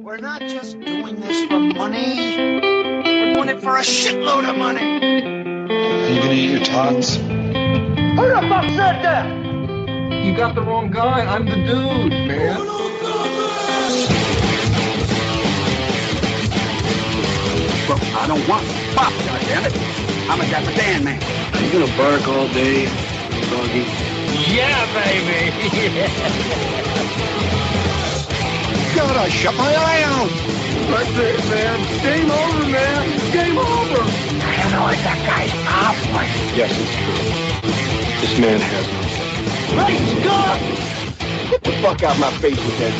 We're not just doing this for money. We're doing it for a shitload of money. Are you gonna eat your tots? Who the fuck said that? You got the wrong guy. I'm the dude, man. Look, I don't want pop, goddammit. I'm a Dapper Dan man. Are you gonna bark all day, doggy? Yeah, baby. Gotta shut my eye out. That's it, man. Game over, man. Game over. I don't know what that guy's off problem. Yes, it's true. This man has no soul. Great Scott! Get the fuck out of my face with that.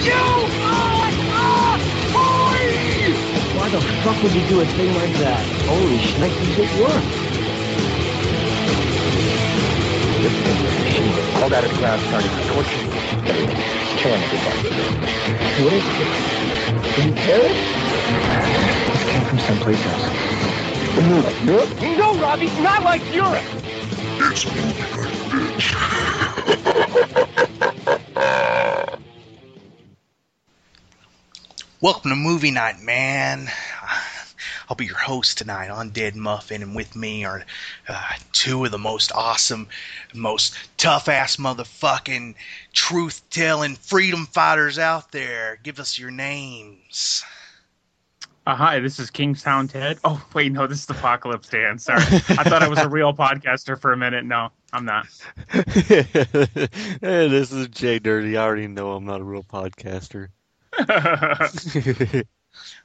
You are a boy! Why the fuck would you do a thing like that? Holy shit, it worked. All that is ground started torching everyone, killing everybody. What is it? In Paris? This came from someplace else. Europe. Europe? No, Robbie, not like Europe. It's Welcome to Movie Night, man. I'll be your host tonight on Dead Muffin, and with me are uh, two of the most awesome, most tough ass motherfucking truth telling freedom fighters out there. Give us your names. Uh, hi, this is Kingstown Ted. Oh, wait, no, this is Apocalypse Dan. Sorry. I thought I was a real podcaster for a minute. No, I'm not. hey, this is Jay Dirty. I already know I'm not a real podcaster.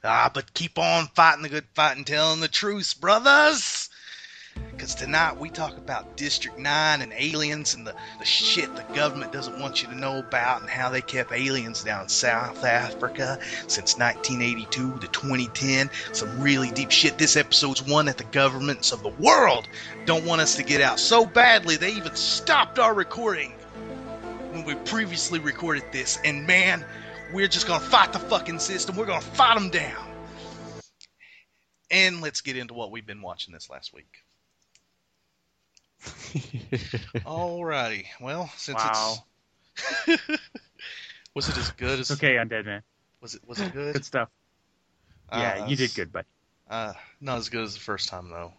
Ah, but keep on fighting the good fight and telling the truth, brothers. Because tonight we talk about District 9 and aliens and the, the shit the government doesn't want you to know about and how they kept aliens down South Africa since 1982 to 2010. Some really deep shit. This episode's one that the governments of the world don't want us to get out so badly they even stopped our recording when we previously recorded this. And man, we're just gonna fight the fucking system. We're gonna fight them down. And let's get into what we've been watching this last week. Alrighty. Well, since Wow. it's was it as good as okay, I'm dead Man. was it was it good? Good stuff. Yeah, Uh, you did good, buddy. Uh, not as good as the first time though.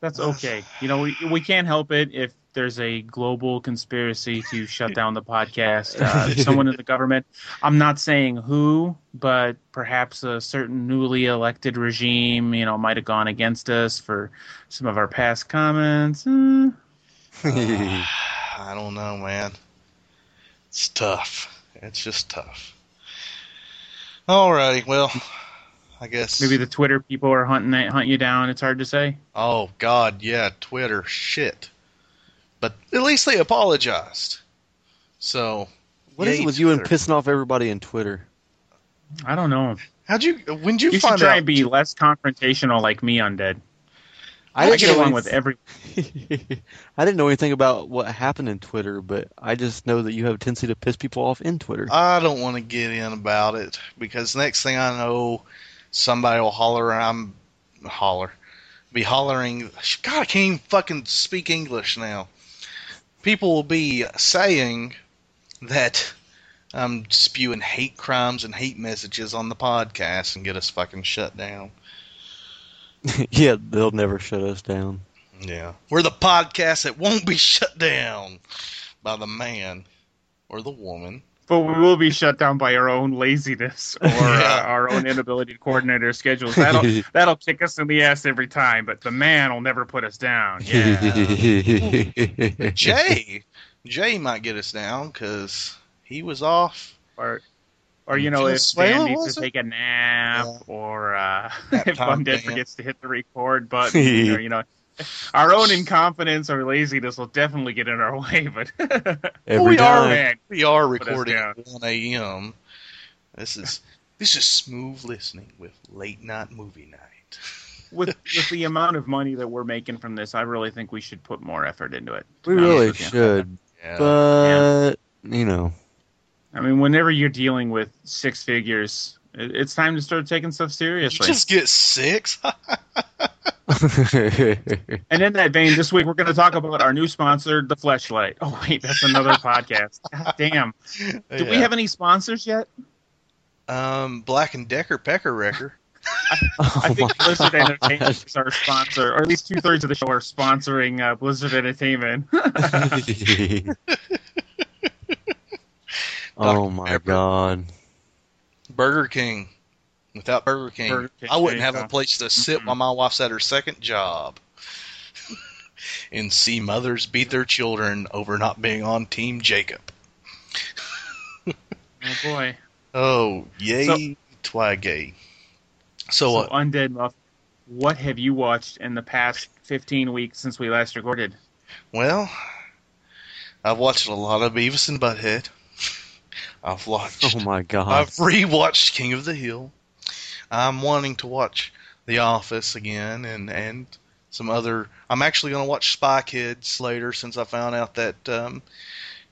That's okay. You know, we, we can't help it if there's a global conspiracy to shut down the podcast. Uh, someone in the government, I'm not saying who, but perhaps a certain newly elected regime, you know, might have gone against us for some of our past comments. Eh, I don't know, man. It's tough. It's just tough. Alrighty, well, I guess maybe the Twitter people are hunting hunt you down. It's hard to say. Oh God, yeah, Twitter, shit. But at least they apologized. So, What is it with you and pissing off everybody in Twitter? I don't know. How'd you? When did you, You should try out? and be less confrontational like me, Undead. I, didn't get along any- with every. I didn't know anything about what happened in Twitter, but I just know that you have a tendency to piss people off in Twitter. I don't want to get in about it because next thing I know, somebody will holler. I'm holler, be hollering. God, I can't even fucking speak English now. People will be saying that I'm spewing hate crimes and hate messages on the podcast and get us fucking shut down. yeah, they'll never shut us down. Yeah, we're the podcast that won't be shut down by the man or the woman. But we will be shut down by our own laziness or Yeah. uh, our own inability to coordinate our schedules. That'll that'll kick us in the ass every time. But the man will never put us down. Yeah. Jay, Jay might get us down because he was off. or or you know if Venezuela, Dan needs to it? take a nap Yeah. or uh, if time, Undead yeah. forgets to hit the record button or you know. Our own incompetence or laziness will definitely get in our way, but Every we are man, we are recording at 1 a.m. This is this is smooth listening with late night movie night. with with the amount of money that we're making from this, I really think we should put more effort into it. We really you. should, Yeah. but you know, I mean, whenever you're dealing with six figures, it's time to start taking stuff you seriously. just get six. And in that vein, this week we're going to talk about our new sponsor, The Fleshlight. Oh wait, that's another podcast. God damn. Do we have any sponsors yet? Um, Black and Decker Pecker Wrecker. I Oh think my Blizzard God. Entertainment is our sponsor, or at least two thirds of the show are sponsoring uh, Blizzard Entertainment. oh my Pepper. god. Burger King. Without Burger King, Burger King, I wouldn't have a place to sit Mm-mm. while my wife's at her second job. and see mothers beat their children over not being on Team Jacob. oh boy. Oh, yay, So- twagay. So, So, uh, Undead Muff, what have you watched in the past 15 weeks since we last recorded? well, I've watched a lot of Beavis and Butthead. I've watched Oh my god. I've rewatched King of the Hill. I'm wanting to watch The Office again and and some other. I'm actually going to watch Spy Kids later since I found out that um,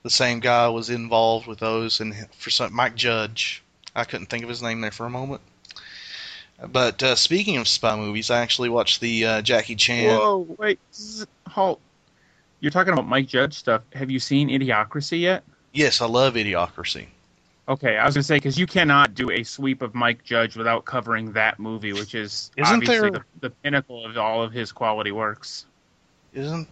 the same guy was involved with those and for some Mike Judge. I couldn't think of his name there for a moment. But uh, speaking of spy movies, I actually watched the uh, Jackie Chan. Whoa, wait, zzz, halt. You're talking about Mike Judge stuff. Have you seen Idiocracy yet? Yes, I love Idiocracy. Okay, I was gonna say because you cannot do a sweep of Mike Judge without covering that movie, which is Isn't obviously there- the, the pinnacle of all of his quality works. Isn't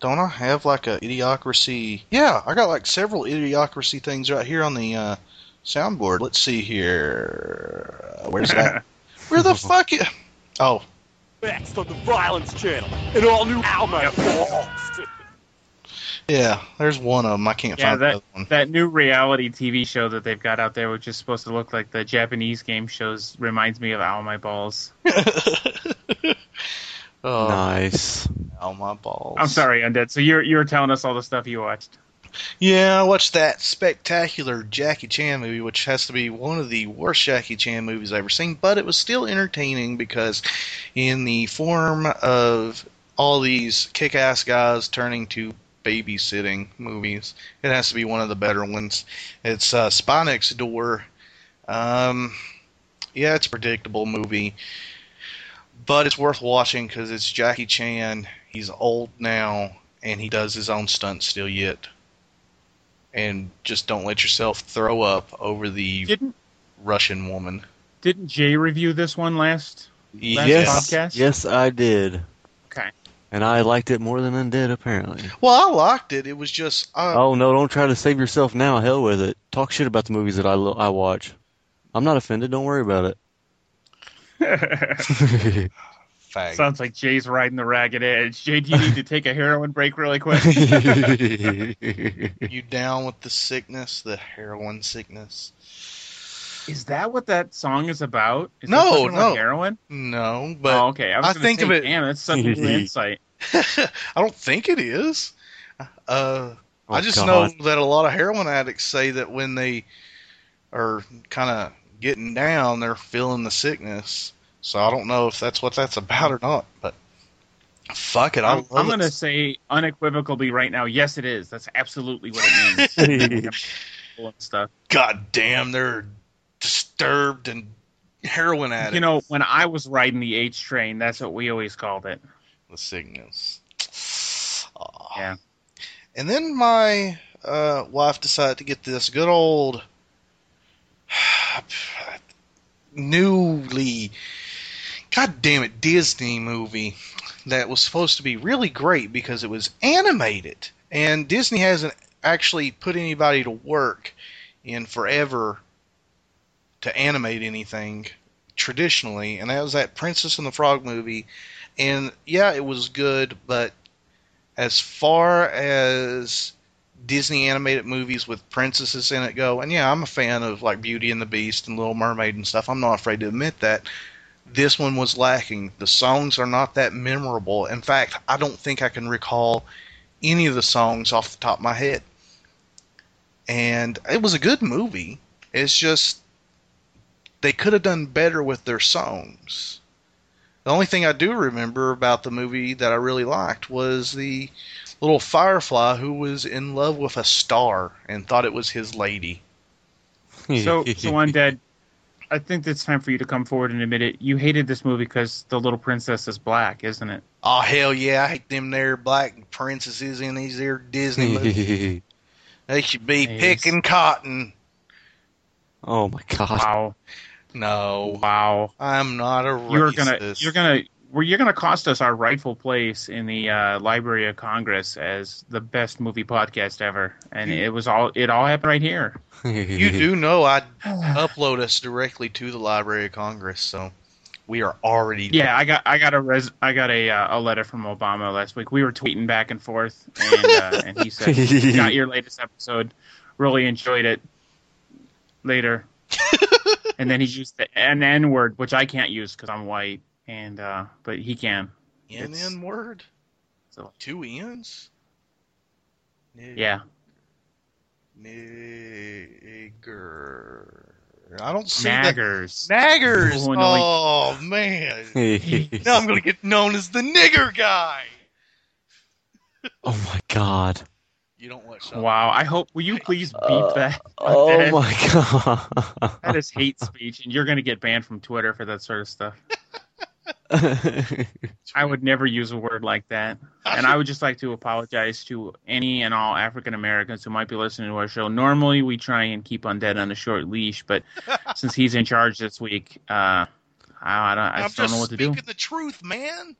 don't I have like a idiocracy? Yeah, I got like several idiocracy things right here on the uh, soundboard. Let's see here. Where's that? Where the fuck? i- Oh, Next on the Violence Channel, an all new Ow My Balls. Yeah. There's one of them. I can't Yeah, find that- the other one. That new reality TV show that they've got out there, which is supposed to look like the Japanese game shows, reminds me of Ow My Balls. oh, Nice. ow, my balls. I'm sorry, Undead. So you're you're telling us all the stuff you watched. Yeah, I watched that spectacular Jackie Chan movie, which has to be one of the worst Jackie Chan movies I've ever seen, but it was still entertaining because, in the form of all these kick ass guys turning to babysitting movies, it has to be one of the better ones. It's uh, Spy Next Door. Um, yeah, it's a predictable movie, but it's worth watching because it's Jackie Chan. He's old now, and he does his own stunts still yet and just don't let yourself throw up over the Didn't Russian woman. didn't Jay review this one last? Last Yes. podcast? Yes, I did. Okay. And I liked it more than Undead, apparently. Well, I liked it. It was just uh, Oh no! Don't try to save yourself now. Hell with it. Talk shit about the movies that I lo- I watch. I'm not offended. Don't worry about it. Sounds like Jay's riding the ragged edge. Jay, do you need to take a heroin break really quick? You down with the sickness, the heroin sickness? Is that what that song is about? Is No, that talking about no. heroin? No, but oh, okay. I, was I think say, of it- Damn, that's such new insight. I don't think it is. Uh, I Oh, just God. know that a lot of heroin addicts say that when they are kind of getting down, they're feeling the sickness. So I don't know if that's what that's about or not. But fuck it, I I'm, I'm gonna say unequivocally right now, yes, it is. That's absolutely what it means. stuff. God damn, they're disturbed and heroin addict. You know, when I was riding the H train, that's what we always called it. the sickness. Aw. Yeah. And then my uh, wife decided to get this good old newly god damn it Disney movie that was supposed to be really great because it was animated and Disney hasn't actually put anybody to work in forever to animate anything traditionally and that was that Princess and the Frog movie and yeah it was good but as far as Disney animated movies with princesses in it go, and yeah, I'm a fan of like Beauty and the Beast and Little Mermaid and stuff. I'm not afraid to admit that. This one was lacking. The songs are not that memorable. In fact, I don't think I can recall any of the songs off the top of my head. And it was a good movie. It's just they could have done better with their songs. The only thing I do remember about the movie that I really liked was the little firefly who was in love with a star and thought it was his lady. So, so undead. I think it's time for you to come forward and admit it. You hated this movie because the little princess is black, isn't it? Oh hell yeah, I hate them there black princesses in these there Disney movies. They should be Yes. picking cotton. Oh my god. Wow, No, wow. I'm not a racist. You're gonna, you're gonna, well, you're gonna cost us our rightful place in the uh, Library of Congress as the best movie podcast ever, and it was all, it all happened right here. You do know I upload us directly to the Library of Congress, so we are already. Yeah, I got, I got a res, I got a, uh, a letter from Obama last week. We were tweeting back and forth, and uh, and he said, "Got your latest episode, really enjoyed it." Later, and then he used the an N word, which I can't use because I'm white, and uh, but he can. n-n word. So- Two N's. Nig- Yeah, Nigger. I don't see that. naggers. Naggers. Oh, Oh, no, man. Now I'm gonna get known as the nigger guy. oh my god. You don't watch. South Wow, I hope. Will you please beep Uh, that? Oh That- my god. That is hate speech, and you're going to get banned from Twitter for that sort of stuff. I would never use a word like that. And I would just like to apologize to any and all African Americans who might be listening to our show. Normally, we try and keep Undead on a short leash, but since he's in charge this week, uh, I, I, don't, I just don't know what to do. speaking the truth, man.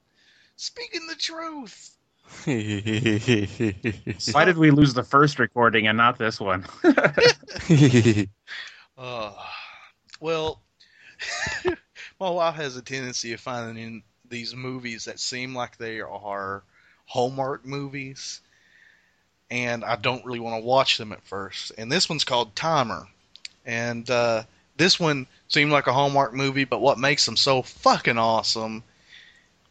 Speaking the truth. Why did we lose the first recording and not this one? Uh, well, my wife has a tendency of finding in these movies that seem like they are Hallmark movies, and I don't really want to watch them at first. And this one's called Timer, and uh, this one seemed like a Hallmark movie, but what makes them so fucking awesome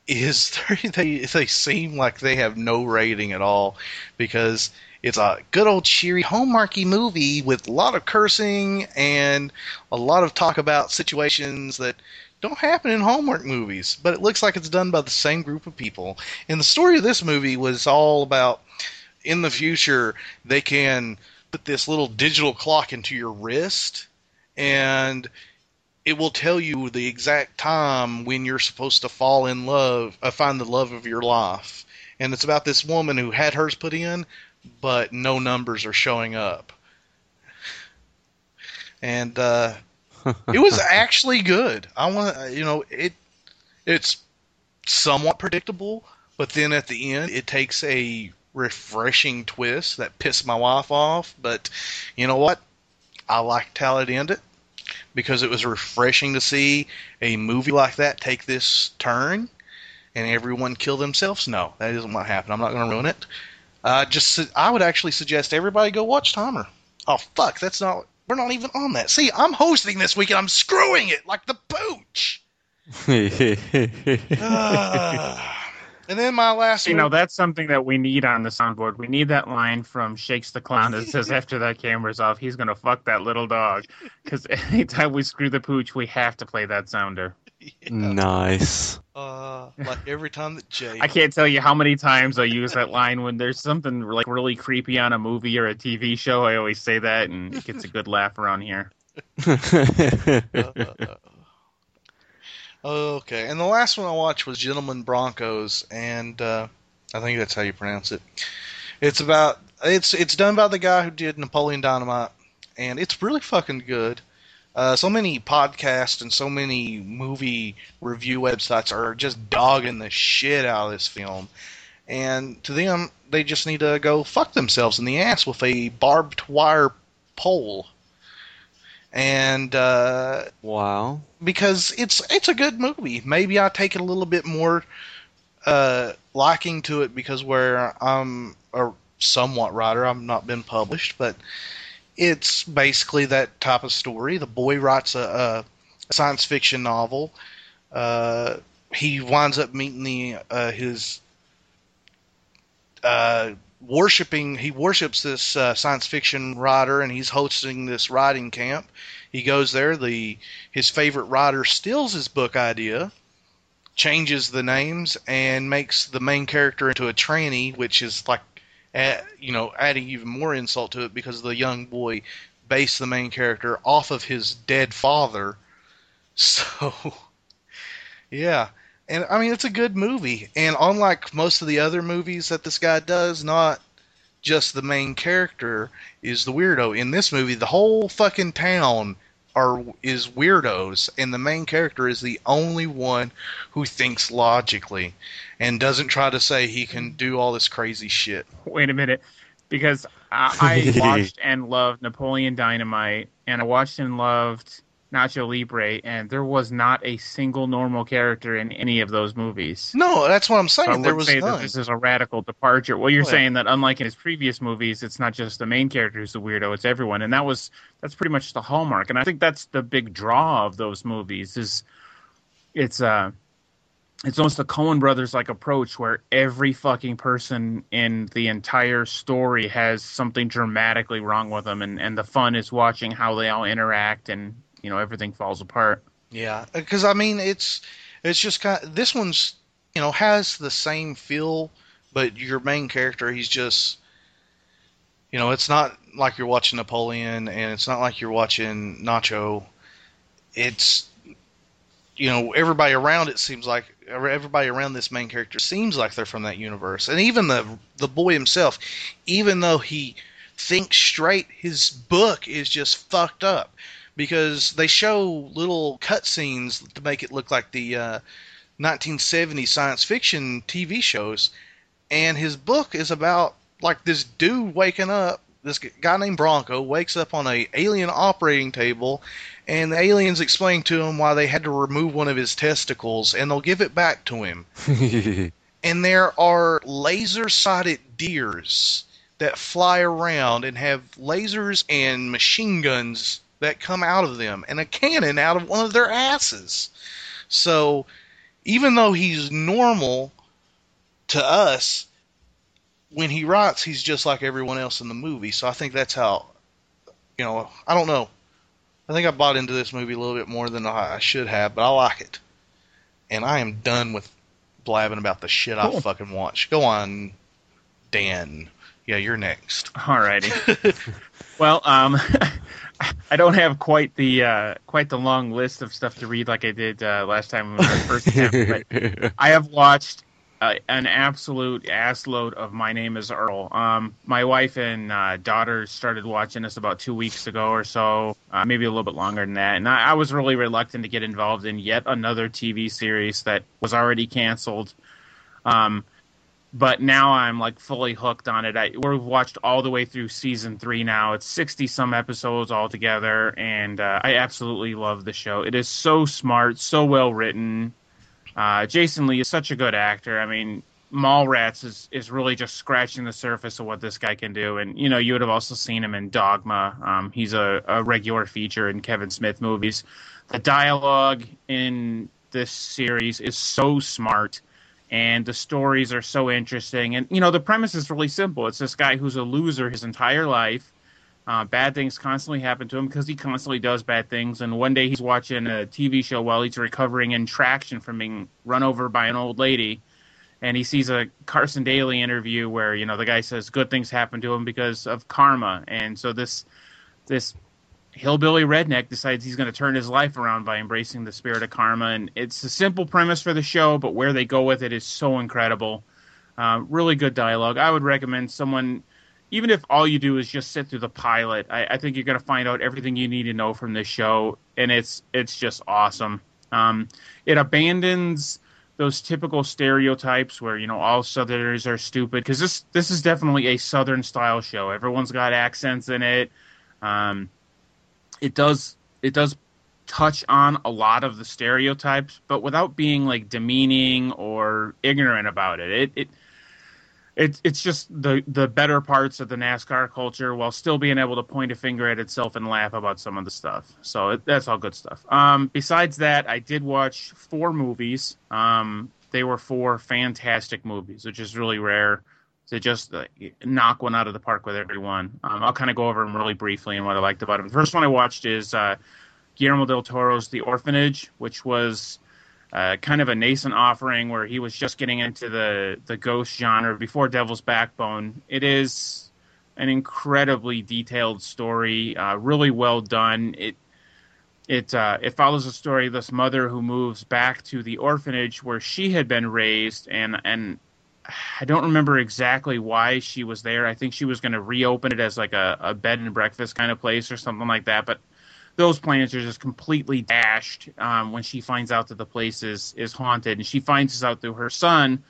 is they they seem like they have no rating at all because it's a good old cheery Hallmarky movie with a lot of cursing and a lot of talk about situations that don't happen in Hallmark movies, but it looks like it's done by the same group of people. And the story of this movie was all about in the future they can put this little digital clock into your wrist and it will tell you the exact time when you're supposed to fall in love, uh, find the love of your life. And it's about this woman who had hers put in, but no numbers are showing up. And uh, it was actually good. I want you know it. It's somewhat predictable, but then at the end it takes a refreshing twist that pissed my wife off. But you know what? I liked how it ended because it was refreshing to see a movie like that take this turn and everyone kill themselves. No, that isn't what happened. I'm not going to ruin it. Uh, just I would actually suggest everybody go watch Timer. Oh fuck, that's not. We're not even on that. See, I'm hosting this week and I'm screwing it like the pooch. Ah. And then my last. You know, that's something that we need on the soundboard. We need that line from Shakes the Clown that says, after that camera's off, he's going to fuck that little dog. Because anytime we screw the pooch, we have to play that sounder. nice. Uh, like every time that Jay. I can't tell you how many times I use that line when there's something like really creepy on a movie or a TV show. I always say that, and it gets a good laugh around here. Okay, and the last one I watched was Gentlemen Broncos, and uh, I think that's how you pronounce it. It's about it's it's done by the guy who did Napoleon Dynamite, and it's really fucking good. Uh, so many podcasts and so many movie review websites are just dogging the shit out of this film, and to them, they just need to go fuck themselves in the ass with a barbed wire pole. And uh, wow. because it's it's a good movie. Maybe I take it a little bit more uh, liking to it because where I'm a somewhat writer, I've not been published, but it's basically that type of story. The boy writes a, a science fiction novel. Uh, he winds up meeting the uh, his uh, worshiping. He worships this uh, science fiction writer, and he's hosting this writing camp. He goes there. The his favorite writer steals his book idea, changes the names, and makes the main character into a tranny, which is like, add, you know, adding even more insult to it because the young boy based the main character off of his dead father. So, yeah. And I mean, it's a good movie. And unlike most of the other movies that this guy does, not just the main character is the weirdo. In this movie, the whole fucking town are is weirdos, and the main character is the only one who thinks logically, and doesn't try to say he can do all this crazy shit. Wait a minute, because I, I watched and loved Napoleon Dynamite, and I watched and loved Nacho Libre, and there was not a single normal character in any of those movies. No, that's what I'm saying. So I there would was say none. that this is a radical departure. Well, you're Oh, yeah. saying that unlike in his previous movies, it's not just the main character who's the weirdo; it's everyone, and that was that's pretty much the hallmark. And I think that's the big draw of those movies is it's uh it's almost a Coen Brothers like approach where every fucking person in the entire story has something dramatically wrong with them, and and the fun is watching how they all interact, and you know everything falls apart. Yeah, because I mean, it's it's just kind. this one's you know has the same feel, but your main character, he's just you know, it's not like you're watching Napoleon, and it's not like you're watching Nacho. It's you know everybody around it seems like everybody around this main character seems like they're from that universe, and even the the boy himself, even though he thinks straight, his book is just fucked up because they show little cutscenes to make it look like the uh, 1970s science fiction TV shows, and his book is about like this dude waking up. This guy named Bronco wakes up on a alien operating table, and the aliens explain to him why they had to remove one of his testicles, and they'll give it back to him. and there are laser sighted deers that fly around and have lasers and machine guns that come out of them and a cannon out of one of their asses. So even though he's normal to us, when he writes, he's just like everyone else in the movie. So I think that's how, you know, I don't know. I think I bought into this movie a little bit more than I I should have, but I like it. And I am done with blabbing about the shit I fucking watch. Go on, Dan. Yeah, you're next. Alrighty. well, um, I don't have quite the uh, quite the long list of stuff to read like I did uh, last time first attempt, but I have watched uh, an absolute assload of My Name Is Earl. Um, my wife and uh, daughter started watching this about two weeks ago or so, uh, maybe a little bit longer than that. And I, I was really reluctant to get involved in yet another TV series that was already canceled. Um, but now I'm like fully hooked on it. I, we've watched all the way through season three now. It's 60 some episodes altogether, and uh, I absolutely love the show. It is so smart, so well written. Uh, Jason Lee is such a good actor. I mean, Mallrats is, is really just scratching the surface of what this guy can do. And, you know, you would have also seen him in Dogma. Um, he's a, a regular feature in Kevin Smith movies. The dialogue in this series is so smart and the stories are so interesting. And you know, the premise is really simple. It's this guy who's a loser his entire life. Uh, bad things constantly happen to him because he constantly does bad things. And one day he's watching a TV show while he's recovering in traction from being run over by an old lady, and he sees a Carson Daly interview where you know the guy says good things happen to him because of karma. And so this this hillbilly redneck decides he's going to turn his life around by embracing the spirit of karma. And it's a simple premise for the show, but where they go with it is so incredible. Uh, really good dialogue. I would recommend someone, even if all you do is just sit through the pilot, I, I think you're going to find out everything you need to know from this show, and it's it's just awesome. Um, it abandons those typical stereotypes where you know all Southerners are stupid because this this is definitely a Southern style show. Everyone's got accents in it. Um, it does it does touch on a lot of the stereotypes, but without being like demeaning or ignorant about it. It it it it's just the the better parts of the NASCAR culture while still being able to point a finger at itself and laugh about some of the stuff. So it, that's all good stuff. Um, besides that, I did watch four movies. Um, they were four fantastic movies, which is really rare to just uh, knock one out of the park with everyone. Um, I'll kind of go over them really briefly and what I liked about them. The first one I watched is uh, Guillermo del Toro's The Orphanage, which was uh, kind of a nascent offering where he was just getting into the the ghost genre before Devil's Backbone. It is an incredibly detailed story, uh, really well done. It it uh, it follows the story of this mother who moves back to the orphanage where she had been raised, and and I don't remember exactly why she was there. I think she was going to reopen it as like a, a bed and breakfast kind of place or something like that. But those plans are just completely dashed um, when she finds out that the place is is haunted, and she finds this out through her son,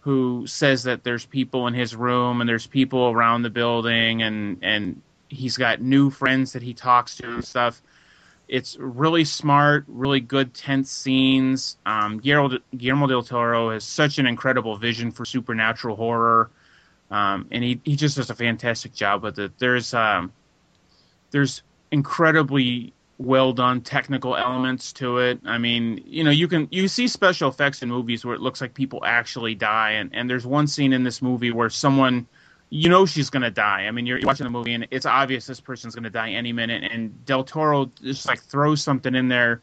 who says that there's people in his room and there's people around the building, and and he's got new friends that he talks to and stuff. It's really smart, really good tense scenes. Um, Guillermo, Guillermo del Toro has such an incredible vision for supernatural horror, um, and he, he just does a fantastic job with it. There's um, there's incredibly well done technical elements to it. I mean, you know, you can you see special effects in movies where it looks like people actually die, and and there's one scene in this movie where someone you know she's going to die. I mean, you're watching the movie and it's obvious this person's going to die any minute. And Del Toro just like throws something in there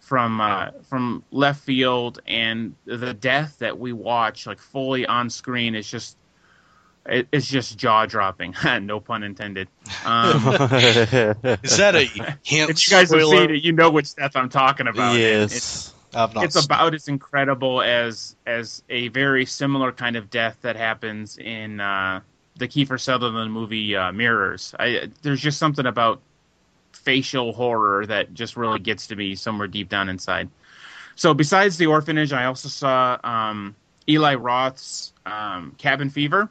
from uh, from left field, and the death that we watch like fully on screen is just it, it's just jaw dropping. no pun intended. Um, Is that a hint? if you guys have seen it, you know which death I'm talking about. And it's- yes. I've not. it's seen- about as incredible as as a very similar kind of death that happens in uh, the Kiefer Sutherland movie uh, Mirrors. I, there's just something about facial horror that just really gets to me somewhere deep down inside. So besides the orphanage, I also saw um, Eli Roth's um, Cabin Fever,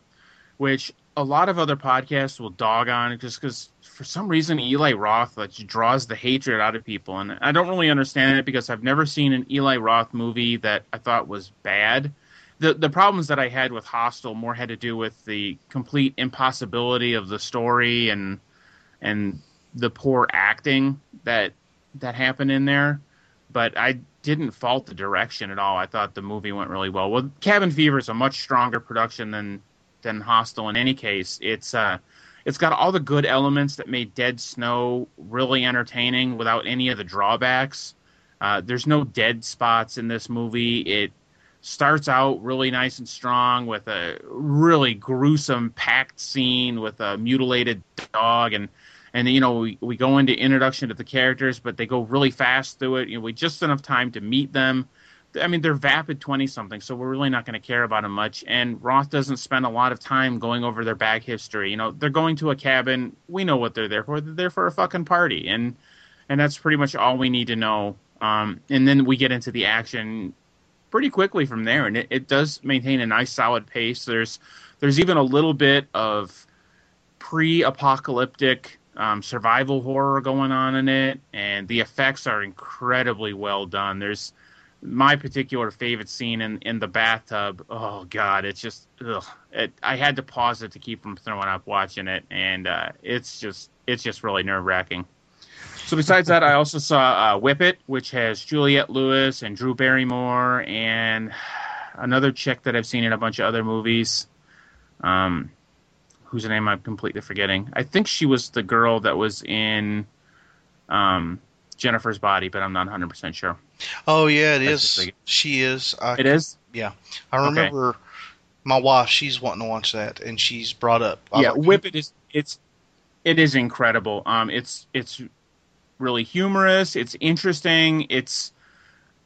which a lot of other podcasts will dog on just because for some reason Eli Roth like draws the hatred out of people, and I don't really understand it because I've never seen an Eli Roth movie that I thought was bad. The the problems that I had with Hostel more had to do with the complete impossibility of the story and and the poor acting that that happened in there. But I didn't fault the direction at all. I thought the movie went really well. Well, Cabin Fever is a much stronger production than than Hostel. In any case, it's uh, it's got all the good elements that made Dead Snow really entertaining without any of the drawbacks. Uh, there's no dead spots in this movie. It starts out really nice and strong with a really gruesome packed scene with a mutilated dog. And and you know we, we go into introduction to the characters but they go really fast through it. You know we just enough time to meet them. I mean they're vapid 20 something so we're really not going to care about them much. And roth doesn't spend a lot of time going over their back history. You know they're going to a cabin. We know what they're there for. They're there for a fucking party. And and that's pretty much all we need to know. Um, and then we get into the action pretty quickly from there and it, it does maintain a nice solid pace there's there's even a little bit of pre-apocalyptic um, survival horror going on in it, and the effects are incredibly well done. There's my particular favorite scene in, in the bathtub. Oh God, it's just ugh. It, I had to pause it to keep from throwing up watching it, and uh, it's just it's just really nerve wracking. So besides that, I also saw uh, Whip It, which has Juliette Lewis and Drew Barrymore and another chick that I've seen in a bunch of other movies. Um, whose name I'm completely forgetting. I think she was the girl that was in um, Jennifer's Body, but I'm not 100 percent sure. Oh yeah, it That's is. She is. I, It is. Yeah, I remember my wife. She's wanting to watch that, and she's brought up. I yeah, like- Whip It is it's it is incredible. Um, it's it's really humorous. It's interesting. It's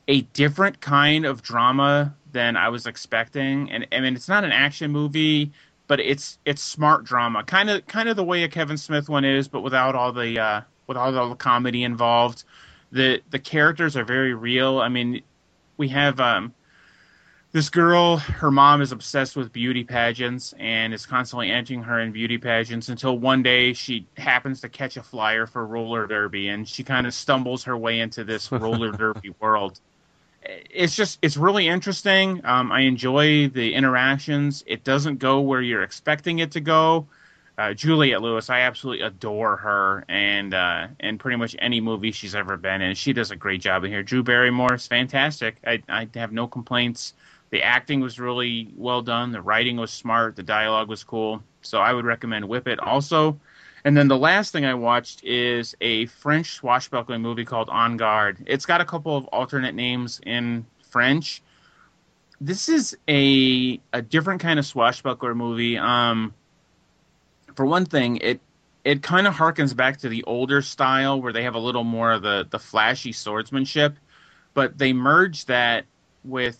a different kind of drama than I was expecting, and I mean it's not an action movie, but it's it's smart drama, kind of kind of the way a Kevin Smith one is, but without all the uh, without all the comedy involved. The the characters are very real. I mean, we have um, this girl, her mom is obsessed with beauty pageants and is constantly entering her in beauty pageants until one day she happens to catch a flyer for roller derby and she kind of stumbles her way into this roller derby world. It's just, it's really interesting. Um, I enjoy the interactions. It doesn't go where you're expecting it to go. Uh, Juliette Lewis, I absolutely adore her, and uh, and pretty much any movie she's ever been in, she does a great job in here. Drew Barrymore is fantastic. I, I have no complaints. The acting was really well done. The writing was smart. The dialogue was cool. So I would recommend Whip It also. And then the last thing I watched is a French swashbuckling movie called On Guard. It's got a couple of alternate names in French. This is a a different kind of swashbuckler movie. Um, for one thing, it it kind of harkens back to the older style where they have a little more of the the flashy swordsmanship, but they merge that with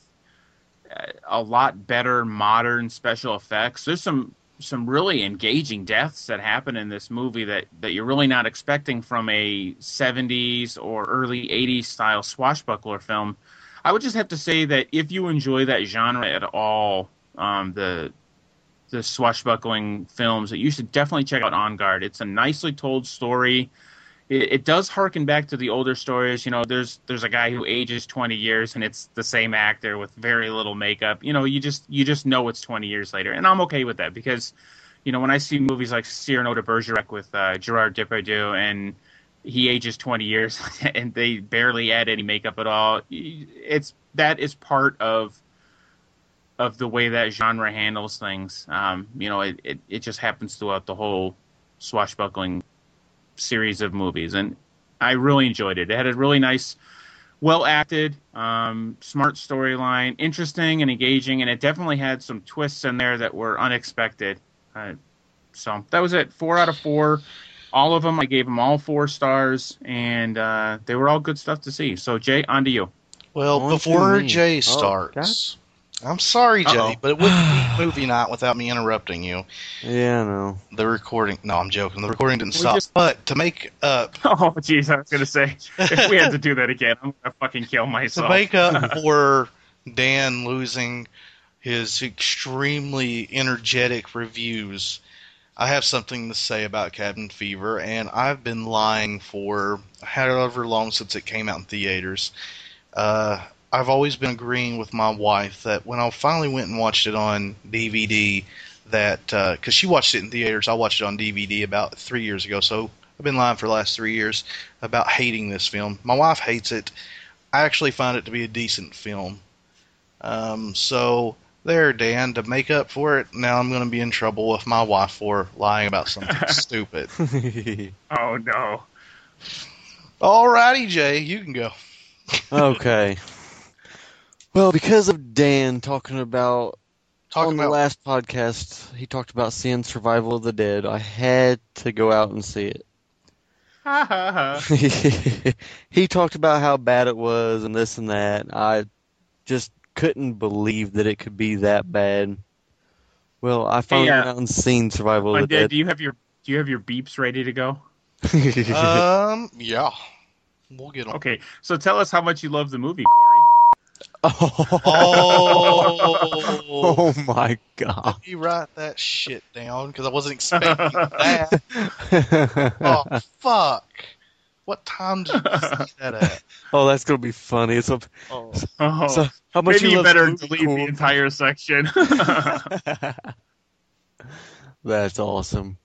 a lot better modern special effects. There's some some really engaging deaths that happen in this movie that that you're really not expecting from a 70s or early 80s style swashbuckler film. I would just have to say that if you enjoy that genre at all, um, the the swashbuckling films, that you should definitely check out On Guard. It's a nicely told story. It, it does harken back to the older stories. You know, there's there's a guy who ages 20 years, and it's the same actor with very little makeup. You know, you just you just know it's 20 years later, and I'm okay with that because, you know, when I see movies like Cyrano de Bergerac with uh, Gerard Depardieu and he ages 20 years and they barely add any makeup at all. It's that is part of of the way that genre handles things. Um, you know, it, it, it just happens throughout the whole swashbuckling series of movies, and I really enjoyed it. It had a really nice, well acted, um, smart storyline, interesting and engaging, and it definitely had some twists in there that were unexpected. Uh, so that was it. Four out of four all of them. I gave them all four stars, and uh, they were all good stuff to see. So, Jay, on to you. Well, On before me. Jay Oh, starts, I'm sorry, Jay, Uh-oh. but it wouldn't be movie night without me interrupting you. Yeah, I know. The recording. No, I'm joking. The recording didn't We stop. just- But to make up Oh, jeez, I was gonna say if we had to do that again, I'm gonna fucking kill myself. to make up for Dan losing his extremely energetic reviews, I have something to say about Cabin Fever, and I've been lying for however long since it came out in theaters. Uh, I've always been agreeing with my wife that when I finally went and watched it on DVD, that because she watched it in theaters, I watched it on DVD about three years ago. So I've been lying for the last three years about hating this film. My wife hates it. I actually find it to be a decent film. Um, so there, Dan, to make up for it, now I'm going to be in trouble with my wife for lying about something stupid. Oh no. Alrighty, Jay, you can go. okay. Well, because of Dan talking about Talking on the about last podcast, he talked about seeing Survival of the Dead. I had to go out and see it. Ha ha ha. he talked about how bad it was and this and that. I just couldn't believe that it could be that bad. Well, I finally uh, went out and seen Survival of the Dead. do you have your do you have your beeps ready to go? um, yeah, we'll get on. Okay, so tell us how much you love the movie, Corey. Oh, oh my god. let me write that shit down because I wasn't expecting that. Oh fuck! What time did you see that at? oh, that's gonna be funny. So, Oh, Oh, so how much maybe you, love better the movie, delete the entire section. That's awesome.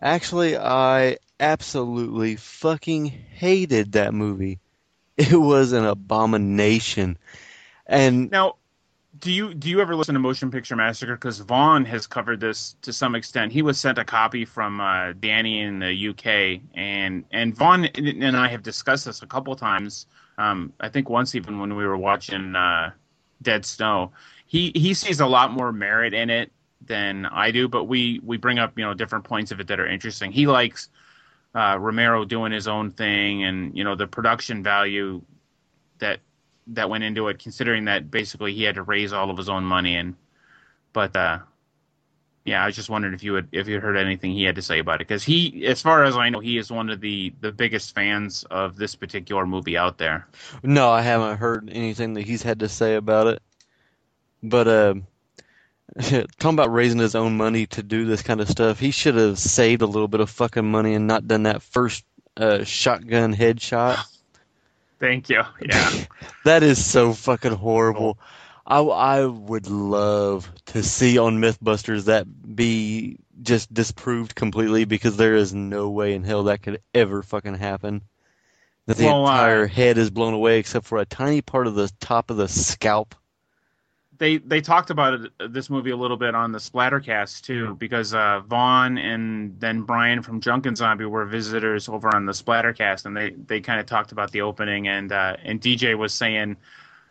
Actually, I absolutely fucking hated that movie. It was an abomination. And Now, do you do you ever listen to Motion Picture Massacre? Because Vaughn has covered this to some extent. He was sent a copy from uh, Danny in the UK, and and Vaughn and I have discussed this a couple times. Um, I think once even when we were watching uh, Dead Snow. He he sees a lot more merit in it than I do, but we we bring up you know different points of it that are interesting. He likes uh, Romero doing his own thing, and you know the production value that that went into it, considering that basically he had to raise all of his own money. And but uh, yeah, I was just wondering if you had if you heard anything he had to say about it, because he, as far as I know, he is one of the the biggest fans of this particular movie out there. no, I haven't heard anything that he's had to say about it. But uh, talking about raising his own money to do this kind of stuff, he should have saved a little bit of fucking money and not done that first uh, shotgun headshot. Thank you. Yeah. That is so fucking horrible. I, I would love to see on Mythbusters that be just disproved completely because there is no way in hell that could ever fucking happen. That the Well, uh, entire head is blown away except for a tiny part of the top of the scalp. They they talked about it, this movie a little bit on the Splattercast too, because uh, Vaughn and then Brian from Drunken Zombie were visitors over on the Splattercast, and they they kind of talked about the opening, and uh, and DJ was saying,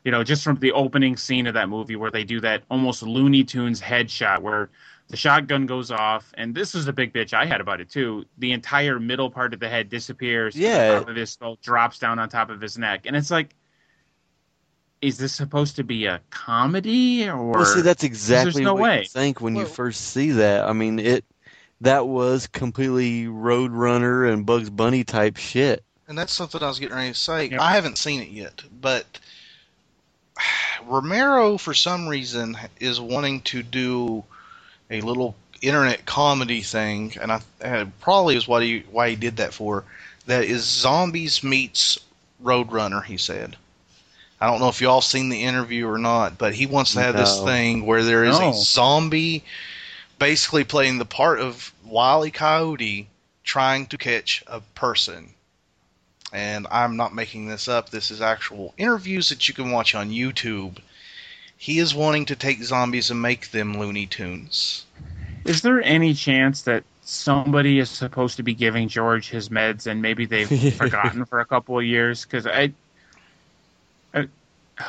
you know, just from the opening scene of that movie where they do that almost Looney Tunes headshot where the shotgun goes off, and this is the big bitch I had about it too. The entire middle part of the head disappears. to the Yeah. top of his skull drops down on top of his neck, and it's like is this supposed to be a comedy or? Well, see, that's exactly no what way. you think when you first see that. I mean, it that was completely Roadrunner and Bugs Bunny type shit. And that's something I was getting ready to say. Yep. I haven't seen it yet, but Romero, for some reason, is wanting to do a little internet comedy thing, and I uh, probably is what he why he did that for. That is zombies meets Roadrunner. He said. I don't know if y'all seen the interview or not, but he wants to have this thing where there is No. a zombie, basically playing the part of Wile E. Coyote trying to catch a person and I'm not making this up. This is actual interviews that you can watch on YouTube. He is wanting to take zombies and make them Looney Tunes. Is there any chance that somebody is supposed to be giving George his meds and maybe they've forgotten for a couple of years? Because I, I,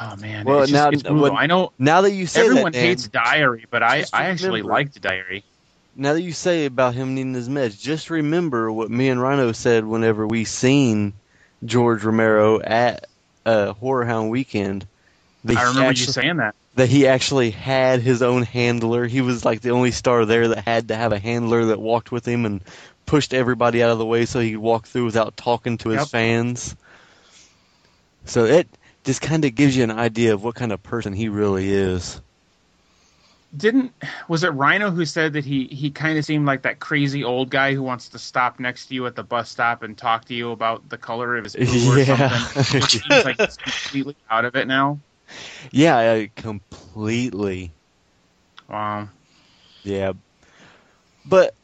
oh man, Well, it's, just, now- it's what- I know Now that you say everyone that, Dan, hates Diary, but I, I actually liked Diary. now that you say about him needing his meds, just remember what me and Rhino said whenever we seen George Romero at uh, Horror Hound Weekend. I remember actually- you saying that. that he actually had his own handler. He was like the only star there that had to have a handler that walked with him and pushed everybody out of the way so he could walk through without talking to his Yep. fans. So it just kind of gives you an idea of what kind of person he really is. Didn't was it Rhino who said that he he kind of seemed like that crazy old guy who wants to stop next to you at the bus stop and talk to you about the color of his poo or Yeah. something? Seems like he's completely out of it now. Yeah, I completely. Wow. Yeah. But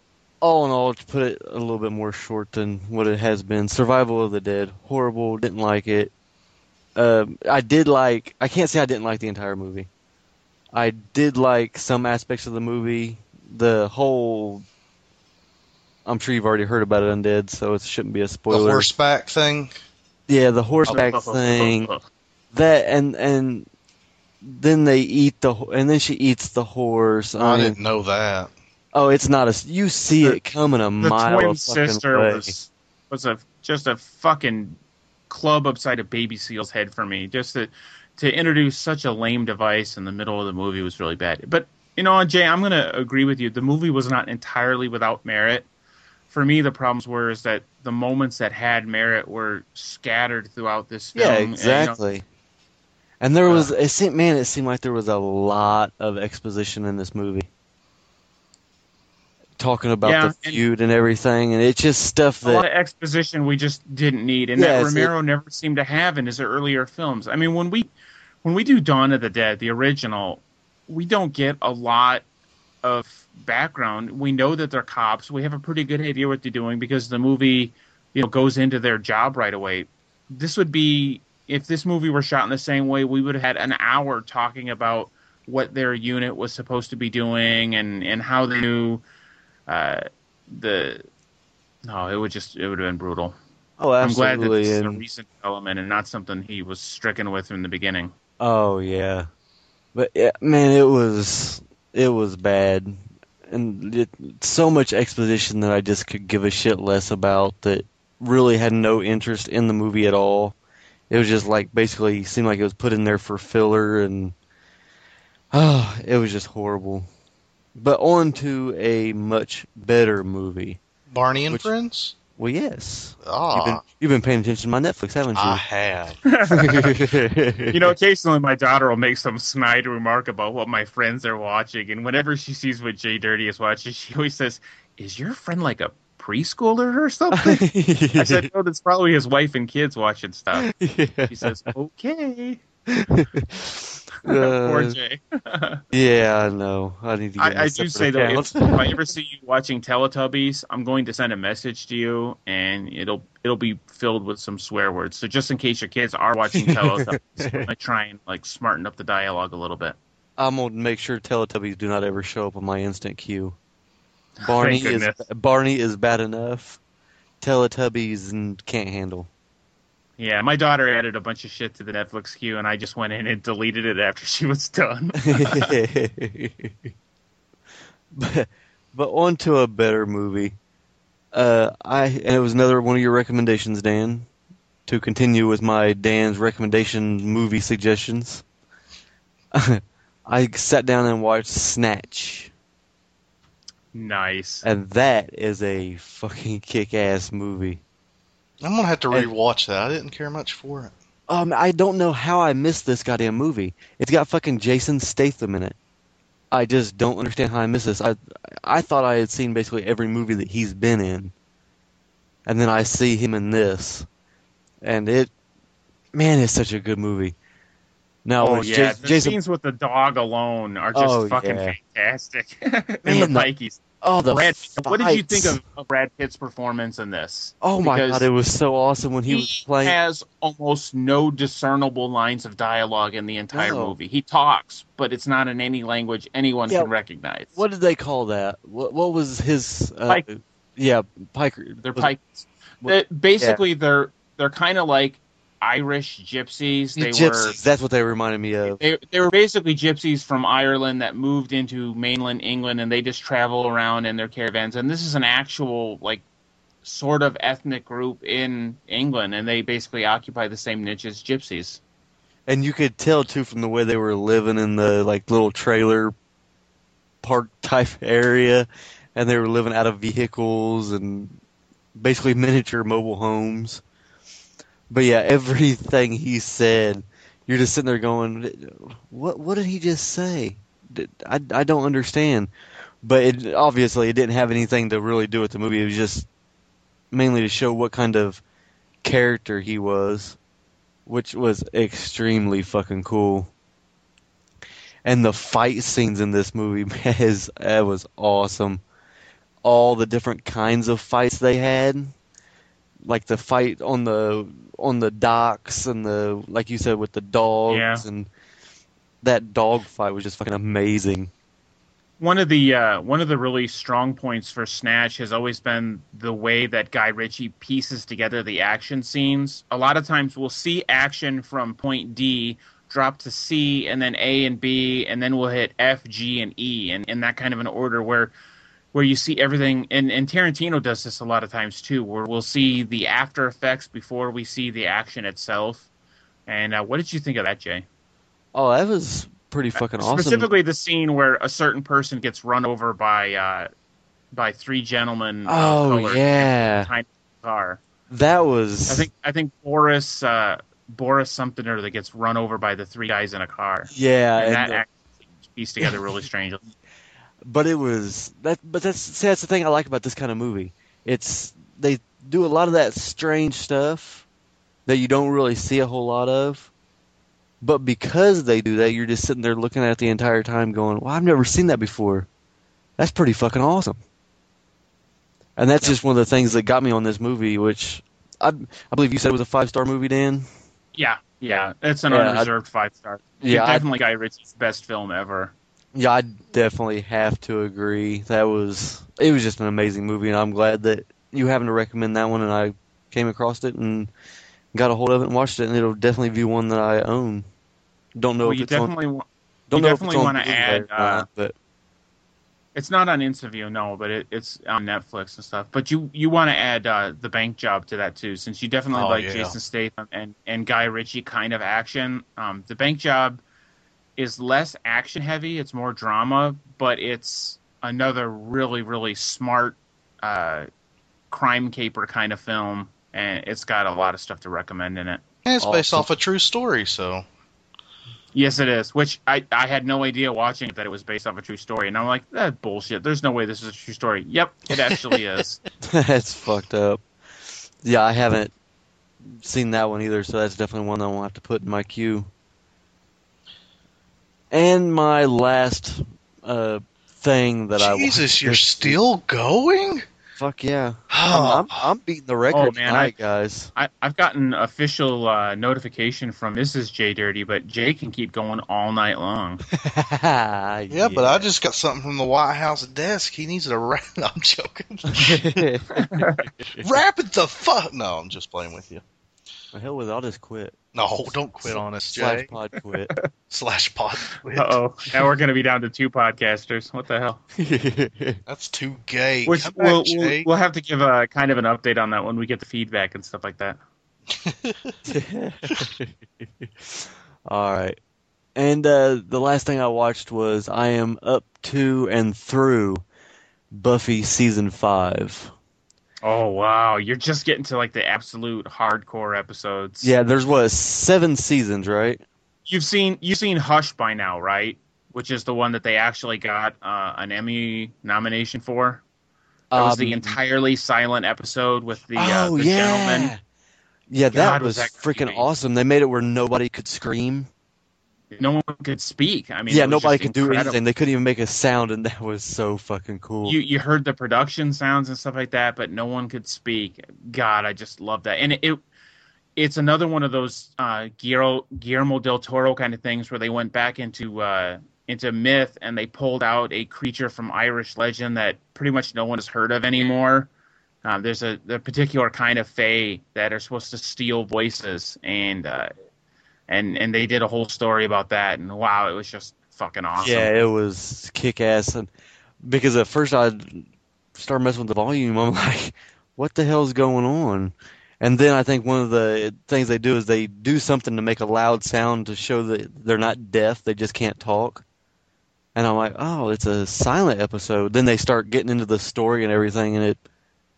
all in all, to put it a little bit more short than what it has been, Survival of the Dead, horrible, didn't like it. Um, I did like, I can't say I didn't like the entire movie. I did like some aspects of the movie. The whole, I'm sure you've already heard about it, Undead, so it shouldn't be a spoiler. The horseback thing. yeah, the horseback thing that and and then they eat the ho- and then she eats the horse. I I mean, didn't know that. oh, it's not a you see The- it coming a the mile twin a fucking sister way. was was a just a fucking club upside a baby seal's head for me. Just to to introduce such a lame device in the middle of the movie was really bad. But you know, Jay, I'm gonna agree with you. The movie was not entirely without merit. For me, the problems were is that the moments that had merit were scattered throughout this film. Yeah, and, you know, exactly. And there was it seemed man, it seemed like there was a lot of exposition in this movie. Talking about Yeah, the feud and everything, and it's just stuff a lot that of exposition we just didn't need, and that Romero never seemed to have in his earlier films. I mean, when we when we do Dawn of the Dead, the original, we don't get a lot of background. We know that they're cops. We have a pretty good idea what they're doing because the movie, you know, goes into their job right away. This would be if this movie were shot in the same way, we would have had an hour talking about what their unit was supposed to be doing and and how they knew uh, the no, it would just it would have been brutal. oh I'm glad that absolutely this is a recent development and not something he was stricken with from the beginning. Oh yeah, but yeah, man, it was it was bad, and it, so much exposition that I just could give a shit less about. That really had no interest in the movie at all. It was just like basically seemed like it was put in there for filler, and oh, it was just horrible. But on to a much better movie. Barney and Which- Friends. Well, yes, you've been Ah, you've been paying attention to my Netflix, haven't you? I you? have. You know, occasionally my daughter will make some snide remark about what my friends are watching, and whenever she sees what Jay Dirty is watching, she always says, "Is your friend like a preschooler or something?" I said, "No, that's probably his wife and kids watching stuff." She says, "Okay." Poor Uh, Jay. Yeah, I know. I need to get I, I do say though, if, if I ever see you watching Teletubbies, I'm going to send a message to you, and it'll it'll be filled with some swear words. So just in case your kids are watching Teletubbies, I try and like smarten up the dialogue a little bit. I'm gonna make sure Teletubbies do not ever show up on my instant queue. Barney is. Barney is bad enough. Teletubbies can't handle. Yeah, my daughter added a bunch of shit to the Netflix queue, and I just went in and deleted it after she was done. but but on to a better movie. Uh, I and it was another one of your recommendations, Dan. to continue with my Dan's recommendation movie suggestions, I sat down and watched Snatch, Nice. and that is a fucking kick-ass movie. I'm gonna have to And- rewatch that. I didn't care much for it. Um, I don't know how I missed this goddamn movie. It's got fucking Jason Statham in it. I just don't understand how I missed this. I I thought I had seen basically every movie that he's been in, and then I see him in this, and it, man, it's such a good movie. Now, Oh yeah, Ja- the Jason, scenes with the dog alone are just Oh, fucking yeah. fantastic. and Man, the the- Pikeys. Oh the Brad, what did you think of, of Brad Pitt's performance in this? Oh my because god, it was so awesome when he, was playing. He has almost no discernible lines of dialogue in the entire No. movie. He talks, but it's not in any language anyone Yeah, can recognize. What did they call that? What what was his? Uh, Pike. Yeah, Piker. They're was- Pikeys. what- They- basically, they're they're kind of like Irish gypsies. They gypsies. That's what they reminded me of. they, they were basically gypsies from Ireland that moved into mainland England, and they just travel around in their caravans. And this is an actual like sort of ethnic group in England, and they basically occupy the same niche as gypsies. And you could tell too from the way they were living in the like little trailer park type area, and they were living out of vehicles and basically miniature mobile homes. But yeah, everything he said, you're just sitting there going, "What? What did he just say? I I don't understand." But it, obviously, it didn't have anything to really do with the movie. It was just mainly to show what kind of character he was which was extremely fucking cool. And the fight scenes in this movie, man, that was awesome. All the different kinds of fights they had, like the fight on the on the docks and the like you said with the dogs Yeah. and that dog fight was just fucking amazing. One of the uh, one of the really strong points for Snatch has always been the way that Guy Ritchie pieces together the action scenes. A lot of times we'll see action from point D drop to C and then A and B and then we'll hit F, G, and E and in that kind of an order where where you see everything and, and Tarantino does this a lot of times too, where we'll see the after effects before we see the action itself. And uh, what did you think of that, Jay? Oh, that was pretty fucking awesome. Specifically, the scene where a certain person gets run over by uh, by three gentlemen. Oh yeah, car. that was. I think I think Boris uh, Boris something or that gets run over by the three guys in a car. Yeah, and and that the- pieced together really strangely. but it was that but that's see, that's the thing I like about this kind of movie. It's they do a lot of that strange stuff that you don't really see a whole lot of. But because they do that, you're just sitting there looking at it the entire time going, Well, I've never seen that before. That's pretty fucking awesome. And that's just one of the things that got me on this movie, which I I believe you said it was a five star movie, Dan. Yeah, yeah, it's an Yeah, I- unreserved five star. Yeah, I- definitely Guy Ritchie's best film ever. Yeah, I definitely have to agree. That was it was just an amazing movie, and I'm glad that you happened to recommend that one, and I came across it and got a hold of it and watched it, and it'll definitely be one that I own. Don't know Well, if you it's on. definitely wa- Don't you know definitely wanna add, or not, uh, but It's not on InstaView, no, but it, it's on Netflix and stuff. But you you want to add uh, the bank job to that too, since you definitely Oh, like yeah. Jason Statham and and Guy Ritchie kind of action. Um, the bank job is less action heavy; it's more drama, but it's another really really smart uh, crime caper kind of film, and it's got a lot of stuff to recommend in it. And it's based off a true story, so Yes, it is. Which I, I had no idea watching it that it was based off a true story, and I'm like, that bullshit. There's no way this is a true story. Yep, it actually is. that's fucked up. Yeah, I haven't seen that one either, so that's definitely one that I'll have to put in my queue. And my last uh, thing that I Jesus, you're still going? fuck yeah, I'm, I'm, I'm beating the record Oh, man, tonight, guys. I, I've gotten official uh, notification from Mrs. J Dirty, but Jay can keep going all night long. yeah, Yeah, but I just got something from the White House desk. He needs to wrap. No, I'm joking. wrap it the fuck. No, I'm just playing with you. The hell with it, I'll just quit. No, don't quit on us, Slash pod quit. Slash pod. quit. Uh oh. Now we're going to be down to two podcasters. What the hell? That's too gay. Which Come we'll, back, we'll, we'll have to give a kind of an update on that when we get the feedback and stuff like that. All right. And uh, the last thing I watched was I am up to and through Buffy season five. Oh wow, you're just getting to like the absolute hardcore episodes. Yeah, there's what seven seasons, right? You've seen you've seen Hush by now, right? Which is the one that they actually got uh, an Emmy nomination for. That was the Um, entirely silent episode with the, uh, oh the yeah, gentleman. yeah, that was, was that freaking creepy. awesome. They made it where nobody could scream. No one could speak. I mean, yeah, nobody could do anything. They couldn't even make a sound, and that was so fucking cool. You you heard the production sounds and stuff like that, but no one could speak. God, I just love that. And it, it it's another one of those uh, Guillermo, Guillermo del Toro kind of things where they went back into uh, into myth and they pulled out a creature from Irish legend that pretty much no one has heard of anymore. Uh, there's a, a particular kind of fae that are supposed to steal voices, and uh, and and they did a whole story about that. And wow, it was just fucking awesome. Yeah, it was kick ass. And because at first I started messing with the volume, I'm like, what the hell's going on? And then I think one of the things they do is they do something to make a loud sound to show that they're not deaf, they just can't talk. And I'm like, oh, it's a silent episode. Then they start getting into the story and everything, and it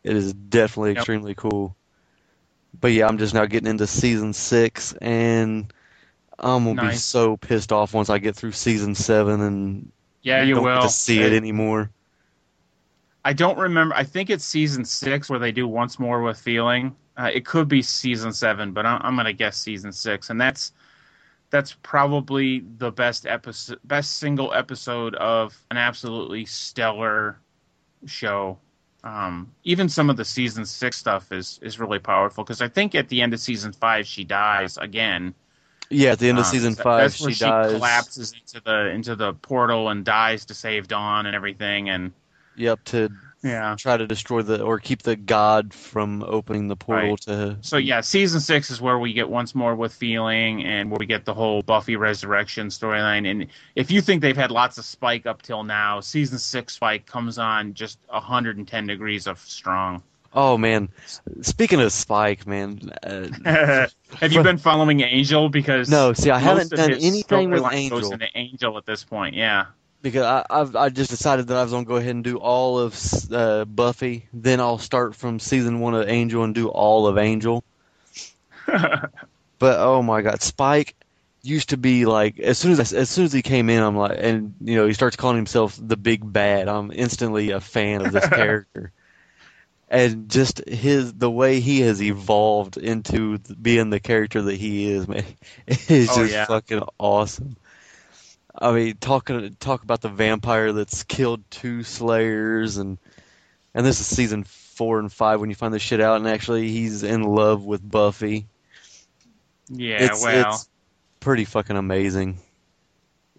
it is definitely Yep. extremely cool. But yeah, I'm just now getting into season six, and I'm gonna be so pissed off once I get through season seven and yeah, you don't will get to see it Uh, anymore. I don't remember. I think it's season six where they do once more with feeling. Uh, it could be season seven, but I'm, I'm gonna guess season six, and that's that's probably the best episode, best single episode of an absolutely stellar show. Um, even some of the season six stuff is is really powerful because I think at the end of season five she dies again. Yeah, at the end of Um, season that- five, that's where she collapses into the into the portal and dies to save Dawn and everything. And Yep, to yeah, try to destroy the or keep the god from opening the portal Right. to. So yeah, season six is where we get once more with feeling, and where we get the whole Buffy resurrection storyline. And if you think they've had lots of Spike up till now, season six Spike comes on just 110 degrees of strong. Oh man, speaking of Spike, man. Uh, Have you been following Angel? Because no, see, I haven't done anything with storyline Goes Angel into Angel at this point, yeah. because I, I've I just decided that I was gonna go ahead and do all of uh, Buffy. Then I'll start from season one of Angel and do all of Angel. But oh my god, Spike used to be like as soon as as soon as he came in, I'm like, and you know he starts calling himself the big bad. I'm instantly a fan of this character, and just his the way he has evolved into being the character that he is, man, is Oh, just yeah. fucking awesome. I mean, talking talk about the vampire that's killed two Slayers, and and this is season four and five when you find this shit out, and actually he's in love with Buffy yeah, it's, well, it's pretty fucking amazing.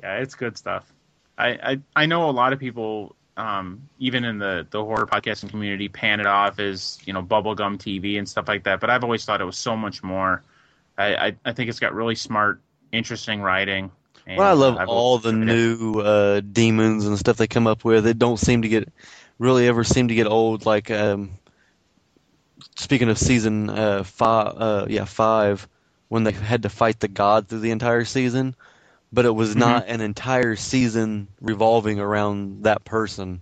yeah, it's good stuff. I, I I know a lot of people, um, even in the the horror podcasting community, pan it off as you know bubblegum TV and stuff like that. But I've always thought it was so much more. I I, I think it's got really smart, interesting writing. And, Well, I love I've all the new uh, demons and stuff they come up with. They don't seem to get really ever seem to get old. Like um, speaking of season uh, five, uh, yeah, five, when they had to fight the god through the entire season, but it was not an entire season revolving around that person.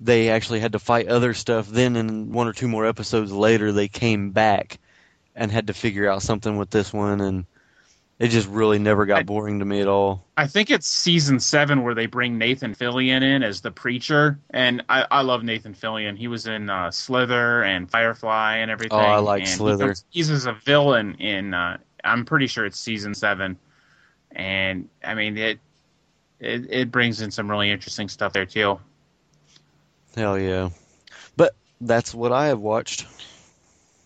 They actually had to fight other stuff. Then, in one or two more episodes later, they came back and had to figure out something with this one, and it just really never got I- boring to me at all. I think it's season seven where they bring Nathan Fillion in as the preacher, and I, I love Nathan Fillion. He was in uh, Slither and Firefly and everything. Oh, I like and he Slither. comes- he's as a villain in. Uh, I'm pretty sure it's season seven, and I mean it, it. It brings in some really interesting stuff there too. Hell yeah. But that's what I have watched.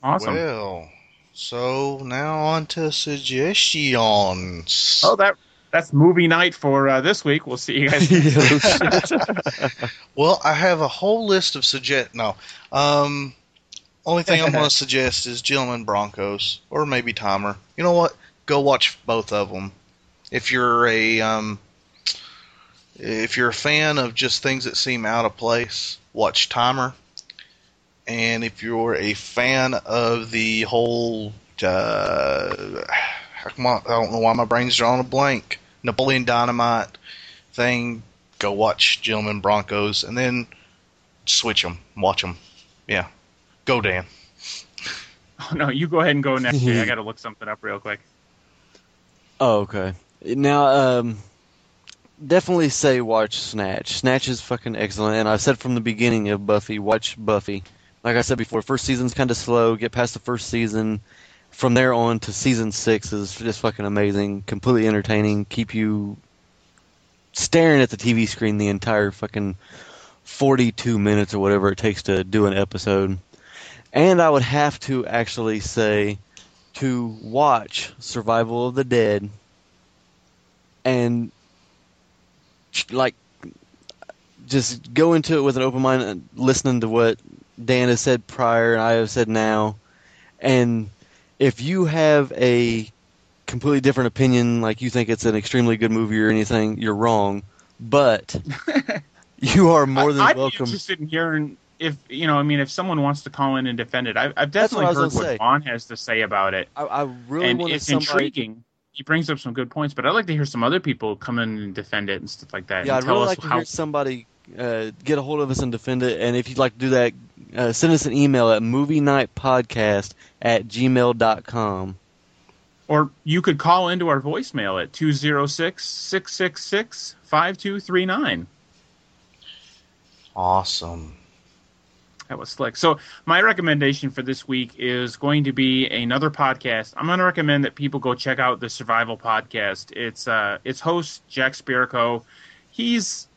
Awesome. Well, so now on to suggestions. oh, that that's movie night for uh, this week. We'll see you guys. next week. Well, I have a whole list of suggest. No, um, only thing I'm going to suggest is Gentlemen Broncos or maybe Timer. You know what? Go watch both of them. If you're a um, if you're a fan of just things that seem out of place, watch Timer. And if you're a fan of the whole uh, come I, I don't know why my brain's drawing a blank. Napoleon Dynamite thing. Go watch Gentlemen Broncos, and then switch them, watch them. Yeah, go Dan. Oh, no, you go ahead and go next. Jay. I got to look something up real quick. Oh, okay. Now, um, definitely say watch Snatch. Snatch is fucking excellent, and I said from the beginning of Buffy, watch Buffy. Like I said before, first season's kind of slow. Get past the first season. From there on to season six is just fucking amazing, completely entertaining. Keep you staring at the TV screen the entire fucking 42 minutes or whatever it takes to do an episode. And I would have to actually say to watch Survival of the Dead and like just go into it with an open mind and listening to what Dan has said prior and I have said now. And if you have a completely different opinion, like you think it's an extremely good movie or anything, you're wrong. But you are more than I, I'd welcome. be interested in hearing if you know. I mean, if someone wants to call in and defend it, I, I've That's what definitely heard what say. Vaughn has to say about it, I, I really and it's somebody. intriguing. He brings up some good points, but I'd like to hear some other people come in and defend it and stuff like that. Yeah, and I'd tell really us like to hear somebody uh, get a hold of us and defend it. And if you'd like to do that, uh, send us an email at movie night podcast at gmail.com. Or you could call into our voicemail at 206 666 5239. Awesome. That was slick. So, my recommendation for this week is going to be another podcast. I'm going to recommend that people go check out the Survival Podcast. It's uh, its host Jack Spirko. He's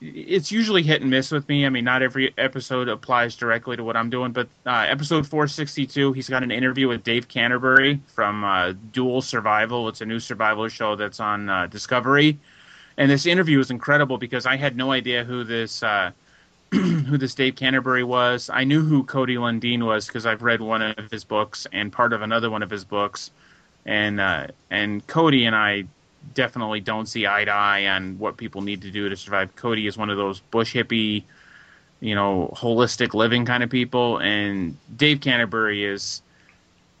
it's usually hit and miss with me. I mean, not every episode applies directly to what I'm doing, but uh, episode 462, he's got an interview with Dave Canterbury from uh, Dual Survival. It's a new survival show that's on uh, Discovery, and this interview is incredible because I had no idea who this uh, who this Dave Canterbury was. I knew who Cody Lundin was because I've read one of his books and part of another one of his books, and uh, and Cody and I definitely don't see eye to eye on what people need to do to survive. Cody is one of those bush hippie, you know, holistic living kind of people, and Dave Canterbury is,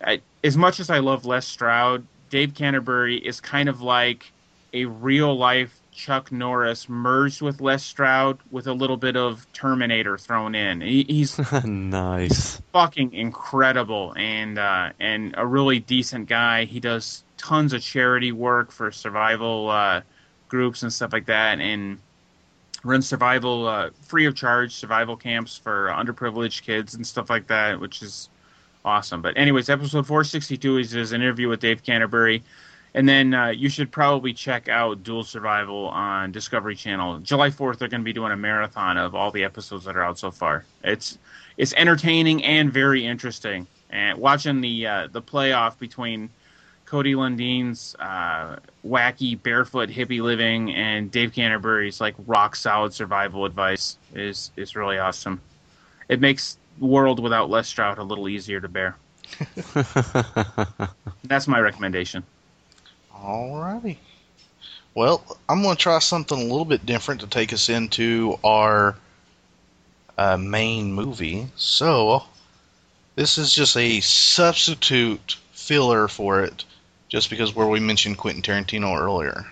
I, as much as I love Les Stroud, Dave Canterbury is kind of like a real life Chuck Norris merged with Les Stroud with a little bit of Terminator thrown in. He, he's nice. fucking incredible and uh, and a really decent guy. He does tons of charity work for survival uh, groups and stuff like that, and runs survival uh, free of charge survival camps for underprivileged kids and stuff like that, which is awesome. But anyways, episode 462 is his interview with Dave Canterbury. And then uh, you should probably check out Dual Survival on Discovery Channel. July 4th, they're going to be doing a marathon of all the episodes that are out so far. It's it's entertaining and very interesting. And watching the uh, the playoff between Cody Lundin's uh, wacky barefoot hippie living and Dave Canterbury's like rock solid survival advice is is really awesome. It makes World Without Les Stroud a little easier to bear. That's my recommendation. Alrighty. Well, I'm going to try something a little bit different to take us into our uh, main movie. So, this is just a substitute filler for it, just because where we mentioned Quentin Tarantino earlier.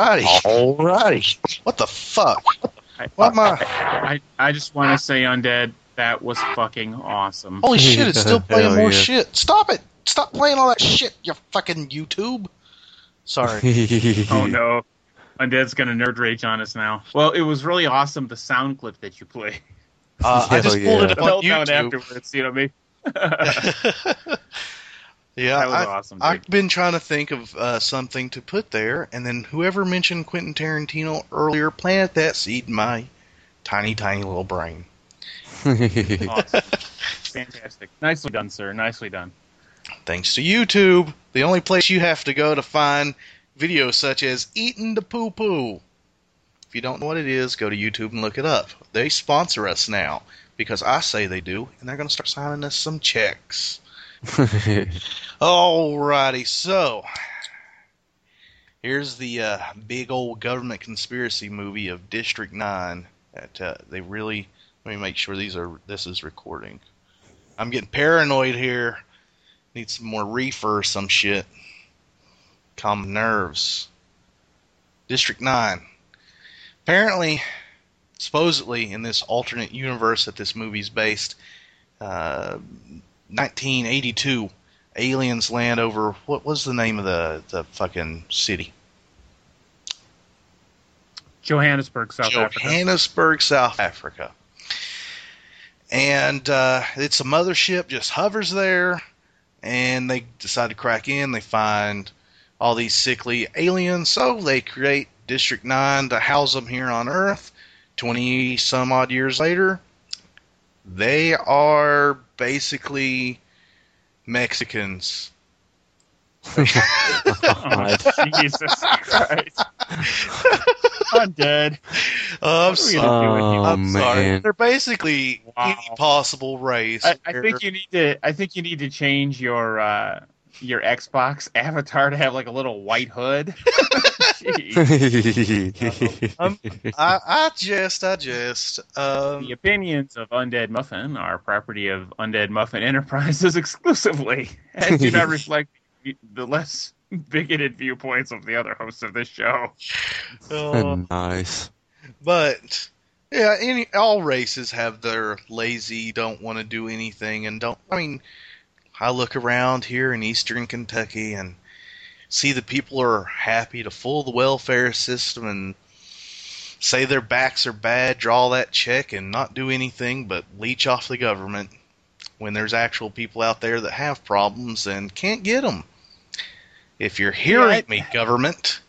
Alrighty. Alrighty. What the fuck? What my? I, I just want to say, Undead, that was fucking awesome. Holy shit! It's still playing Hell more yeah. shit. Stop it! Stop playing all that shit. You fucking YouTube. Sorry. Oh no. Undead's gonna nerd rage on us now. Well, it was really awesome the sound clip that you play. Uh, I just Hell pulled yeah. it up on YouTube. afterwards, you know what I mean? Yeah, That was I, awesome, I've been trying to think of uh, something to put there, and then whoever mentioned Quentin Tarantino earlier planted that seed in my tiny, tiny little brain. awesome. Fantastic. Nicely done, sir. Nicely done. Thanks to YouTube, the only place you have to go to find videos such as eating the poo poo. If you don't know what it is, go to YouTube and look it up. They sponsor us now because I say they do, and they're going to start signing us some checks. Alrighty, so here's the uh, big old government conspiracy movie of District Nine. That uh, they really let me make sure these are this is recording. I'm getting paranoid here. Need some more reefer or some shit. Calm nerves. District 9. Apparently, supposedly, in this alternate universe that this movie's based, uh, 1982, aliens land over. What was the name of the, the fucking city? Johannesburg, South Africa. Johannesburg, South Africa. And uh, it's a mothership just hovers there, and they decide to crack in. They find all these sickly aliens, so they create District 9 to house them here on Earth. 20 some odd years later, they are basically Mexicans. Oh, Jesus Christ. I'm dead. I'm What sorry. gonna do with you? Oh, I'm sorry. man. They're basically Wow. any possible race. I, I think you need to. I think you need to change your uh, your Xbox avatar to have like a little white hood. Um, I, I jest, I just. Um, The opinions of Undead Muffin are property of Undead Muffin Enterprises exclusively, and do not reflect the less bigoted viewpoints of the other hosts of this show. uh, nice. but yeah, any all races have their lazy, don't want to do anything, and don't. I mean, I look around here in Eastern Kentucky and see the people are happy to fool the welfare system and say their backs are bad, draw that check, and not do anything but leech off the government. When there's actual people out there that have problems and can't get them. If you're hearing I- me, government.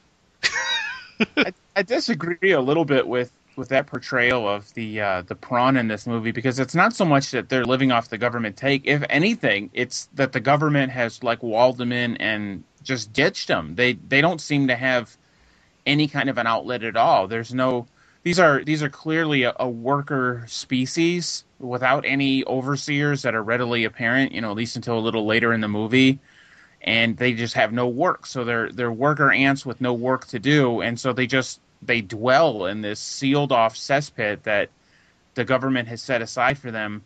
I, I disagree a little bit with with that portrayal of the uh, the prawn in this movie because it's not so much that they're living off the government take. If anything, it's that the government has like walled them in and just ditched them. They they don't seem to have any kind of an outlet at all. There's no these are these are clearly a, a worker species without any overseers that are readily apparent. You know, at least until a little later in the movie and they just have no work. So they're they're worker ants with no work to do, and so they just they dwell in this sealed off cesspit that the government has set aside for them.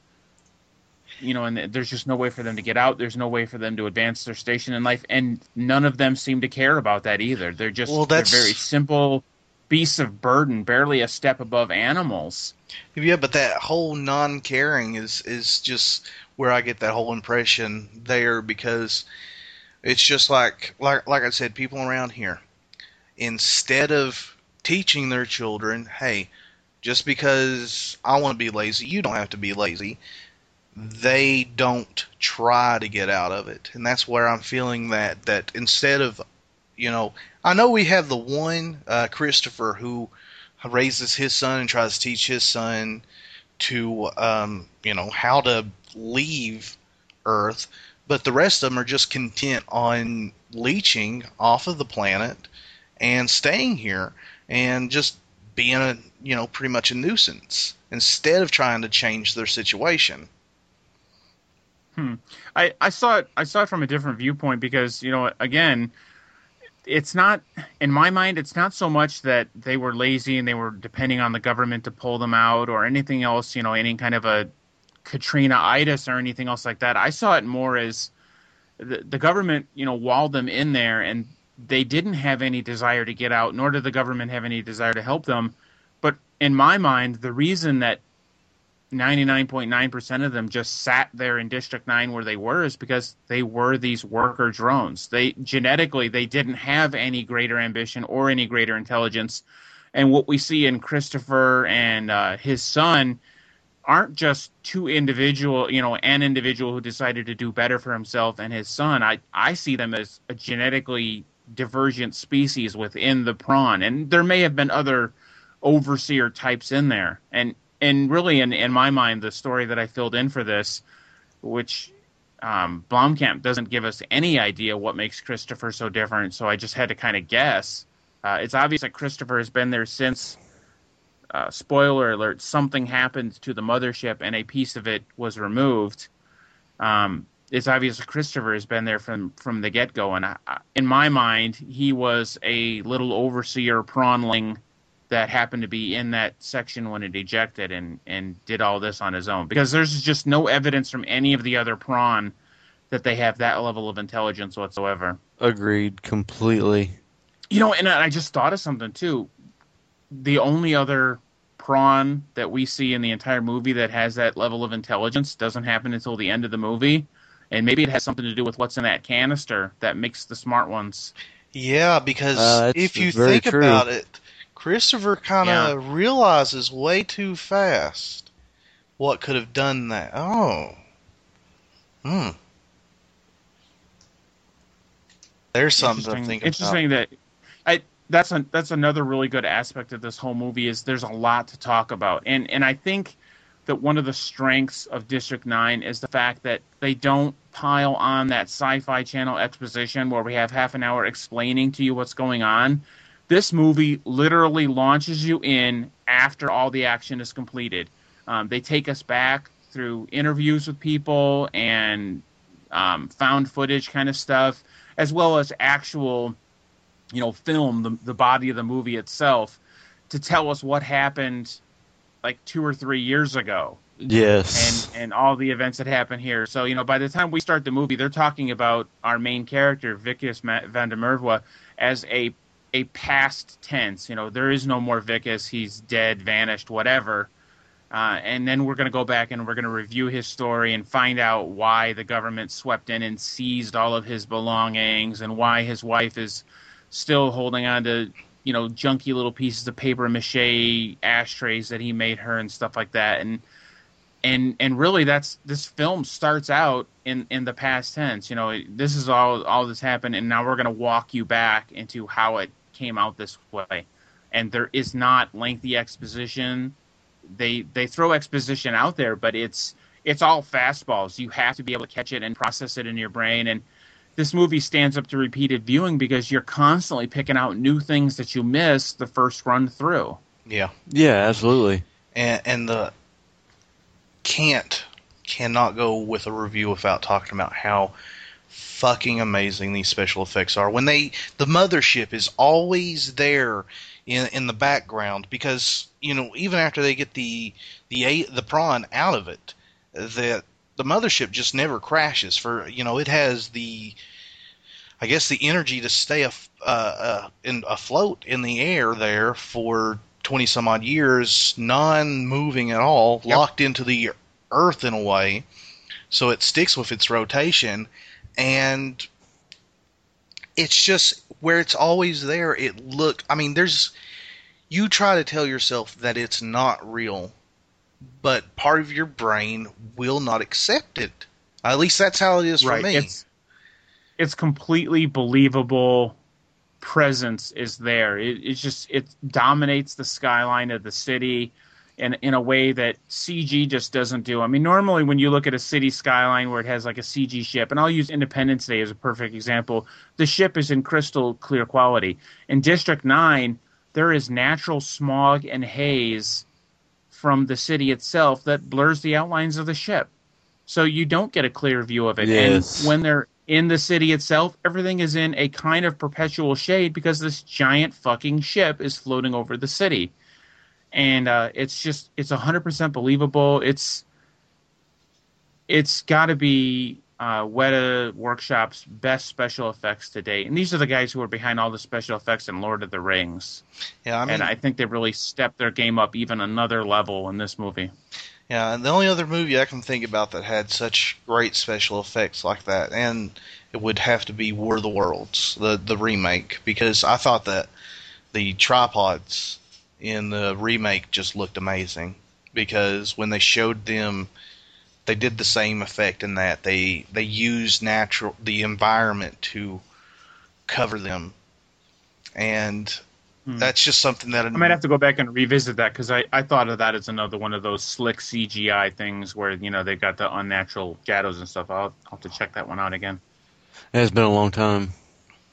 You know, and there's just no way for them to get out. There's no way for them to advance their station in life, and none of them seem to care about that either. They're just Well, they're very simple beasts of burden, barely a step above animals. Yeah, but that whole non-caring is is just where I get that whole impression there because it's just like like like I said, people around here instead of teaching their children, hey, just because I want to be lazy, you don't have to be lazy. They don't try to get out of it, and that's where I'm feeling that that instead of, you know, I know we have the one uh, Christopher who raises his son and tries to teach his son to um, you know how to leave Earth, but the rest of them are just content on leeching off of the planet and staying here and just being a you know pretty much a nuisance instead of trying to change their situation. Hmm. I, I saw it I saw it from a different viewpoint because you know again it's not in my mind it's not so much that they were lazy and they were depending on the government to pull them out or anything else you know any kind of a Katrina itis or anything else like that I saw it more as the, the government you know walled them in there and they didn't have any desire to get out nor did the government have any desire to help them but in my mind the reason that 99.9% of them just sat there in District 9 where they were is because they were these worker drones. They genetically they didn't have any greater ambition or any greater intelligence. And what we see in Christopher and uh, his son aren't just two individual, you know, an individual who decided to do better for himself and his son. I I see them as a genetically divergent species within the prawn. And there may have been other overseer types in there. And and really in, in my mind the story that I filled in for this, which um, Blomkamp doesn't give us any idea what makes Christopher so different, so I just had to kind of guess. Uh, it's obvious that Christopher has been there since uh, spoiler alert, something happened to the mothership and a piece of it was removed. Um, it's obvious Christopher has been there from from the get go, and I, I- in my mind, he was a little overseer prawnling that happened to be in that section when it ejected and and did all this on his own because there's just no evidence from any of the other prawn that they have that level of intelligence whatsoever. Agreed completely. You know, and I just thought of something too. The only other prawn that we see in the entire movie that has that level of intelligence doesn't happen until the end of the movie. And maybe it has something to do with what's in that canister that makes the smart ones. Yeah, because Uh, if you think true. about it, Christopher kind of realizes way too fast what could have done that. Oh. Hmm. There's something to interesting, think about. interesting that I that's a, that's another really good aspect of this whole movie is there's a lot to talk about and and I think that one of the strengths of District 9 is the fact that they don't pile on that sci-fi channel exposition where we have half an hour explaining to you what's going on. This movie literally launches you in after all the action is completed. Um, they take us back through interviews with people and um, found footage kind of stuff as well as actual, you know, film, the, the body of the movie itself, to tell us what happened like two or three years ago Yes. and, and all the events that happen here. So, you know, by the time we start the movie, they're talking about our main character, Wikus van der Merwe, as a a past tense. You know, there is no more Wikus. He's dead, vanished, whatever. Uh, and then we're going to go back and we're going to review his story and find out why the government swept in and seized all of his belongings and why his wife is still holding on to you know junky little pieces of paper mache ashtrays that he made her and stuff like that. And and and really that's this film starts out in in the past tense you know this is all all this happened and now we're going to walk you back into how it came out this way. And there is not lengthy exposition. They they throw exposition out there but it's it's all fastballs. You have to be able to catch it and process it in your brain. And this movie stands up to repeated viewing because you're constantly picking out new things that you missed the first run through yeah. yeah, absolutely. and and the can't cannot go with a review without talking about how fucking amazing these special effects are. When they the mothership is always there in in the background because you know even after they get the the the prawn out of it, that the mothership just never crashes. For you know it has the I guess the energy to stay af- uh, uh, in, afloat in the air there for 20 some odd years, non moving at all, Yep. locked into the earth in a way. So it sticks with its rotation. And it's just where it's always there. It look, I mean, there's, you try to tell yourself that it's not real, but part of your brain will not accept it. At least that's how it is for me. It's it's completely believable. Presence is there. It, it's just it dominates the skyline of the city, in in a way that CG just doesn't do. I mean, normally when you look at a city skyline where it has like a CG ship, and I'll use Independence Day as a perfect example, the ship is in crystal clear quality. In District Nine, there is natural smog and haze from the city itself that blurs the outlines of the ship so you don't get a clear view of it. Yes. And when they're in the city itself, everything is in a kind of perpetual shade because this giant fucking ship is floating over the city. And uh, it's just it's hundred percent believable. It's it's got to be uh, Weta Workshop's best special effects to date, and these are the guys who are behind all the special effects in Lord of the Rings. yeah, I mean, and I think they really stepped their game up even another level in this movie. Yeah, and the only other movie I can think about that had such great special effects like that, and it would have to be War of the Worlds, the the remake, because I thought that the tripods in the remake just looked amazing. Because when they showed them, they did the same effect in that they they used natural the environment to cover them, and Hmm. that's just something that I might have to go back and revisit that because I, I thought of that as another one of those slick CGI things where you know they've got the unnatural shadows and stuff. I'll, I'll have to check that one out again. It has been a long time.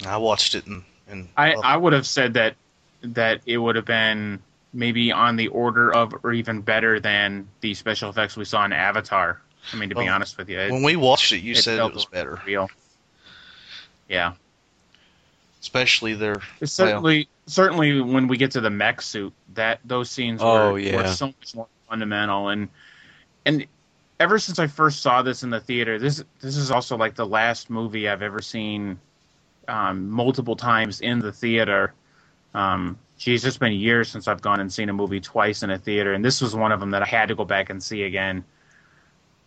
I watched it and and I, I would have said that that it would have been maybe on the order of or even better than the special effects we saw in Avatar. I mean, to be honest with you, it, When we watched it, you it said it was better, real. Yeah, especially their. it's Well- certainly certainly when we get to the mech suit, that those scenes Oh, were, yeah. were so much more fundamental and and ever since I first saw this in the theater, this this is also like the last movie I've ever seen um, multiple times in the theater. Um, geez, it's been years since I've gone and seen a movie twice in a theater, and this was one of them that I had to go back and see again.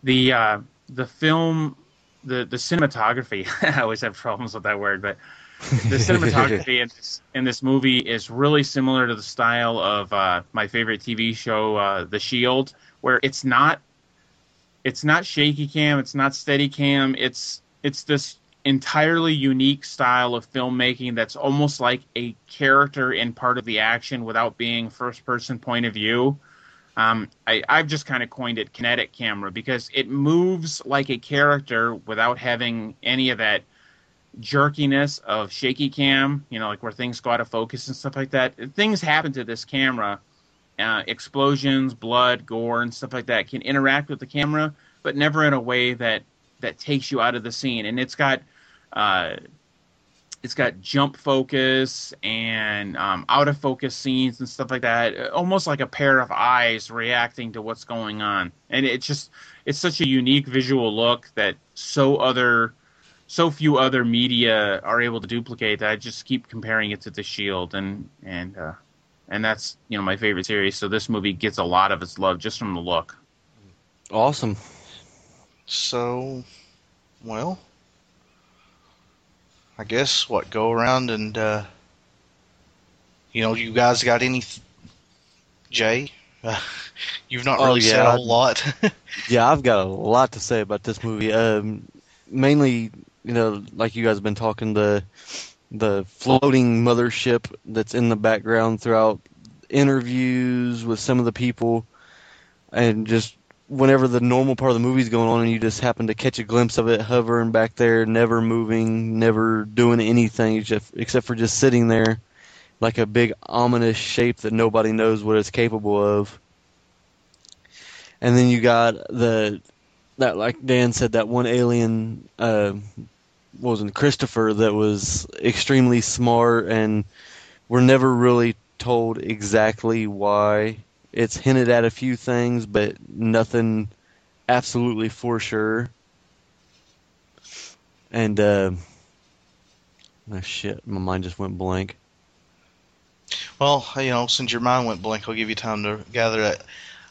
The uh, the film, the the cinematography. I always have problems with that word, but the cinematography in this, in this movie is really similar to the style of uh, my favorite TV show, uh, The Shield, where it's not it's not shaky cam, it's not steady cam, it's it's this entirely unique style of filmmaking that's almost like a character in part of the action without being first person point of view. Um, I, I've just kind of coined it kinetic camera because it moves like a character without having any of that jerkiness of shaky cam, you know, like where things go out of focus and stuff like that. Things happen to this camera. Uh, explosions, blood, gore, and stuff like that can interact with the camera, but never in a way that that takes you out of the scene. And it's got uh, it's got jump focus and um, out of focus scenes and stuff like that, almost like a pair of eyes reacting to what's going on. And it's just it's such a unique visual look that so other so few other media are able to duplicate that I just keep comparing it to The Shield and and uh, and that's you know my favorite series. So this movie gets a lot of its love just from the look. Awesome. So, well, I guess what go around and uh, you know, you guys got any? Jay, uh, you've not Oh, really said yeah. a whole lot. Yeah, I've got a lot to say about this movie. Um, mainly, you know, like you guys have been talking, the the floating mothership that's in the background throughout interviews with some of the people, and just whenever the normal part of the movie's going on, and you just happen to catch a glimpse of it hovering back there, never moving, never doing anything, except for just sitting there like a big ominous shape that nobody knows what it's capable of. And then you got the that like Dan said that one alien uh was it Christopher that was extremely smart and we're never really told exactly why. It's hinted at a few things but nothing absolutely for sure. And uh oh shit, my mind just went blank. Well, you know, since your mind went blank, I'll give you time to gather it.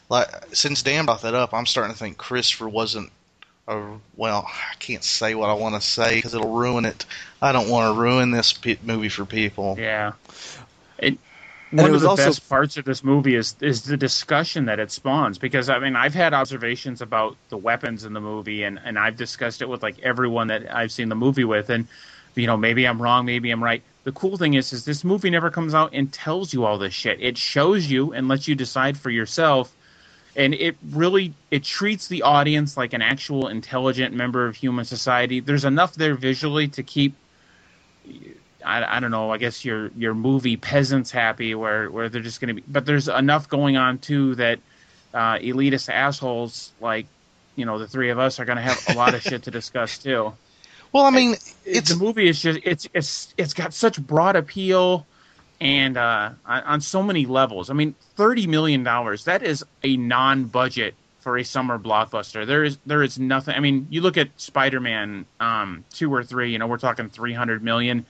Like, since Dan brought that up, I'm starting to think Christopher wasn't. A, well, I can't say what I want to say because it'll ruin it. I don't want to ruin this pe- movie for people. Yeah. And one of the also- best parts of this movie is is the discussion that it spawns because I mean I've had observations about the weapons in the movie and and I've discussed it with like everyone that I've seen the movie with and you know maybe I'm wrong maybe I'm right. The cool thing is is this movie never comes out and tells you all this shit. It shows you and lets you decide for yourself and it really it treats the audience like an actual intelligent member of human society. There's enough there visually to keep I, I don't know. I guess your your movie peasants happy, where where they're just going to be. But there's enough going on too that uh, elitist assholes like you know the three of us are going to have a lot of shit to discuss too. Well, I mean, It's it's the movie is just it's it's it's got such broad appeal and uh, on, on so many levels. I mean, thirty million dollars that is a non-budget for a summer blockbuster. There is there is nothing. I mean, you look at Spider-Man um, two or three. You know, we're talking three hundred million.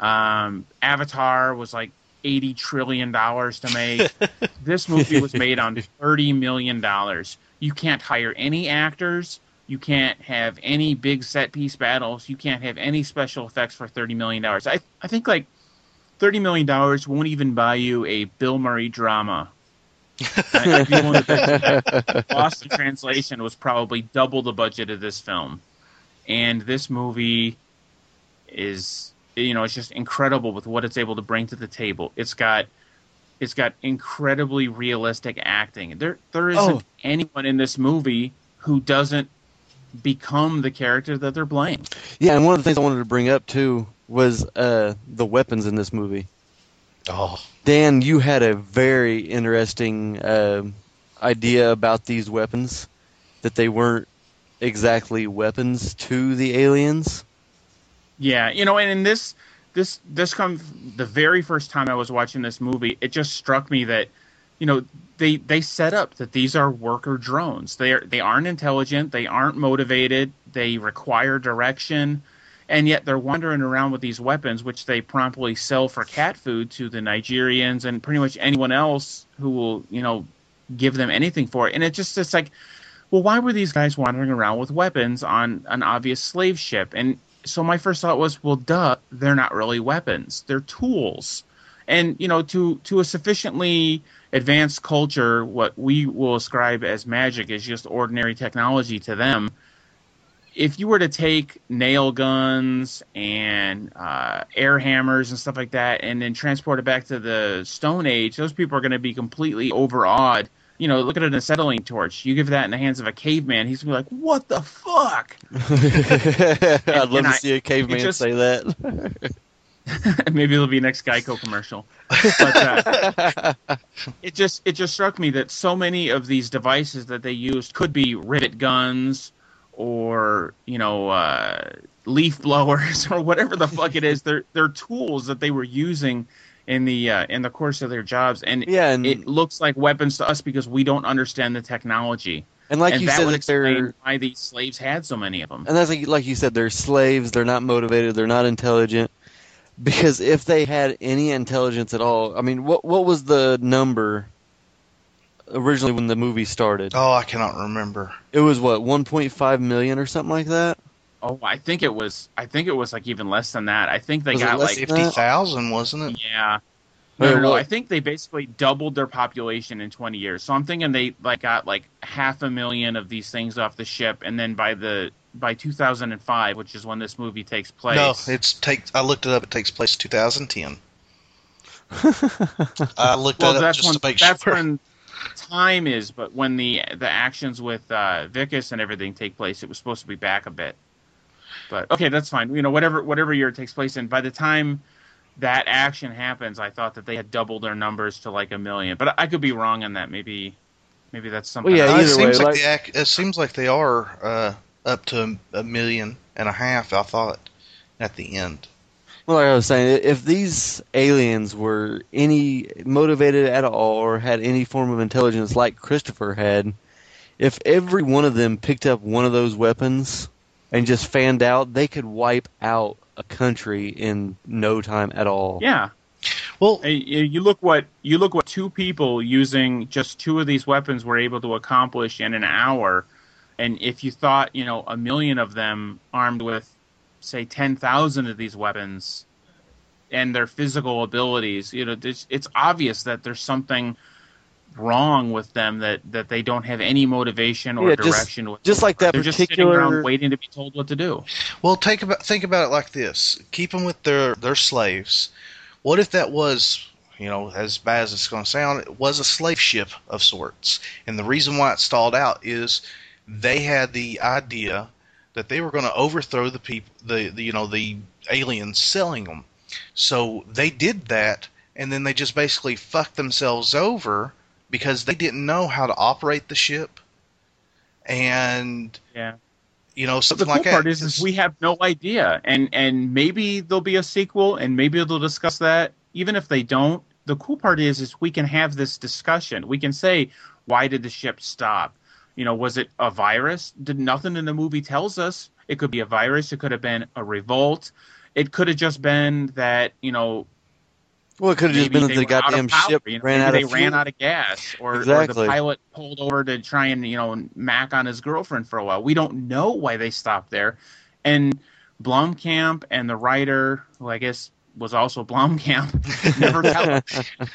Um, Avatar was like eighty trillion dollars to make. this movie was made on thirty million dollars. You can't hire any actors. You can't have any big set piece battles. You can't have any special effects for thirty million dollars. I I think like thirty million dollars won't even buy you a Bill Murray drama. I- I'd be willing to bet that Lost in Translation was probably double the budget of this film, and this movie is you know it's just incredible with what it's able to bring to the table. It's got it's got incredibly realistic acting. There there isn't Oh. anyone in this movie who doesn't become the character that they're playing. Yeah, and one of the things I wanted to bring up too was uh, the weapons in this movie. Oh, Dan, you had a very interesting um idea about these weapons, that they weren't exactly weapons to the aliens. Yeah, you know, and in this this this comes the very first time I was watching this movie, it just struck me that, you know, they they set up that these are worker drones. They are they aren't intelligent, they aren't motivated, they require direction, and yet they're wandering around with these weapons which they promptly sell for cat food to the Nigerians and pretty much anyone else who will, you know, give them anything for it. And it just it's like well, why were these guys wandering around with weapons on an obvious slave ship? And so my first thought was, well, duh, they're not really weapons; they're tools. And you know, to to a sufficiently advanced culture, what we will ascribe as magic is just ordinary technology to them. If you were to take nail guns and uh, air hammers and stuff like that, and then transport it back to the Stone Age, those people are going to be completely overawed you know, look at an acetylene torch. You give that in the hands of a caveman, he's gonna be like, "What the fuck?" I'd love to I- see a caveman just- say that. Maybe it'll be next Geico commercial. But uh, it just it just struck me that so many of these devices that they used could be rivet guns or you know uh, leaf blowers or whatever the fuck it is. They're they're tools that they were using in the uh, in the course of their jobs, and yeah, and it looks like weapons to us because we don't understand the technology. and like and you that said, would explain why these slaves had so many of them. and that's like, like you said, they're slaves. They're not motivated. They're not intelligent. Because if they had any intelligence at all, I mean, what what was the number originally when the movie started? oh, I cannot remember. It was what 1.5 million or something like that. Oh, I think it was. I think it was like even less than that. I think they Was got less like Fifty thousand, wasn't it? yeah. No, no, no. I think they basically doubled their population in 20 years. So I'm thinking they like got like half a million of these things off the ship, and then by the by 2005, which is when this movie takes place. No, it's take. I looked it up. It takes place 2010. I looked well, that up that's just when to make that's sure. when time is. But when the the actions with uh, Wikus and everything take place, it was supposed to be back a bit. But okay, that's fine. You know, whatever whatever year it takes place in. By the time that action happens, I thought that they had doubled their numbers to like a million. But I could be wrong on that. Maybe maybe that's something. Well, yeah, Uh, it either seems way, like, like- the ac- it seems like they are uh, up to a million and a half. I thought at the end. Well, like I was saying, if these aliens were any motivated at all or had any form of intelligence like Christopher had, if every one of them picked up one of those weapons and just fanned out, they could wipe out a country in no time at all. Yeah. Well, You you look what you look what two people using just two of these weapons were able to accomplish in an hour, and if you thought you know a million of them armed with, say, ten thousand of these weapons, and their physical abilities, you know, it's, it's obvious that there's something wrong with them that that they don't have any motivation or Yeah, just- direction. just like that They're just sitting around particular- waiting to be told what to do. Well, take about think about it like this: keep them with their their slaves. What if that was, you know, as bad as it's going to sound, it was a slave ship of sorts, and the reason why it stalled out is they had the idea that they were going to overthrow the people, the, the you know the aliens selling them. So they did that, and then they just basically fucked themselves over because they didn't know how to operate the ship, and Yeah. you know But the something cool like that. part is, is we have no idea, and and maybe there'll be a sequel, and maybe they'll discuss that. Even if they don't, the cool part is, is we can have this discussion. We can say, why did the ship stop? You know, was it a virus? Did nothing in the movie tells us? It could be a virus. It could have been a revolt. It could have just been that you know Well, it could have just been that the goddamn power, ship you know, ran out they of ran out of gas, or, or the pilot pulled over to try and you know mac on his girlfriend for a while. We don't know why they stopped there, and Blomkamp and the writer, who I guess was also Blomkamp, never tell.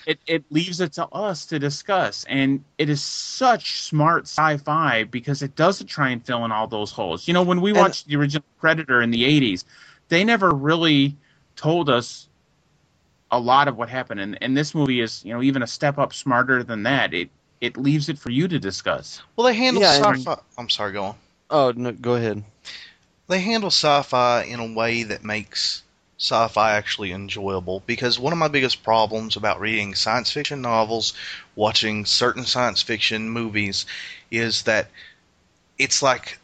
It it leaves it to us to discuss, and it is such smart sci-fi because it doesn't try and fill in all those holes. You know, when we And- watched the original Predator in the '80s, they never really told us a lot of what happened and, and this movie is you know even a step up smarter than that it it leaves it for you to discuss Well, they handle Yeah, and- sci-fi. I'm sorry, go on. Oh no, go ahead. They handle sci-fi in a way that makes sci-fi actually enjoyable because one of my biggest problems about reading science fiction novels, watching certain science fiction movies, is that it's like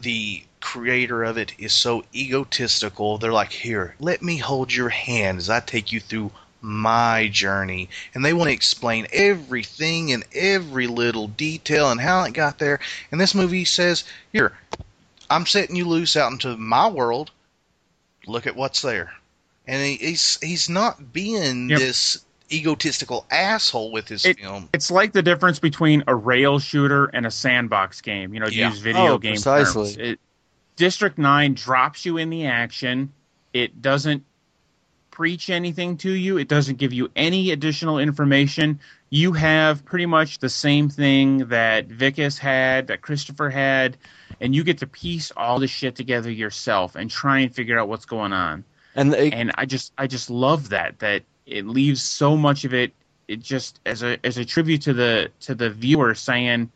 the creator of it is so egotistical. They're like, "Here, let me hold your hand as I take you through my journey," and they want to explain everything and every little detail and how it got there. And this movie says, "Here, I'm setting you loose out into my world. Look at what's there." And he, he's he's not being Yep. this egotistical asshole with his It- film. It's like the difference between a rail shooter and a sandbox game. You know, to Yeah. use video Oh, game precisely. terms. It, District Nine drops you in the action. It doesn't preach anything to you. It doesn't give you any additional information. You have pretty much the same thing that Wikus had, that Christopher had, and you get to piece all this shit together yourself and try and figure out what's going on And they, and I just I just love that that it leaves so much of it it just as a as a tribute to the to the viewer saying,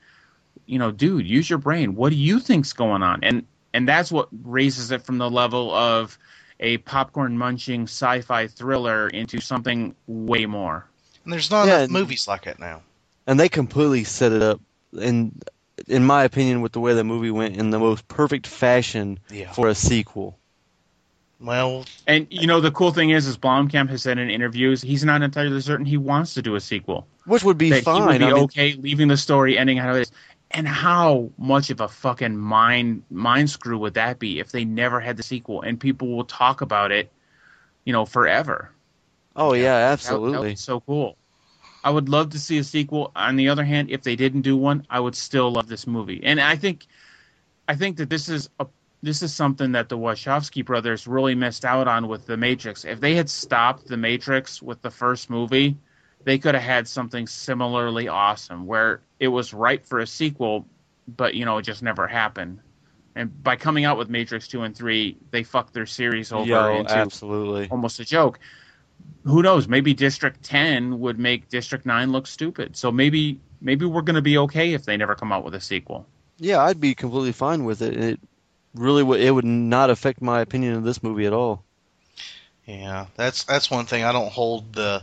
you know, dude, use your brain. What do you think's going on? And and that's what raises it from the level of a popcorn munching sci-fi thriller into something way more. And there's not Yeah, enough and- movies like that now. and they completely set it up in in my opinion with the way the movie went in the most perfect fashion Yeah. for a sequel Well, And you know the cool thing is, is Blomkamp has said in interviews he's not entirely certain he wants to do a sequel. which would be that fine he would be I mean, okay leaving the story ending how it is. And how much of a fucking mind mind screw would that be if they never had the sequel and people will talk about it, you know, forever? oh yeah That- that absolutely would be so cool. I would love to see a sequel. On the other hand, if they didn't do one, I would still love this movie. And I think, I think that this is a this is something that the Wachowski brothers really missed out on with The Matrix. If they had stopped The Matrix with the first movie, they could have had something similarly awesome where it was ripe for a sequel, but you know it just never happened. And by coming out with Matrix two and three, they fucked their series over Yo, into absolutely almost a joke. Who knows? Maybe District 10 would make District 9 look stupid. So maybe maybe we're going to be okay if they never come out with a sequel. yeah I'd be completely fine with it it really would it would not affect my opinion of this movie at all yeah, that's that's one thing I don't hold the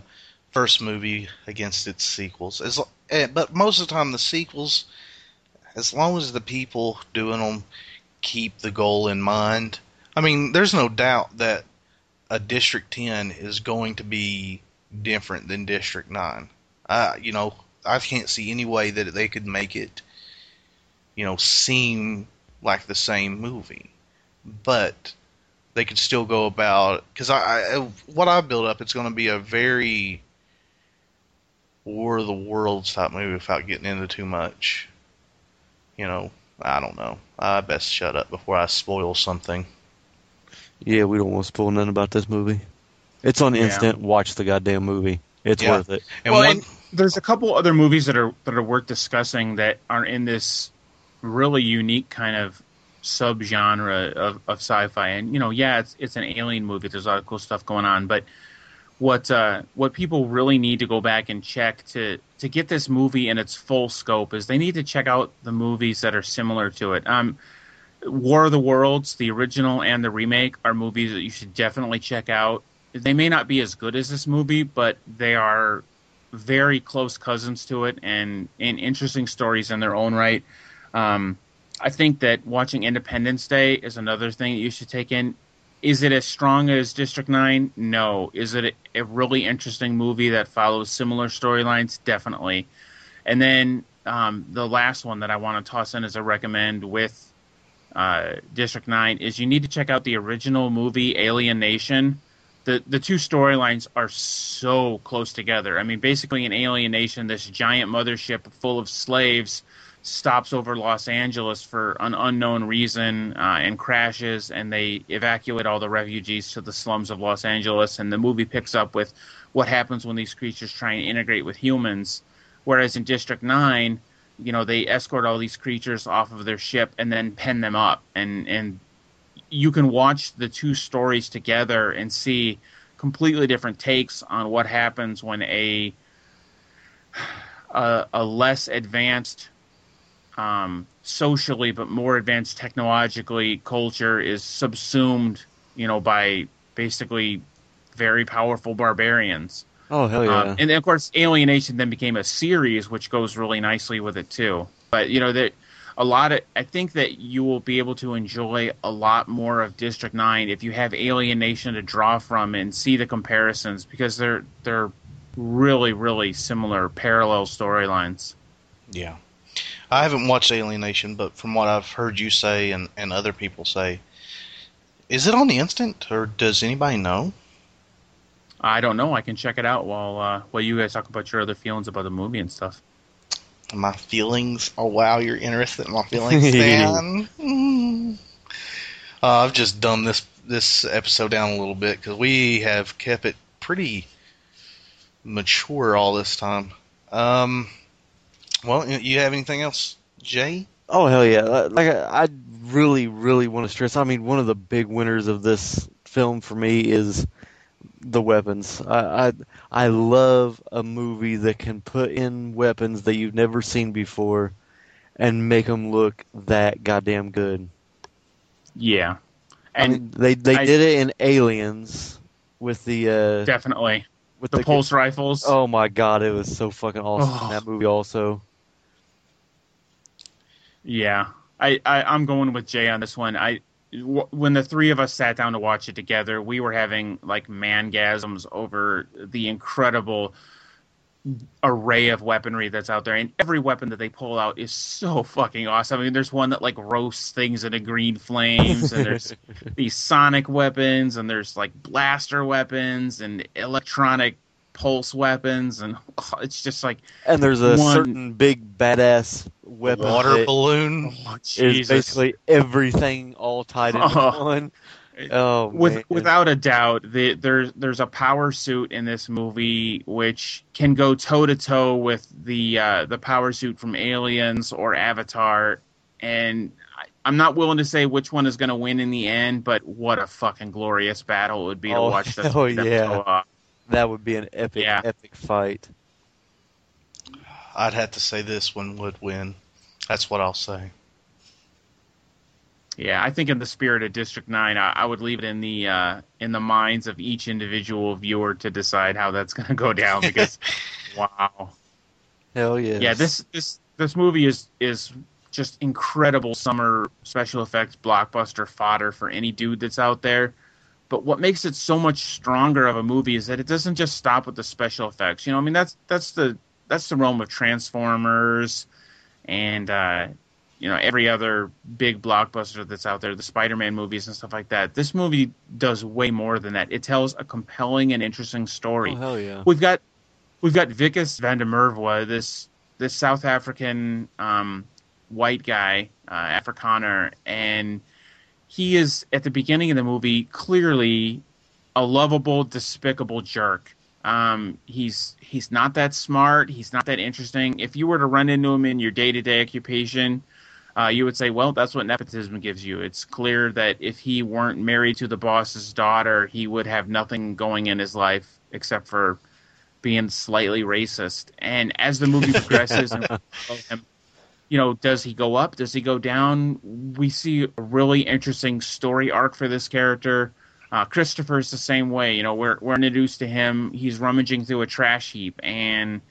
first movie against its sequels. As eh, but most of the time the sequels, as long as the people doing them keep the goal in mind. I mean, there's no doubt that a District 10 is going to be different than District 9. Uh, you know, I can't see any way that they could make it, you know, seem like the same movie. But they could still go about because I, I what I build up it's going to be a very War of the Worlds type movie without getting into too much. You know, I don't know. I best shut up before I spoil something. yeah we don't want to spoil nothing about this movie it's on Yeah. instant watch the goddamn movie it's Yeah. worth it And well, one, and there's a couple other movies that are that are worth discussing that are in this really unique kind of subgenre of, of sci-fi. And you know, yeah, it's it's an alien movie. There's a lot of cool stuff going on, but what uh, what people really need to go back and check to to get this movie in its full scope is they need to check out the movies that are similar to it. Um, War of the Worlds, the original and the remake, are movies that you should definitely check out. They may not be as good as this movie, but they are very close cousins to it and, and interesting stories in their own right. Um, I think that watching Independence Day is another thing that you should take in. Is it as strong as District 9? No. Is it a, really interesting movie that follows similar storylines? Definitely. And then um, the last one that I want to toss in as a recommend with uh, District 9 is you need to check out the original movie Alien Nation. The, the two storylines are so close together. I mean, basically, in Alien Nation, this giant mothership full of slaves stops over Los Angeles for an unknown reason uh, and crashes, and they evacuate all the refugees to the slums of Los Angeles. And the movie picks up with what happens when these creatures try and integrate with humans. Whereas in District 9, you know, they escort all these creatures off of their ship and then pen them up. And, and you can watch the two stories together and see completely different takes on what happens when a a, a less advanced um, socially but more advanced technologically culture is subsumed you know by basically very powerful barbarians. Oh hell yeah! Um, and then, of course, Alien Nation then became a series, which goes really nicely with it too. But you know that a lot of I think that you will be able to enjoy a lot more of District Nine if you have Alien Nation to draw from and see the comparisons because they're they're really really similar parallel storylines. Yeah. I haven't watched Alien Nation, but from what I've heard you say and, and other people say, is it on the instant or does anybody know? I don't know. I can check it out while uh, while you guys talk about your other feelings about the movie and stuff. My feelings. Oh wow, you're interested in my feelings, Dan. Mm. Uh, I've just dumbed this this episode down a little bit because we have kept it pretty mature all this time. Um, well, you- you have anything else, Jay? Oh hell yeah! Like I, I really, really want to stress. I mean, one of the big winners of this film for me is the weapons. I, I, I love a movie that can put in weapons that you've never seen before, and make them look that goddamn good. Yeah, I and mean, they they I- did it in Aliens with the uh, definitely with the pulse rifles. Oh my god, it was so fucking awesome Oh. in that movie. Also, Yeah, I, I I'm going with Jay on this one. I w- when the three of us sat down to watch it together, we were having like mangasms over the incredible array of weaponry that's out there, and every weapon that they pull out is so fucking awesome. I mean, there's one that like roasts things into green flames, and there's these sonic weapons, and there's like blaster weapons and electronic pulse weapons, and oh, it's just like and there's a One- certain big badass weapon Water balloon. oh, is Jesus. basically everything all tied into Oh. one. Oh with man. without a doubt the, there's there's a power suit in this movie which can go toe to toe with the uh, the power suit from Aliens or Avatar and I, I'm not willing to say which one is going to win in the end but what a fucking glorious battle it would be to Oh, watch this hell them yeah. go off. that would be an epic, Yeah. epic fight. I'd have to say this one would win. That's what I'll say. Yeah, I think in the spirit of District Nine, I, I would leave it in the uh, in the minds of each individual viewer to decide how that's going to go down. Because, wow, Hell yeah, yeah, this this this movie is is just incredible summer special effects blockbuster fodder for any dude that's out there. But what makes it so much stronger of a movie is that it doesn't just stop with the special effects. You know, I mean that's that's the that's the realm of Transformers and uh, you know every other big blockbuster that's out there, the Spider-Man movies and stuff like that. This movie does way more than that. It tells a compelling and interesting story. Oh hell yeah. We've got we've got Wikus van der Merwe, this this South African um, white guy, uh, Afrikaner, and he is at the beginning of the movie clearly a lovable, despicable jerk. Um, he's he's not that smart. He's not that interesting. If you were to run into him in your day to day occupation, uh, you would say, well, that's what nepotism gives you. It's clear that if he weren't married to the boss's daughter, he would have nothing going in his life except for being slightly racist. And as the movie progresses, and you know, does he go up? Does he go down? We see a really interesting story arc for this character. Uh, Christopher's the same way. You know, we're we're introduced to him. He's rummaging through a trash heap, and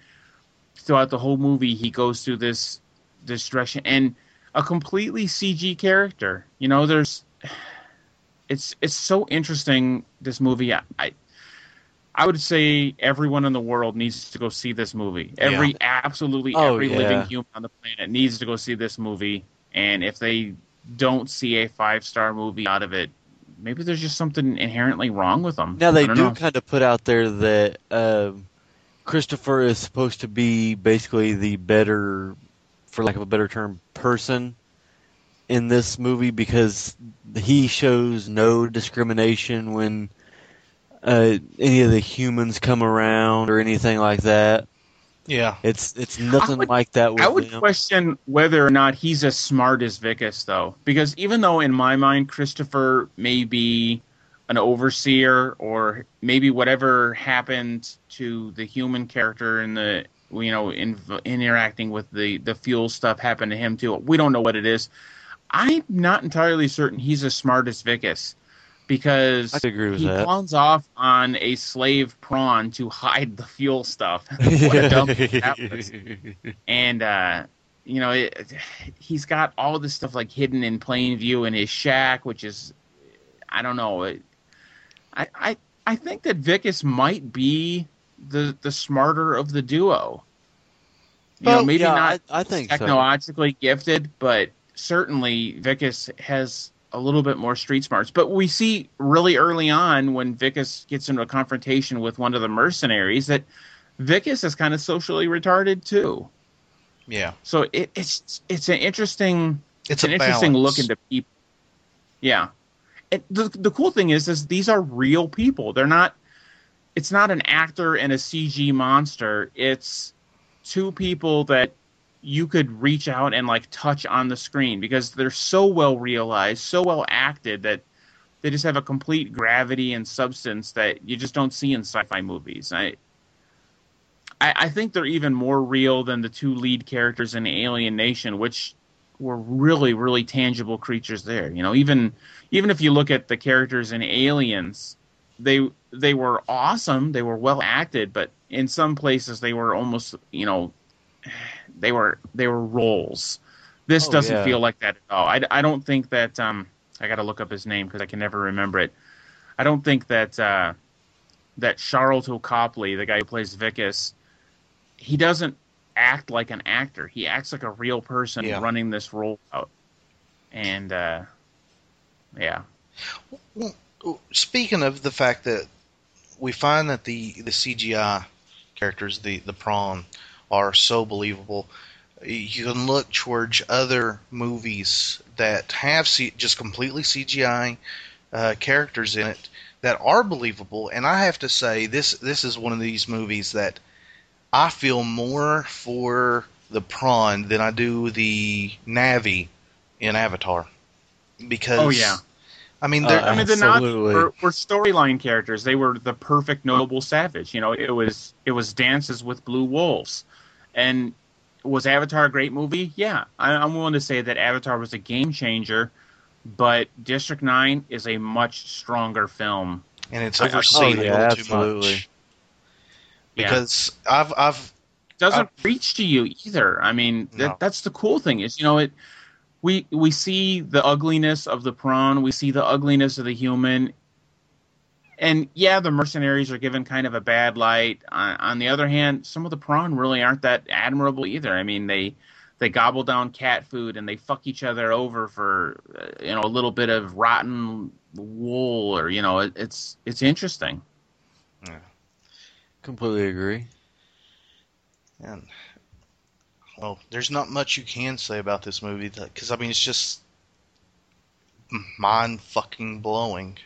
throughout the whole movie, he goes through this this direction and a completely CG character. You know, there's it's it's so interesting. This movie, I. I I would say everyone in the world needs to go see this movie. Every absolutely Oh, every yeah. living human on the planet needs to go see this movie. And if they don't see a five star movie out of it, maybe there's just something inherently wrong with them. Now they don't know. kind of put out there that um, Christopher is supposed to be basically the better, for lack of a better term, person in this movie because he shows no discrimination when uh, any of the humans come around or anything like that. Yeah. It's it's nothing would- like that with I would him. question whether or not he's as smart as Wikus, though, because even though in my mind Christopher may be an overseer, or maybe whatever happened to the human character in the you know in, interacting with the the fuel stuff happened to him too. We don't know what it is. I'm not entirely certain he's as smart as Wikus. Because I agree with he that. pawns off on a slave prawn to hide the fuel stuff. what a dumb that was. And uh, you know, it, he's got all this stuff like hidden in plain view in his shack, which is, I don't know. It, I I I think that Wikus might be the the smarter of the duo. You know, Well, maybe yeah, not I, I think so. technologically gifted, but certainly Wikus has a little bit more street smarts. But we see really early on when Wikus gets into a confrontation with one of the mercenaries that Wikus is kind of socially retarded too. Yeah, So it, it's it's an interesting it's, an interesting balance. look into people. Yeah, and the the cool thing is, is these are real people. They're not. It's not an actor and a CG monster. It's two people that you could reach out and like touch on the screen because they're so well realized, so well acted that they just have a complete gravity and substance that you just don't see in sci-fi movies. I. I I think they're even more real than the two lead characters in Alien Nation, which were really really tangible creatures there you know even even if you look at the characters in aliens they they were awesome they were well acted but in some places they were almost you know they were they were roles this Oh, doesn't yeah. feel like that at all i, I don't think that um i gotta look up his name because i can never remember it i don't think that uh that Sharlto Copley the guy who plays Wikus he doesn't act like an actor. He acts like a real person Yeah. running this role out. And uh, yeah, Speaking of the fact that we find that the the CGI characters, the the prawn, are so believable, you can look towards other movies that have C- just completely CGI uh, characters in it that are believable. And I have to say, this this is one of these movies that I feel more for the prawn than I do the Navi in Avatar. Because Oh, yeah. I mean, Uh, they're, I mean the Absolutely. Nazis were, were storyline characters. They were the perfect noble savage. You know, it was it was dances with blue wolves, and was Avatar a great movie? Yeah, I, I'm willing to say that Avatar was a game changer. But District Nine is a much stronger film. and it's I- I- overseen oh, a yeah, little too absolutely. much. Yeah. Because I've I've doesn't I- preach to you either. I mean, that, No. that's the cool thing is you know it. We we see the ugliness of the prawn. We see the ugliness of the human. And yeah, the mercenaries are given kind of a bad light. On, on the other hand, some of the prawn really aren't that admirable either. I mean, they they gobble down cat food and they fuck each other over for uh, you know a little bit of rotten wool or you know it, it's it's interesting. Yeah. Completely agree. and well, there's not much you can say about this movie because I mean it's just mind fucking blowing.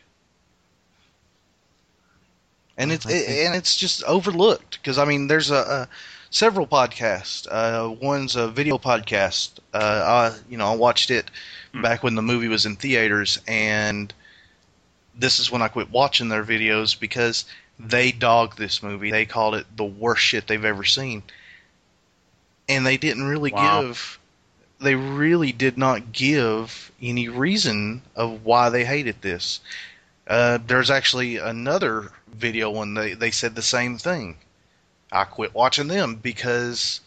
And it's I think- and it's just overlooked because I mean there's a, a several podcasts. Uh, one's a video podcast. Uh, I, you know I watched it Hmm. back when the movie was in theaters, and this is when I quit watching their videos because they dogged this movie. They called it the worst shit they've ever seen, and they didn't really Wow. give. They really did not give any reason of why they hated this. Uh, there's actually another video when they, they said the same thing. I quit watching them because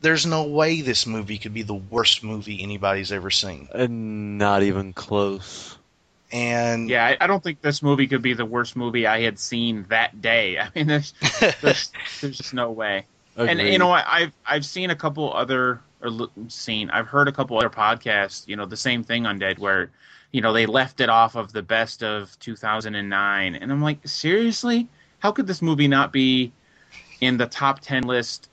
there's no way this movie could be the worst movie anybody's ever seen. And not even close. And Yeah, I, I don't think this movie could be the worst movie I had seen that day. I mean, there's there's, there's just no way. And you know, I, I've I've seen a couple other or seen I've heard a couple other podcasts. You know, the same thing on Dead where you know they left it off of the best of 2009, and I'm like, seriously, how could this movie not be in the top 10 list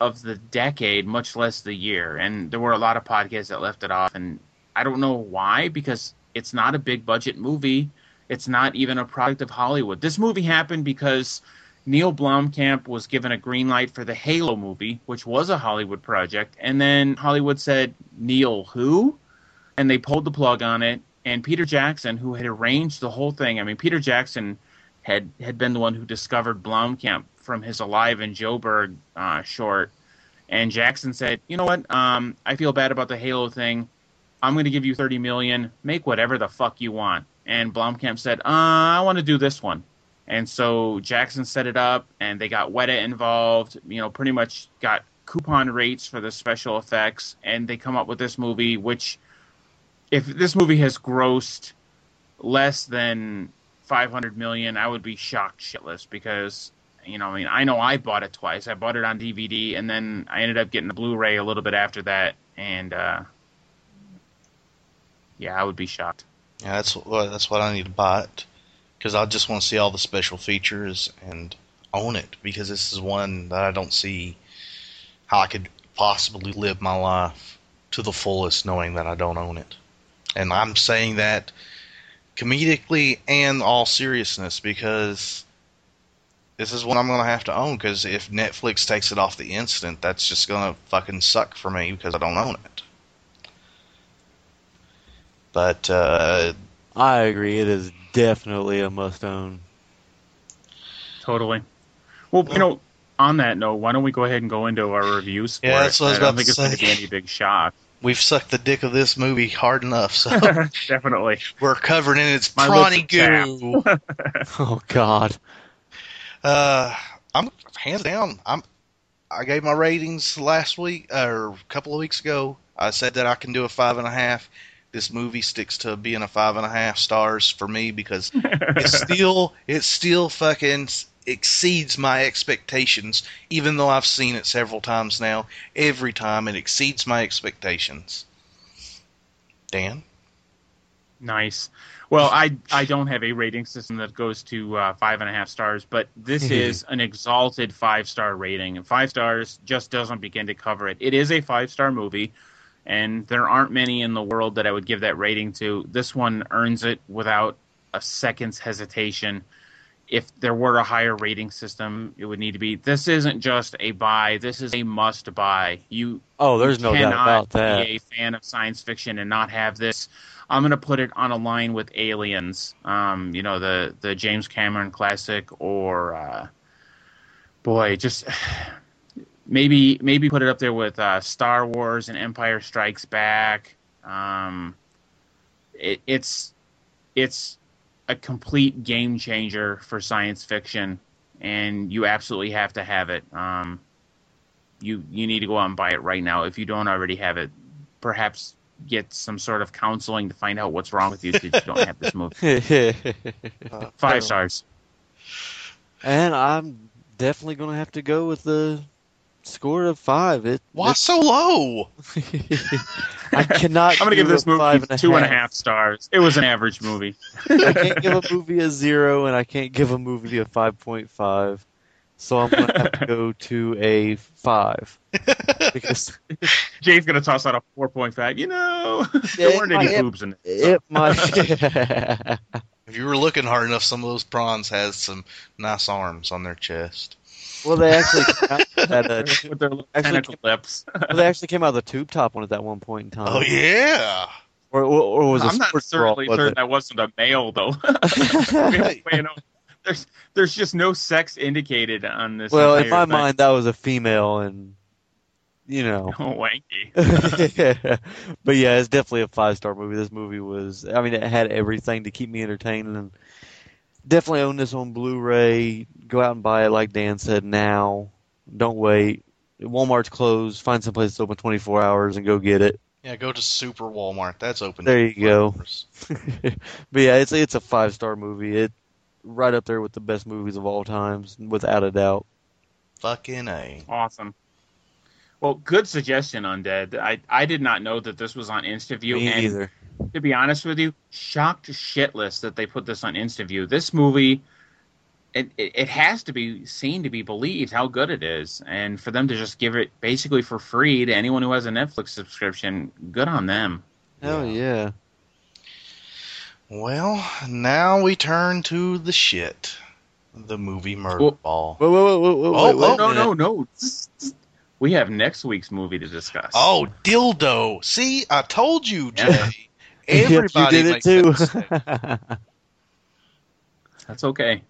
of the decade, much less the year? And there were a lot of podcasts that left it off, and I don't know why because it's not a big budget movie. It's not even a product of Hollywood. This movie happened because Neill Blomkamp was given a green light for the Halo movie, which was a Hollywood project, and then Hollywood said, "Neill who?" And they pulled the plug on it. And Peter Jackson, who had arranged the whole thing, I mean, Peter Jackson had had been the one who discovered Blomkamp from his Alive in Joburg uh, short, and Jackson said, "You know what? Um, I feel bad about the Halo thing. I'm going to give you 30 million. Make whatever the fuck you want." and Blomkamp said, uh, "I want to do this one." And so Jackson set it up, and they got Weta involved. You know, pretty much got coupon rates for the special effects, and they come up with this movie. Which, if this movie has grossed less than 500 million, I would be shocked shitless because you know, I mean, I know I bought it twice. I bought it on DVD, and then I ended up getting the Blu-ray a little bit after that, and uh, yeah, I would be shocked. Yeah, that's what that's what I need to buy it because I just want to see all the special features and own it because this is one that I don't see how I could possibly live my life to the fullest knowing that I don't own it. And I'm saying that comedically and all seriousness because this is what I'm going to have to own because if Netflix takes it off the instant, that's just going to fucking suck for me because I don't own it. But uh, I agree. It is definitely a must own. Totally. Well, you know, on that note, why don't we go ahead and go into our reviews for Yeah, it? that's what I was I don't about think to it's going to be any big shock. We've sucked the dick of this movie hard enough, so Definitely. we're covered in its My prawny goo. Oh God. Uh, I'm hands down. I'm. I gave my ratings last week or a couple of weeks ago. I said that I can do a five and a half. This movie sticks to being a five and a half stars for me because it's still it's still fucking exceeds my expectations. Even though I've seen it several times now, every time it exceeds my expectations. Dan, Nice. Well, I I don't have a rating system that goes to uh, five and a half stars, but this is an exalted five star rating, and five stars just doesn't begin to cover it. It is a five star movie, and there aren't many in the world that I would give that rating to. This one earns it without a second's hesitation. If there were a higher rating system, it would need to be. This isn't just a buy. This is a must buy. You Oh, there's no doubt about that. Be a fan of science fiction and not have this. I'm going to put it on a line with Aliens. Um, you know the the James Cameron classic, or uh, boy, just maybe maybe put it up there with uh, Star Wars and Empire Strikes Back. Um, it, it's it's a complete game changer for science fiction, and you absolutely have to have it. Um, you you need to go out and buy it right now if you don't already have it. Perhaps get some sort of counseling to find out what's wrong with you that you don't have this movie. uh, Five stars. and I'm definitely gonna have to go with the score of five. It. why so low? I cannot. I'm gonna give this a movie five and a two and a half stars. It was an average movie. I can't give a movie a zero, and I can't give a movie a five point five. So I'm gonna have to go to a five because Jay's gonna toss out a four point five. You know, Yeah, there weren't any it- boobs in it. it might. If you were looking hard enough, some of those prawns had some nice arms on their chest. Well, they actually came out of that, uh, with their Actually, tentacle lips. well, they actually came out of the tube top one at that one point in time. Oh yeah. Or, or, or was it I'm not certainly was certain it? that wasn't a male though. you know, there's there's just no sex indicated on this. well, in my thing. mind, that was a female, and you know. Oh, wanky. but yeah, it's definitely a five star movie. This movie was, I mean, it had everything to keep me entertained, and definitely own this on Blu-ray. Go out and buy it, like Dan said. Now, don't wait. Walmart's closed. Find someplace that's open 24 hours and go get it. Yeah, go to Super Walmart. That's open. There you go. but yeah, it's it's a five star movie. It right up there with the best movies of all times, without a doubt. Fucking a. Awesome. Well, good suggestion, Undead. I I did not know that this was on InstaView, Me and neither. To be honest with you, shocked shitless that they put this on InstaView. This movie, it, it it has to be seen to be believed how good it is, and for them to just give it basically for free to anyone who has a Netflix subscription, good on them. Hell yeah. Well, now we turn to the shit. The movie Murder Well- Ball. Whoa, whoa, whoa, whoa, whoa, Oh, wait, wait oh, no, no, no. We have next week's movie to discuss. Oh, dildo. See, I told you, Jay. Yeah. Yep, Everybody you did it too. That's okay.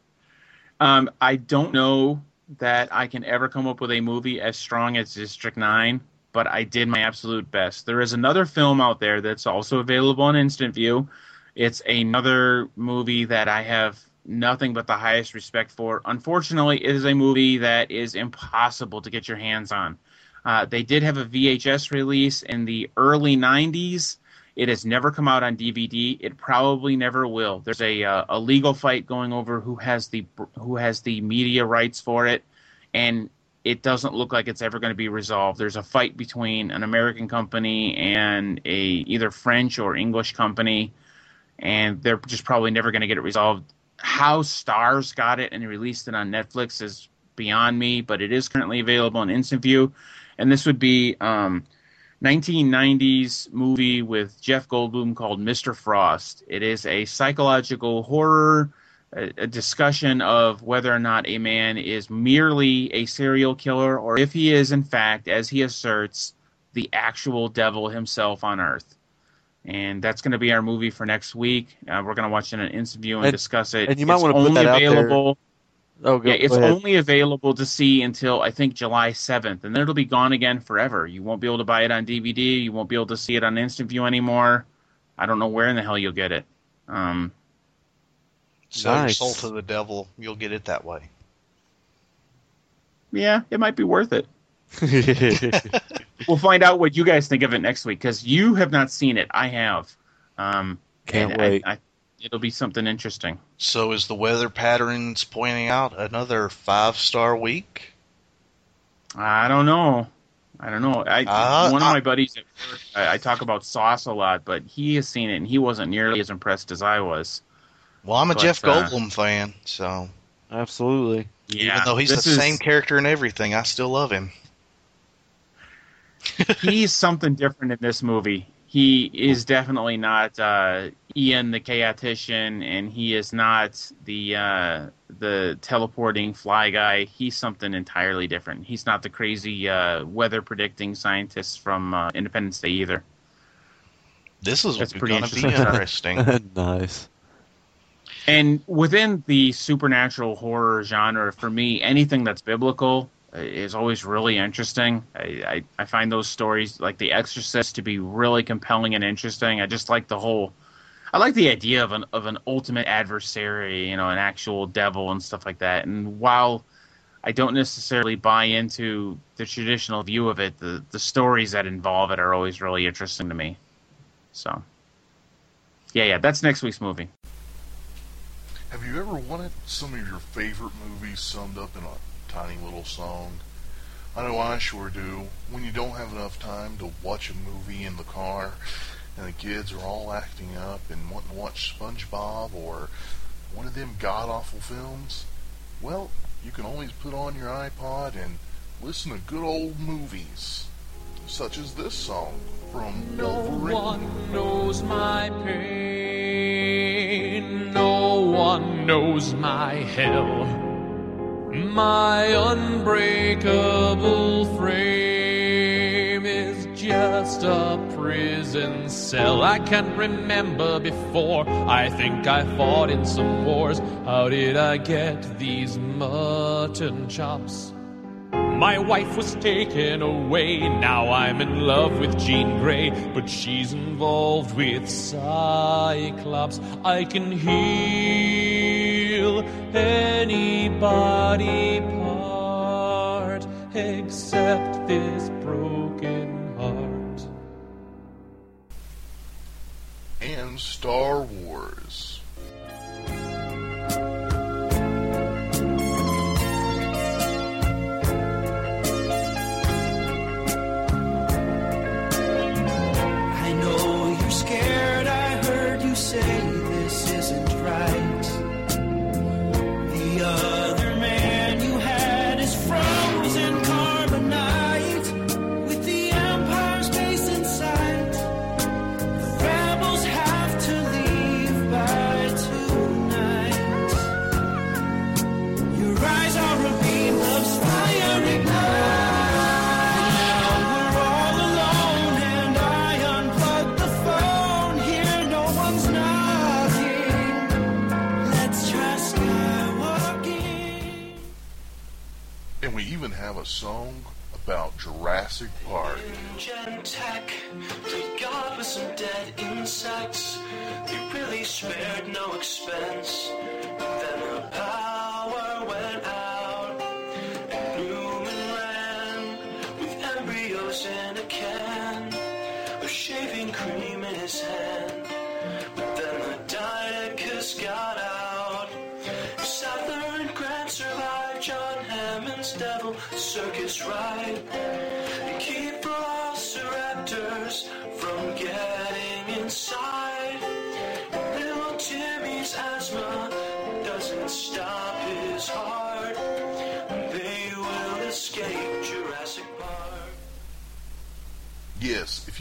Um, I don't know that I can ever come up with a movie as strong as District 9, but I did my absolute best. There is another film out there that's also available on Instant View. It's another movie that I have nothing but the highest respect for. Unfortunately, it is a movie that is impossible to get your hands on. Uh, they did have a VHS release in the early 90s. It has never come out on DVD. It probably never will. There's a uh, a legal fight going over who has the who has the media rights for it, and it doesn't look like it's ever going to be resolved. There's a fight between an American company and a either French or English company, and they're just probably never going to get it resolved. How Starz got it and released it on Netflix is beyond me, but it is currently available on Instant View, and this would be um, 1990s movie with Jeff Goldblum called Mr. Frost. It is a psychological horror, a, a discussion of whether or not a man is merely a serial killer or if he is, in fact, as he asserts, the actual devil himself on Earth. And that's going to be our movie for next week. Uh, we're going to watch it in an instant view and, And- discuss it. and you might It's wanna put only that out there. Available. Oh, go, Yeah, it's go only available to see until I think July 7th, and then it'll be gone again forever. You won't be able to buy it on DVD. You won't be able to see it on Instant View anymore. I don't know where in the hell you'll get it. Um, Sell your Nice. soul to the devil. You'll get it that way. yeah, it might be worth it. We'll find out what you guys think of it next week because you have not seen it. I have. Um, Can't and I- wait. I, it'll be something interesting. So is the weather patterns pointing out another five star week? I don't know. I don't know. I Uh, one of I- my buddies at work, I, I talk about Sauce a lot, but he has seen it and he wasn't nearly as impressed as I was. Well, I'm a But, Jeff uh, Goldblum fan, so Absolutely. Yeah, even though he's the is- same character in everything, I still love him. he's something different in this movie. He is definitely not uh, Ian the chaotician, and he is not the uh, the teleporting fly guy. He's something entirely different. He's not the crazy uh, weather predicting scientist from uh, Independence Day either. This is That's pretty going to be interesting. interesting. nice. And within the supernatural horror genre, for me, anything that's biblical uh, is always really interesting. I, I, I find those stories, like The Exorcist, to be really compelling and interesting. I just like the whole. I like the idea of an of an ultimate adversary, you know, an actual devil and stuff like that. And while I don't necessarily buy into the traditional view of it, the the stories that involve it are always really interesting to me. So, yeah, yeah, that's next week's movie. Have you ever wanted some of your favorite movies summed up in a tiny little song? I know I sure do. When you don't have enough time to watch a movie in the car, and the kids are all acting up and wanting to watch SpongeBob or one of them god awful films, well, you can always put on your iPod and listen to good old movies, such as this song from No Wolverine. one knows my pain. No one knows my hell. My unbreakable frame just a prison cell. I can't remember before. I think I fought in some wars. How did I get these mutton chops? My wife was taken away. Now I'm in love with Jean Grey, but she's involved with Cyclops. I can heal any body part except this broken Star Wars.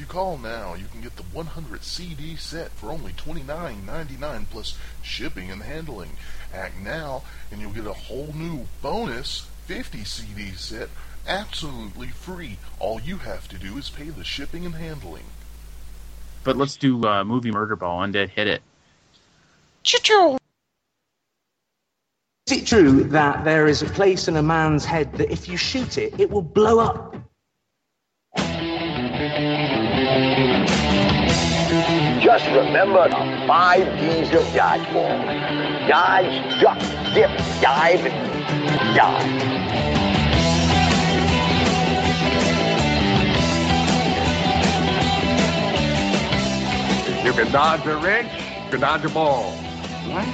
You call now, you can get the 100 CD set for only $29.99 plus shipping and handling. Act now, and you'll get a whole new bonus 50 CD set absolutely free. All you have to do is pay the shipping and handling. But let's do uh, movie Murder Ball. Undead hit it. Is it true that there is a place in a man's head that if you shoot it, it will blow up? Just remember the five D's of dodgeball. Dodge, duck, dip, dive, and dive. You can dodge a wrench, you can dodge a ball. What?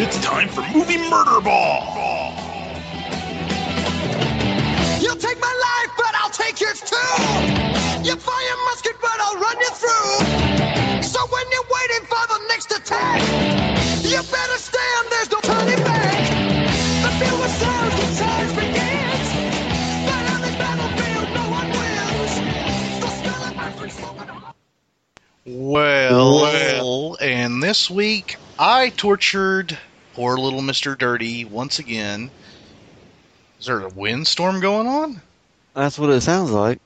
It's time for Movie Murder Ball. You'll take my life, but I'll take yours too. You fire musket, but I'll run you through. So when you're waiting for the next attack, you better stand. There's no turning back. The field was served, the charge begins. But on this battlefield, no one wins. So spell it back for smoking. Well, well, and this week I tortured poor little Mr. Dirty once again. Is there a windstorm going on? That's what it sounds like.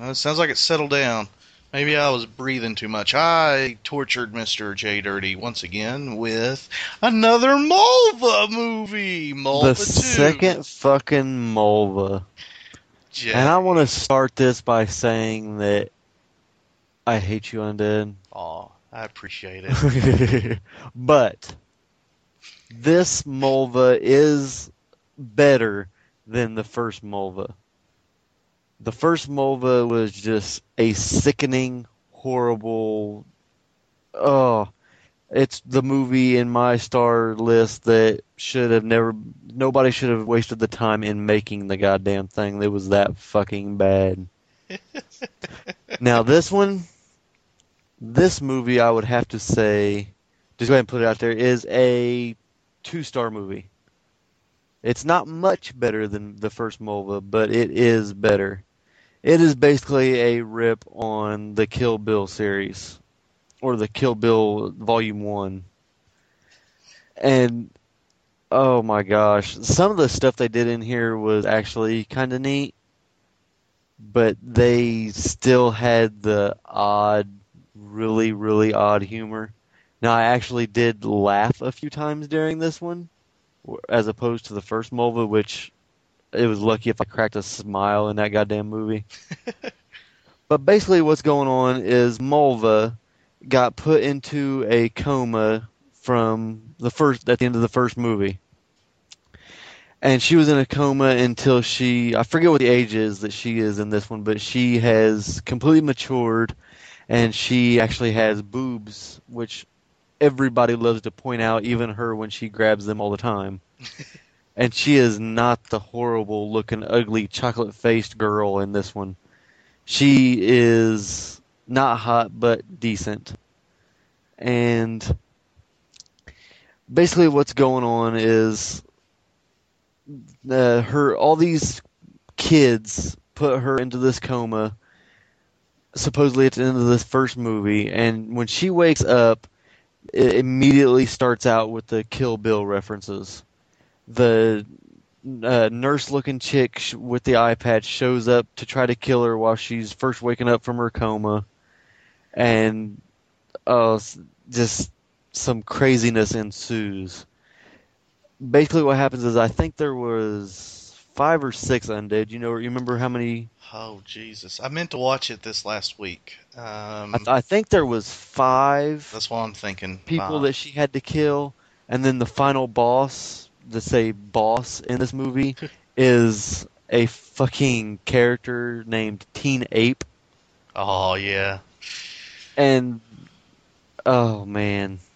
Uh, it sounds like it settled down. Maybe I was breathing too much. I tortured Mr. J Dirty once again with another Mulva movie. Mulva the 2. second fucking Mulva. And I want to start this by saying that I hate you, Undead. Aw, I appreciate it. but this Mulva is better than the first Mulva. The first Mulva was just a sickening, horrible. Oh, it's the movie in my star list that should have never. Nobody should have wasted the time in making the goddamn thing. It was that fucking bad. now this one, this movie, I would have to say, just go ahead and put it out there, is a two-star movie. It's not much better than the first Mulva, but it is better. It is basically a rip on the Kill Bill series, or the Kill Bill Volume One. And oh my gosh, some of the stuff they did in here was actually kind of neat, but they still had the odd, really, really odd humor. Now, I actually did laugh a few times during this one, as opposed to the first Mulva, which it was lucky if I cracked a smile in that goddamn movie. but basically, what's going on is Mulva got put into a coma from the first at the end of the first movie. And she was in a coma until she I forget what the age is that she is in this one, but she has completely matured and she actually has boobs, which everybody loves to point out, even her when she grabs them all the time. and she is not the horrible looking, ugly, chocolate faced girl in this one. She is not hot, but decent. And basically, what's going on is uh, her all these kids put her into this coma supposedly at the end of this first movie and when she wakes up it immediately starts out with the kill bill references. The uh, nurse looking chick sh- with the eye patch shows up to try to kill her while she's first waking up from her coma. And uh, just some craziness ensues. Basically what happens is I think there was five or six undead. You know, you remember how many? Oh Jesus! I meant to watch it this last week. Um, I, th- I think there was five that's what I'm thinking. people Five. that she had to kill, and then the final boss, to say boss in this movie, is a fucking character named Teen Ape, Oh yeah. and oh man.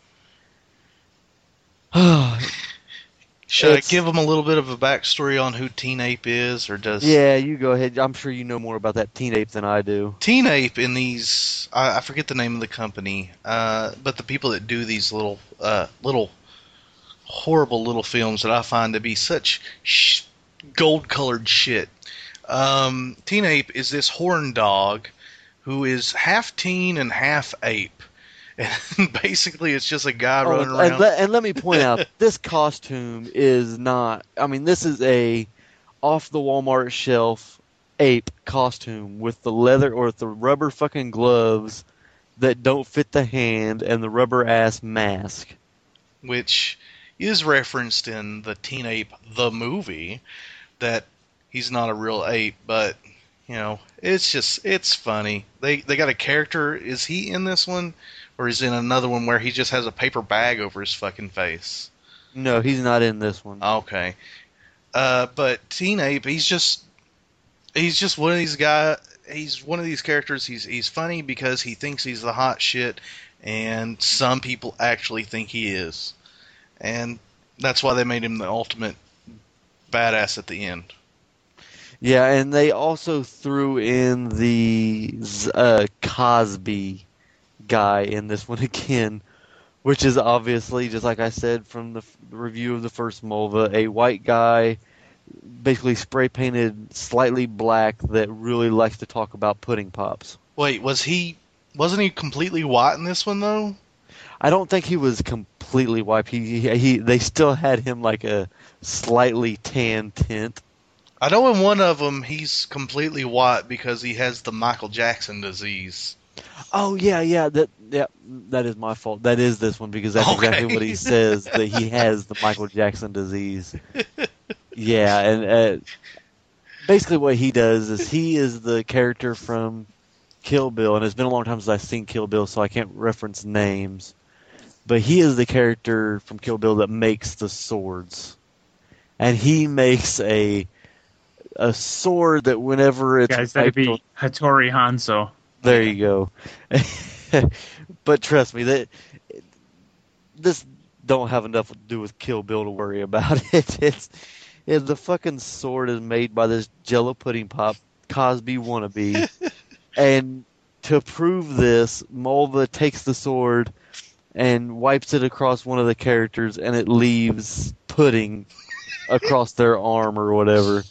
Should It's- I give them a little bit of a backstory on who Teen Ape is, or does Yeah, you go ahead. I'm sure you know more about that Teen Ape than I do. Teen Ape in these? I, I forget the name of the company, uh, but the people that do these little, uh, little horrible little films that I find to be such sh- gold-colored shit. Um, teen Ape is this horn dog who is half teen and half ape, and basically it's just a guy Oh, running and, around. let, and let me point out, this costume is not. I mean, this is a off the Walmart shelf ape costume with the leather or with the rubber fucking gloves that don't fit the hand and the rubber ass mask. which is referenced in the Teen Ape the movie that he's not a real ape, but you know, it's just it's funny. They they got a character. Is he in this one, or is he in another one where he just has a paper bag over his fucking face? No, he's not in this one. Okay, uh, but Teen Ape, he's just he's just one of these guy. He's one of these characters. He's he's funny because he thinks he's the hot shit, and some people actually think he is, and that's why they made him the ultimate badass at the end. Yeah, and they also threw in the uh, Cosby guy in this one again, which is obviously, just like I said from the f- review of the first Mulva, a white guy, basically spray painted slightly black, that really likes to talk about pudding pops. Wait, was he? Wasn't he completely white in this one though? I don't think he was completely white. He, he, he they still had him like a slightly tan tint. I know in one of them he's completely white because he has the Michael Jackson disease. Oh yeah, yeah. That yeah, that is my fault. That is this one because that's exactly what he says that he has the Michael Jackson disease. Yeah, and uh, basically what he does is he is the character from Kill Bill, and it's been a long time since I've seen Kill Bill, so I can't reference names. But he is the character from Kill Bill that makes the swords, and he makes a a sword that whenever it's Guys, that'd wiped be on- Hattori Hanzo. There you go. but trust me, that this don't have enough to do with Kill Bill to worry about it. It's yeah, the fucking sword is made by this Jello pudding pop Cosby wannabe, and to prove this, Mulva takes the sword and wipes it across one of the characters, and it leaves pudding across their arm or whatever.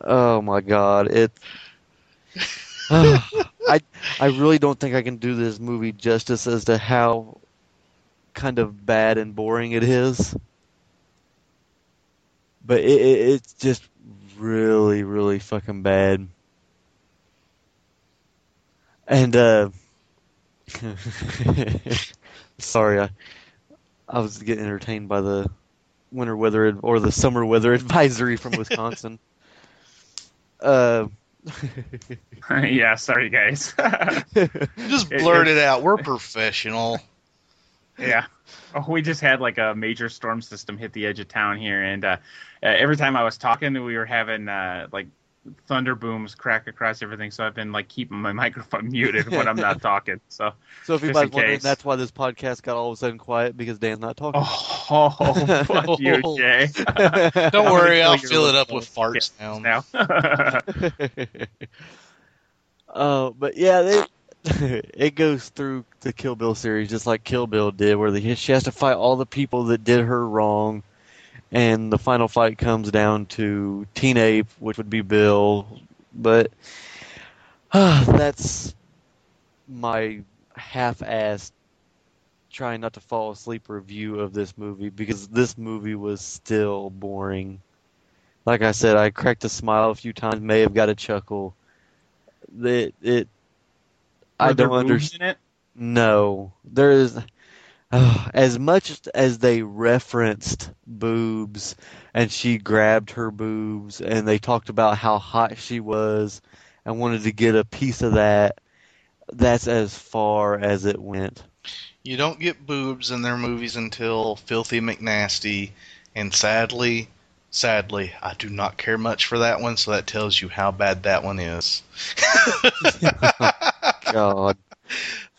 Oh my god, it. I I really don't think I can do this movie justice as to how kind of bad and boring it is. But it, it it's just really really fucking bad. And uh sorry, I I was getting entertained by the winter weather or the summer weather advisory from Wisconsin. uh yeah, sorry guys. Just blurt it- it out. We're professional. yeah. Oh, we just had like a major storm system hit the edge of town here, and uh, uh, every time I was talking, we were having uh, like thunder booms crack across everything. So I've been like keeping my microphone muted when I'm not talking. So So if just anybody's in wondering, case. that's why this podcast got all of a sudden quiet because Dan's not talking. Oh, fuck you, Jay. Don't worry, I'll fill it up with farts now. now. Uh, but yeah, they, it goes through the Kill Bill series just like Kill Bill did, where the, she has to fight all the people that did her wrong, and the final fight comes down to Teen Ape, which would be Bill. But that's my half-assed trying not to fall asleep review of this movie because this movie was still boring. Like I said, I cracked a smile a few times, may have got a chuckle. It, it I don't understand. it? No, there is. Uh, as much as they referenced boobs and she grabbed her boobs and they talked about how hot she was and wanted to get a piece of that. That's as far as it went. You don't get boobs in their movies until Filthy McNasty, and sadly, sadly, I do not care much for that one, so that tells you how bad that one is. God.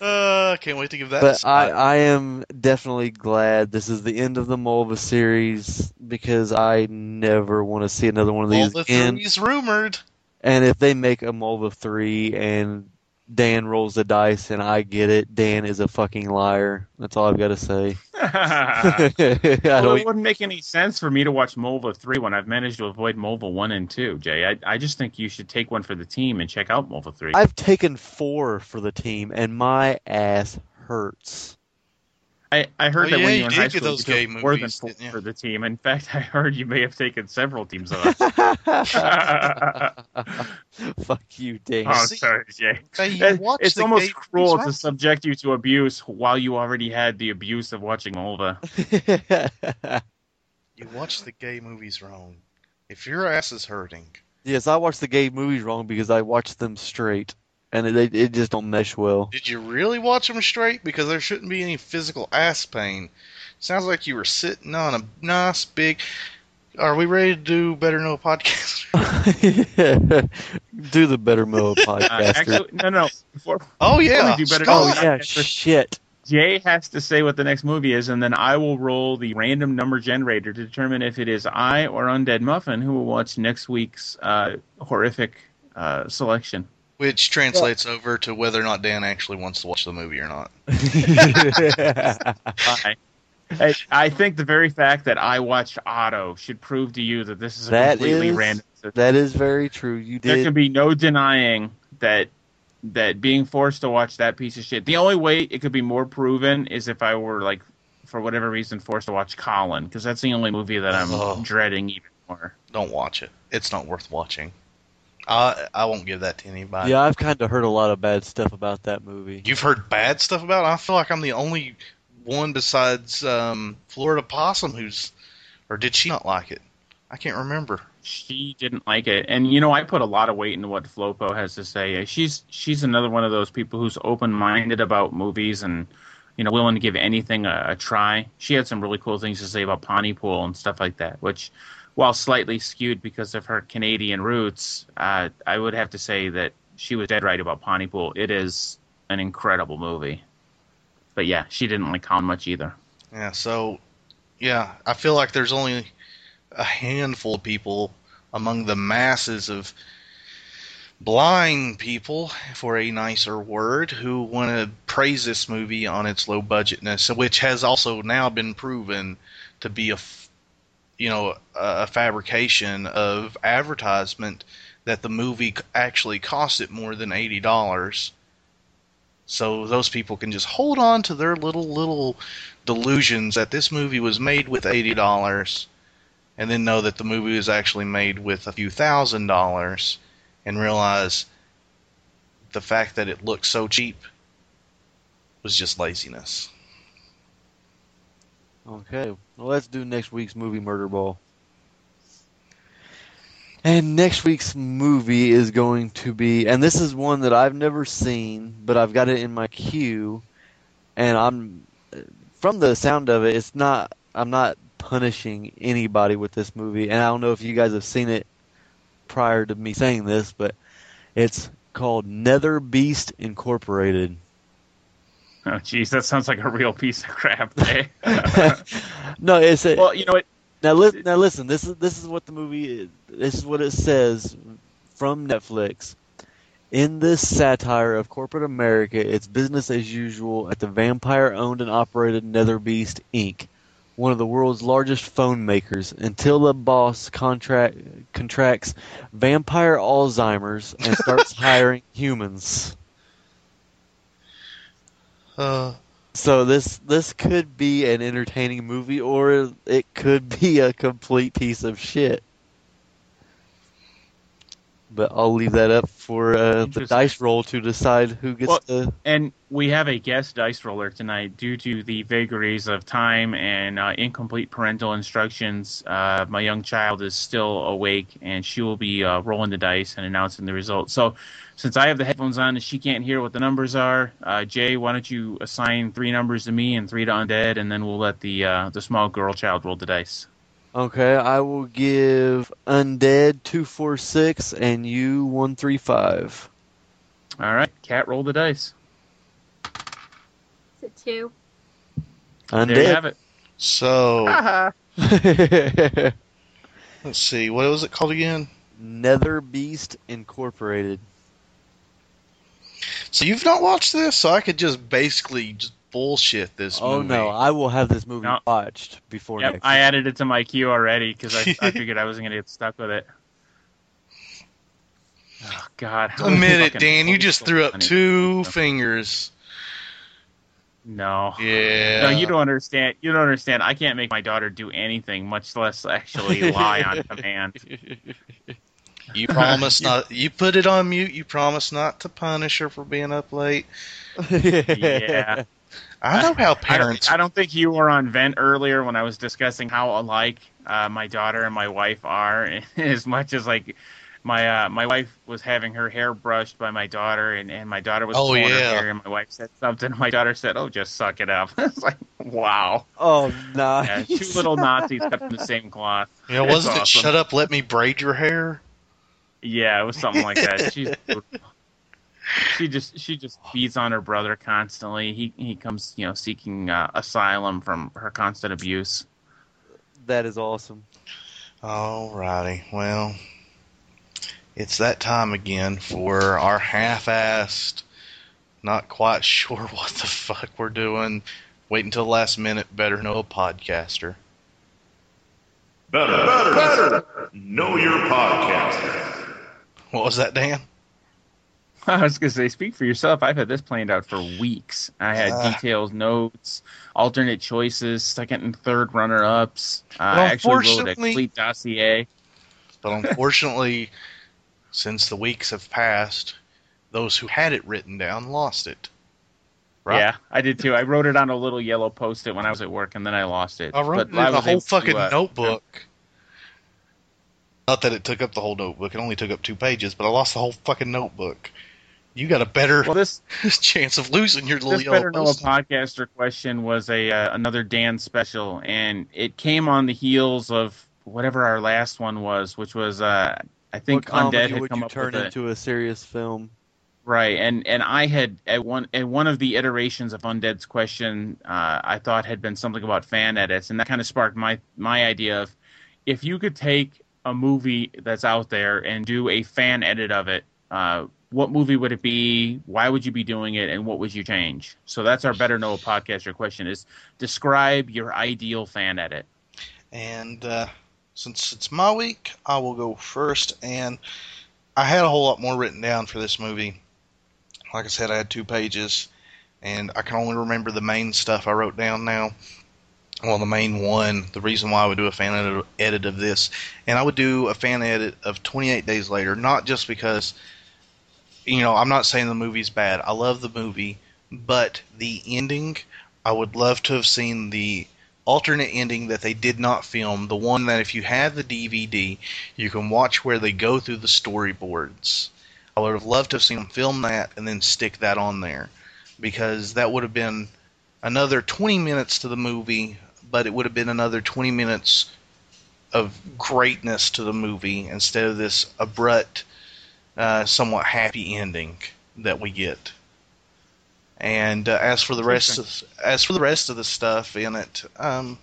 Uh, can't wait to give that. But. I, I am definitely glad this is the end of the Mulva series because I never want to see another one of these the again. three's rumored. And if they make a Mulva 3 and Dan rolls the dice and I get it, Dan is a fucking liar. That's all I've got to say. Well, it wouldn't make any sense for me to watch Mulva 3 when I've managed to avoid Mulva 1 and 2, Jay. I, I just think you should take one for the team and check out Mulva 3. I've taken four for the team and my ass hurts. I, I heard Oh, that yeah, when you you were in high school, those you gay took more than movies, four for the team. In fact, I heard you may have taken several teams of us. Fuck you, Dan. Oh, sorry, Jay. It- it's almost gay cruel movies, to subject you to abuse while you already had the abuse of watching Mulva. You watch the gay movies wrong. If your ass is hurting, yes, I watch the gay movies wrong because I watch them straight, and it, it just don't mesh well. did you really watch them straight? Because there shouldn't be any physical ass pain. Sounds like you were sitting on a nice big. Are we ready to do better know podcast? Do the Better Mo Uh, podcast. actually, no, no. Before, Oh before yeah, we do better oh yeah, shit. Jay has to say what the next movie is, and then I will roll the random number generator to determine if it is I or Undead Muffin who will watch next week's uh, horrific uh, selection. Which translates over to whether or not Dan actually wants to watch the movie or not. I, I, I think the very fact that I watched Otto should prove to you that this is a That completely is random. that is very true. You There can be no denying that that being forced to watch that piece of shit. The only way it could be more proven is if I were like, for whatever reason, forced to watch Colin, because that's the only movie that I'm Oh. dreading even more. Don't watch it. It's not worth watching. I I won't give that to anybody. yeah, I've kind of heard a lot of bad stuff about that movie. You've heard bad stuff about it? I feel like I'm the only one besides um, Florida Possum who's. Or did she not like it? I can't remember. She didn't like it, and you know I put a lot of weight into what Flopo has to say. She's she's another one of those people who's open minded about movies and you know willing to give anything a, a try. She had some really cool things to say about Pontypool and stuff like that, which. While slightly skewed because of her Canadian roots, uh, I would have to say that she was dead right about Pontypool. It is an incredible movie. But yeah, she didn't like Colin much either. Yeah, so yeah, I feel like there's only a handful of people among the masses of blind people, for a nicer word, who want to praise this movie on its low budgetness, which has also now been proven to be a, you know, a fabrication of advertisement that the movie actually cost it more than eighty dollars. So those people can just hold on to their little little delusions that this movie was made with eighty dollars, and then know that the movie was actually made with a few thousand dollars, and realize the fact that it looked so cheap was just laziness. Okay, well, let's do next week's movie, Murder Ball. And next week's movie is going to be, and this is one that I've never seen, but I've got it in my queue, and I'm, from the sound of it, it's not, I'm not punishing anybody with this movie, and I don't know if you guys have seen it prior to me saying this, but it's called Netherbeast Incorporated. Oh, jeez, that sounds like a real piece of crap. Eh? no, it's a, well, you know what? Now, li- now listen. This is this is what the movie is. This is what it says from Netflix. In this satire of corporate America, it's business as usual at the vampire-owned and operated Netherbeast Inc., one of the world's largest phone makers, until the boss contract contracts vampire Alzheimer's and starts hiring humans. Uh, So this this could be an entertaining movie, or it could be a complete piece of shit. but I'll leave that up for uh, the dice roll to decide who gets Well, the. And we have a guest dice roller tonight due to the vagaries of time and uh, incomplete parental instructions. Uh, my young child is still awake, and she will be uh, rolling the dice and announcing the results. So, since I have the headphones on and she can't hear what the numbers are, uh, Jay, why don't you assign three numbers to me and three to Undead, and then we'll let the uh, the small girl child roll the dice. Okay, I will give Undead two four six and you one three five. All right, cat, roll the dice. Is it two? There you have it. So Undead. let's see, what was it called again? Netherbeast Incorporated. So you've not watched this, so I could just basically just bullshit this Oh movie. no, I will have this movie No. watched before Yep, next. I added it to my queue already because I, I figured I wasn't gonna get stuck with it. Oh God! how Admit it, fucking Dan. You just threw up funny. two fingers. No. Yeah. No, you don't understand. You don't understand. I can't make my daughter do anything, much less actually lie on command. You promise not. You put it on mute. You promise not to punish her for being up late. Yeah. I know how I don't, parents. I don't think you were on vent earlier when I was discussing how alike uh, my daughter and my wife are. As much as like my uh, my wife was having her hair brushed by my daughter, and, and my daughter was Oh, yeah. her hair, and my wife said something. My daughter said, "Oh, just suck it up." it's like, wow. oh no. Yeah, two little Nazis cut from the same cloth. You know, It's wasn't it "Shut up, let me braid your hair"? Yeah, it was something like that. She's she just she just beats on her brother constantly. He he comes you know seeking uh, asylum from her constant abuse. That is awesome. Alrighty, well, it's that time again for our half-assed, not quite sure what the fuck we're doing. Wait until the last minute. Better know a podcaster. Better, better, better. Know your podcaster. What was that, Dan? I was gonna say, speak for yourself. I've had this planned out for weeks. I had Ah. details, notes, alternate choices, second and third runner-ups. Uh, I actually wrote a complete dossier. But unfortunately, since the weeks have passed, those who had it written down lost it. Right? Yeah, I did too. I wrote it on a little yellow post-it when I was at work, and then I lost it. I wrote But it in a was whole able to, fucking uh, notebook. Not that it took up the whole notebook; it only took up two pages. But I lost the whole fucking notebook. You got a better Well, this chance of losing your little this yellow better know a podcaster question was a uh, another Dan special, and it came on the heels of whatever our last one was, which was uh, I think what Undead had would come you up turn with it. into a serious film? Right, and and I had at one at one of the iterations of Undead's question, uh, I thought had been something about fan edits, and that kind of sparked my my idea of if you could take a movie that's out there and do a fan edit of it, uh, what movie would it be? Why would you be doing it, and what would you change? So that's our better know a podcaster question: is describe your ideal fan edit. And uh, since it's my week, I will go first. And I had a whole lot more written down for this movie. Like I said, I had two pages, and I can only remember the main stuff I wrote down now. Well, the main one, the reason why I would do a fan edit, of this, and I would do a fan edit of 28 Days Later, not just because, you know, I'm not saying the movie's bad. I love the movie, but the ending, I would love to have seen the alternate ending that they did not film, the one that if you have the DVD, you can watch where they go through the storyboards. I would have loved to have seen them film that and then stick that on there because that would have been another 20 minutes to the movie, but it would have been another 20 minutes of greatness to the movie instead of this abrupt, uh, somewhat happy ending that we get. And uh, as for the rest of as for the rest of the stuff in it, um,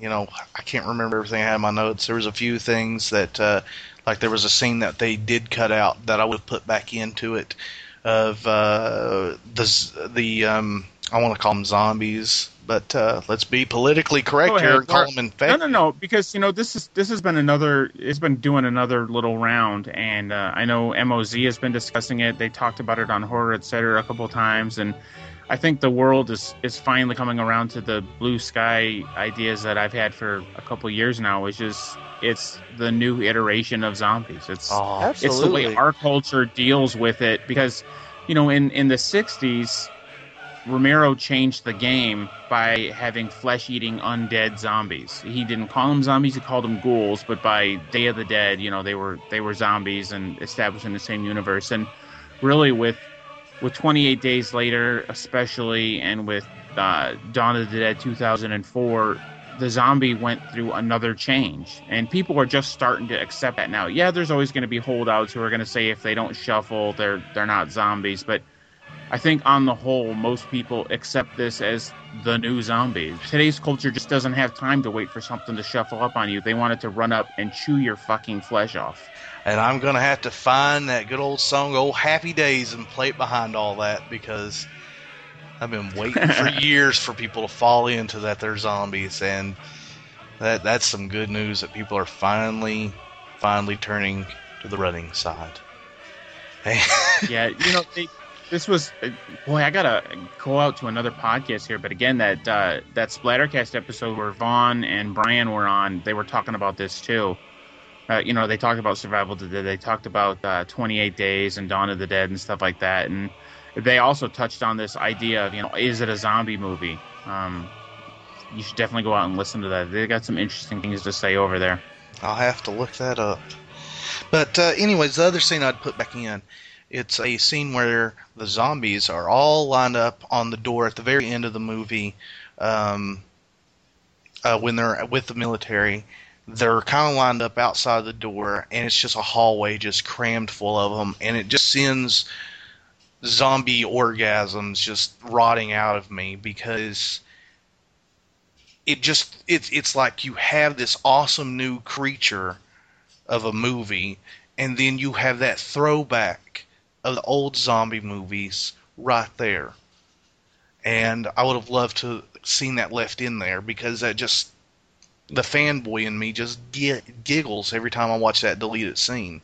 you know, I can't remember everything I had in my notes. There was a few things that, uh, like there was a scene that they did cut out that I would have put back into it of uh, the the um, I want to call them zombies, but uh, let's be politically correct here and call Clark. them No, infected. no, no. Because you know this is this has been another. It's been doing another little round, and uh, I know Moz has been discussing it. They talked about it on horror, etc. a couple times, and I think the world is is finally coming around to the blue sky ideas that I've had for a couple years now, which is it's the new iteration of zombies. It's Oh, it's the way our culture deals with it because you know in in the 60s Romero changed the game by having flesh-eating undead zombies. He didn't call them zombies; he called them ghouls. But by Day of the Dead, you know, they were they were zombies and established in the same universe. And really, with with 28 Days Later, especially, and with uh, Dawn of the Dead 2004, the zombie went through another change, and people are just starting to accept that now. Yeah, there's always going to be holdouts who are going to say if they don't shuffle, they're they're not zombies, but I think on the whole, most people accept this as the new zombie. Today's culture just doesn't have time to wait for something to shuffle up on you. They want it to run up and chew your fucking flesh off. And I'm gonna have to find that good old song, "Old Happy Days," and play it behind all that because I've been waiting for years for people to fall into that they're zombies, and that that's some good news that people are finally, finally turning to the running side. Hey, yeah, you know, they, this was boy. I gotta go out to another podcast here, but again, that uh, that Splattercast episode where Vaughn and Brian were on, they were talking about this too. Uh, you know, they talked about Survival Dead. They talked about uh, 28 Days and Dawn of the Dead and stuff like that. And they also touched on this idea of, you know, is it a zombie movie? Um, you should definitely go out and listen to that. They got some interesting things to say over there. I'll have to look that up. But uh, anyways, the other scene I'd put back in, it's a scene where the zombies are all lined up on the door at the very end of the movie. Um, uh, when they're with the military, they're kind of lined up outside the door, and it's just a hallway just crammed full of them, and it just sends zombie orgasms just rotting out of me because it just it's it's like you have this awesome new creature of a movie and then you have that throwback of the old zombie movies right there and i would have loved to seen that left in there because that just the fanboy in me just gi- giggles every time i watch that deleted scene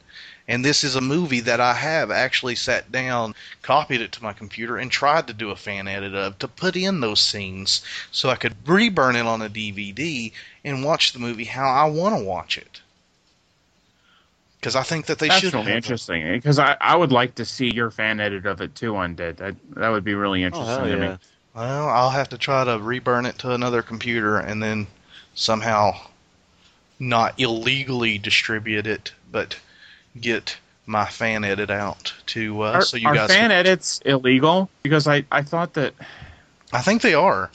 and this is a movie that I have actually sat down, copied it to my computer, and tried to do a fan edit of to put in those scenes so I could reburn it on a DVD and watch the movie how I want to watch it. Because I think that they That's should really have. interesting because I, I would like to see your fan edit of it too, Undead. That that would be really interesting hell to yeah. me. Well, I'll have to try to reburn it to another computer and then somehow not illegally distribute it, but get my fan edit out to uh, Are, so you are guys. fan can- edits illegal? Because I, I thought that. I think they are.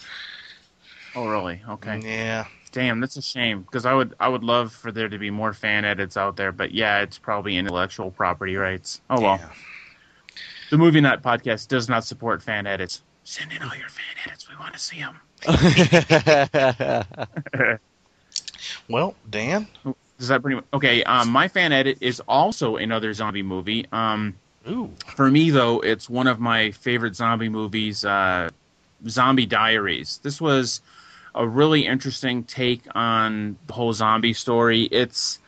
Oh really? Okay. Yeah. Damn, that's a shame because I would I would love for there to be more fan edits out there, but yeah, it's probably intellectual property rights. Oh well. The Movie Nut podcast does not support fan edits. Send in all your fan edits. We want to see them. Well, Dan. Does that pretty much okay? Um, my fan edit is also another zombie movie. Um, Ooh. For me though, it's one of my favorite zombie movies, uh, Zombie Diaries. This was a really interesting take on the whole zombie story. It's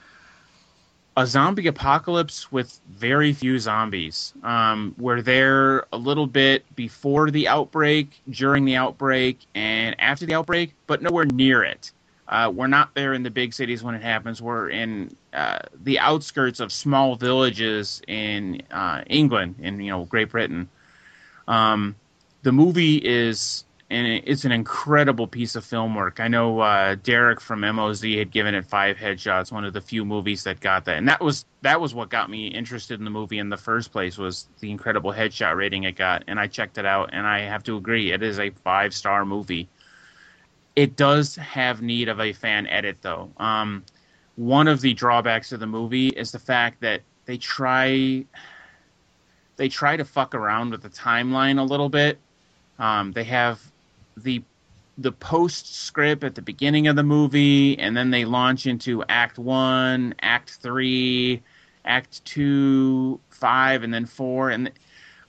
a zombie apocalypse with very few zombies. Um, we're there a little bit before the outbreak, during the outbreak, and after the outbreak, but nowhere near it. Uh, we're not there in the big cities when it happens. We're in uh, the outskirts of small villages in uh, England, in you know Great Britain. Um, the movie is and it's an incredible piece of film work. I know uh, Derek from MOZ had given it five headshots, one of the few movies that got that, and that was that was what got me interested in the movie in the first place was the incredible headshot rating it got, and I checked it out, and I have to agree, it is a five star movie. It does have need of a fan edit though. Um, one of the drawbacks of the movie is the fact that they try they try to fuck around with the timeline a little bit. Um, they have the the postscript at the beginning of the movie, and then they launch into Act One, Act Three, Act Two, Five, and then Four. And